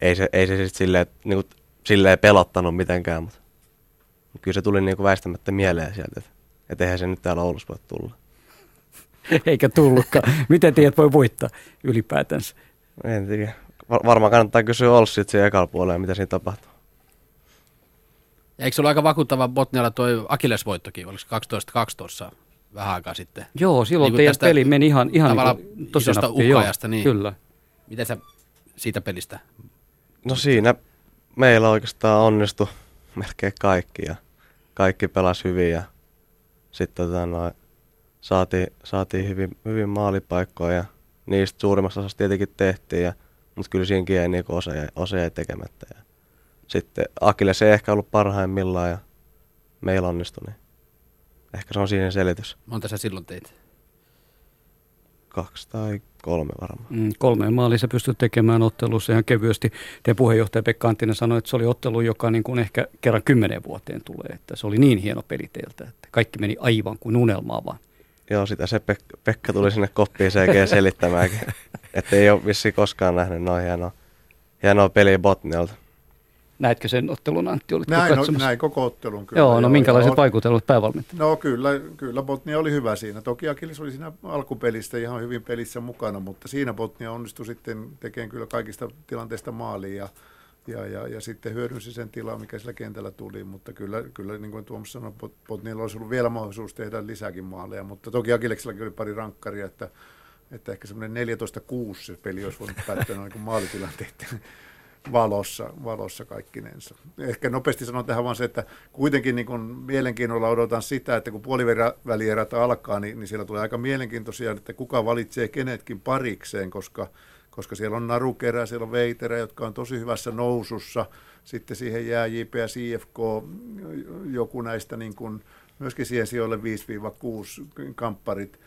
Ei se, ei se sitten silleen, niin kuin, silleen pelottanut mitenkään, mutta kyllä se tuli niin kuin väistämättä mieleen sieltä, että, että eihän se nyt täällä Oulussa voi tulla. Eikä tullutkaan. Miten tiedät voi voittaa ylipäätänsä? En tiedä. Varmaan kannattaa kysyä Olssit siihen ekalla puolella, mitä siinä tapahtuu. Ja eikö se ole aika vakuuttava Botnialla toi Akilesvoittokin, oliko 12-12 vähän aikaa sitten? Joo, silloin niin teidän peli meni ihan, ihan niin tosi isosta uhkaajasta, niin kyllä. Miten sä siitä pelistä? No siinä meillä oikeastaan onnistui melkein kaikki ja kaikki pelasi hyvin ja sitten tota, no, saatiin, saatiin hyvin, hyvin maalipaikkoja ja niistä suurimmassa osassa tietenkin tehtiin, ja, mutta kyllä siinäkin jäi niin osa, osa jäi tekemättä. Ja sitten Akille se ei ehkä ollut parhaimmillaan ja meillä onnistui, niin ehkä se on siinä selitys. Monta sä silloin teit? Kaksi tai kolme varmaan. Mm, kolme maalia sä pystyt tekemään ottelussa ihan kevyesti. Teidän puheenjohtaja Pekka Anttinen sanoi, että se oli ottelu, joka niin kuin ehkä kerran kymmenen vuoteen tulee. Että se oli niin hieno peli teiltä, että kaikki meni aivan kuin unelmaa vaan. Joo, sitä se Pek- Pekka tuli sinne koppiin sekin selittämäänkin. että ei ole vissi koskaan nähnyt noin hienoa, hienoa peliä Botnialta. Näetkö sen ottelun, Antti? Olitko näin, no, näin koko ottelun kyllä. Joo, no minkälaiset joo, vaikutelmat päävalmentaja? No kyllä, kyllä Botnia oli hyvä siinä. Toki Akilis oli siinä alkupelistä ihan hyvin pelissä mukana, mutta siinä Botnia onnistui sitten tekemään kyllä kaikista tilanteista maaliin ja, ja, ja, ja sitten hyödynsi sen tilaa, mikä sillä kentällä tuli, mutta kyllä, kyllä niin kuin Tuomas sanoi, Botnialla olisi ollut vielä mahdollisuus tehdä lisääkin maaleja, mutta toki Akileksellakin oli pari rankkaria, että, että ehkä semmoinen 14-6 se peli olisi voinut päättyä niin maalitilanteiden valossa, valossa kaikkinensa. Ehkä nopeasti sanon tähän vaan se, että kuitenkin niin kun mielenkiinnolla odotan sitä, että kun puolivälierät alkaa, niin, niin siellä tulee aika mielenkiintoisia, että kuka valitsee kenetkin parikseen, koska, koska siellä on Narukerä, siellä on Veiterä, jotka on tosi hyvässä nousussa. Sitten siihen jää JPS IFK, joku näistä niin kun, myöskin siihen sijoille 5-6 kampparit,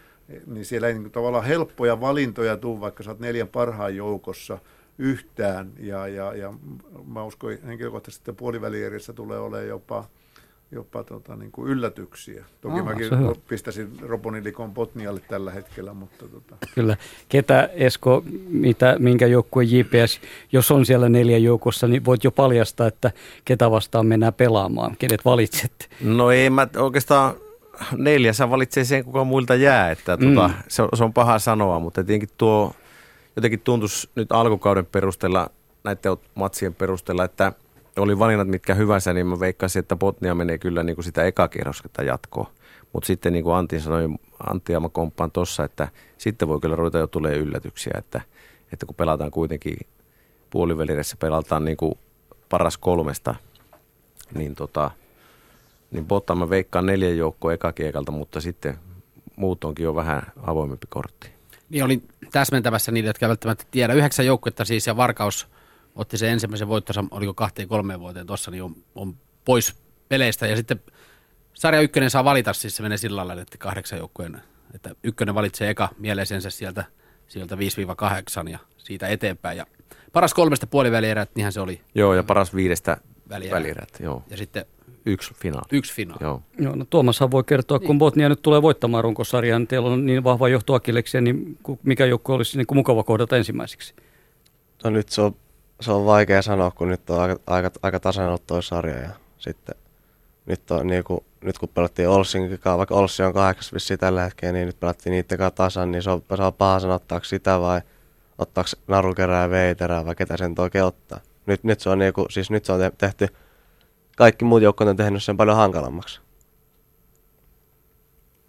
niin siellä ei niin tavallaan helppoja valintoja tule, vaikka sä oot neljän parhaan joukossa – yhtään. Ja, ja, ja mä uskon henkilökohtaisesti, että puolivälierissä tulee olemaan jopa, jopa tota, niin kuin yllätyksiä. Toki Aha, mäkin pistäisin Robonilikon Botnialle tällä hetkellä. Mutta tota. Kyllä. Ketä, Esko, mitä, minkä joukkueen JPS, jos on siellä neljä joukossa, niin voit jo paljastaa, että ketä vastaan mennään pelaamaan. Kenet valitset? No ei mä oikeastaan neljässä valitsee sen, kuka muilta jää. Että, mm. tuota, se, on, se on paha sanoa, mutta tietenkin tuo jotenkin tuntuisi nyt alkukauden perusteella, näiden matsien perusteella, että oli valinnat mitkä hyvänsä, niin mä veikkaisin, että Botnia menee kyllä niin kuin sitä ekakierrosketta jatkoa. Mutta sitten niin kuin Antti sanoi, Antti mä komppaan tossa, että sitten voi kyllä ruveta jo tulee yllätyksiä, että, että kun pelataan kuitenkin puoliväliressä, pelataan niin kuin paras kolmesta, niin tota, niin Botta mä veikkaan neljän joukkoa ekakiekalta, mutta sitten muut onkin jo vähän avoimempi kortti. Niin olin täsmentämässä niille, jotka välttämättä tiedä. Yhdeksän joukkuetta siis ja Varkaus otti sen ensimmäisen voittonsa, oliko kahteen kolmeen vuoteen tuossa, niin on, on pois peleistä. Ja sitten sarja ykkönen saa valita, siis se menee sillä lailla, että kahdeksan joukkueen, että ykkönen valitsee eka mieleisensä sieltä, sieltä 5-8 ja siitä eteenpäin. Ja paras kolmesta puolivälierät, niinhän se oli. Joo, ja paras viidestä välierät. välierät joo. Ja sitten yksi finaali. Yksi finaali. Joo. Joo, no Tuomashan voi kertoa, kun Botnia nyt tulee voittamaan runkosarjaa, niin teillä on niin vahva johto Akillekseen, niin mikä joukko olisi niin kuin mukava kohdata ensimmäiseksi? No nyt se on, se on vaikea sanoa, kun nyt on aika, aika, aika tasainen ollut toi sarja ja sitten nyt, on, niin kuin, nyt kun pelattiin Olssin kanssa, vaikka Olssi on kahdeksas vissi tällä hetkellä, niin nyt pelattiin niiden kanssa tasan, niin se on, se on paha sanoa, ottaako sitä vai ottaako narukerää ja veiterää vai ketä sen oikein ottaa. Nyt, nyt se on, niin kuin, siis nyt se on te- tehty, kaikki muut joukkueet on tehnyt sen paljon hankalammaksi.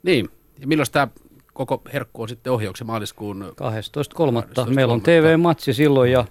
Niin, ja milloin tämä koko herkku on sitten ohjauksen maaliskuun 12.3. Meillä on TV-matsi silloin ja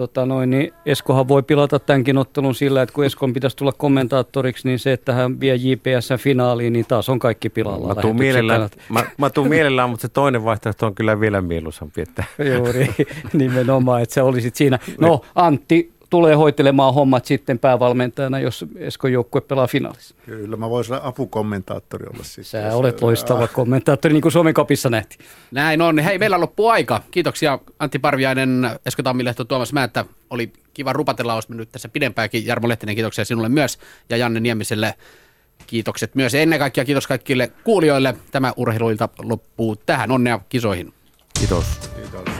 tota noin, niin Eskohan voi pilata tämänkin ottelun sillä, että kun Eskon pitäisi tulla kommentaattoriksi, niin se, että hän vie JPS-finaaliin, niin taas on kaikki pilalla. Mä tuun, mielellään, mä, mä tuun mielellään, mutta se toinen vaihtoehto on kyllä vielä mieluisampi. Että Juuri, nimenomaan, että sä olisit siinä. No, Antti tulee hoitelemaan hommat sitten päävalmentajana, jos Eskon joukkue pelaa finaalissa. Kyllä, mä voisin olla apukommentaattori olla siis. Sä olet loistava kommentaattori, niin kuin Suomen kapissa nähtiin. Näin on. Hei, meillä loppuu aika. Kiitoksia Antti Parviainen, Esko Tammilehto, Tuomas Määttä. Oli kiva rupatella, olisi mennyt tässä pidempäänkin. Jarmo Lehtinen, kiitoksia sinulle myös. Ja Janne Niemiselle kiitokset myös. Ennen kaikkea kiitos kaikille kuulijoille. Tämä urheiluilta loppuu tähän. Onnea kisoihin. kiitos. Kiitos.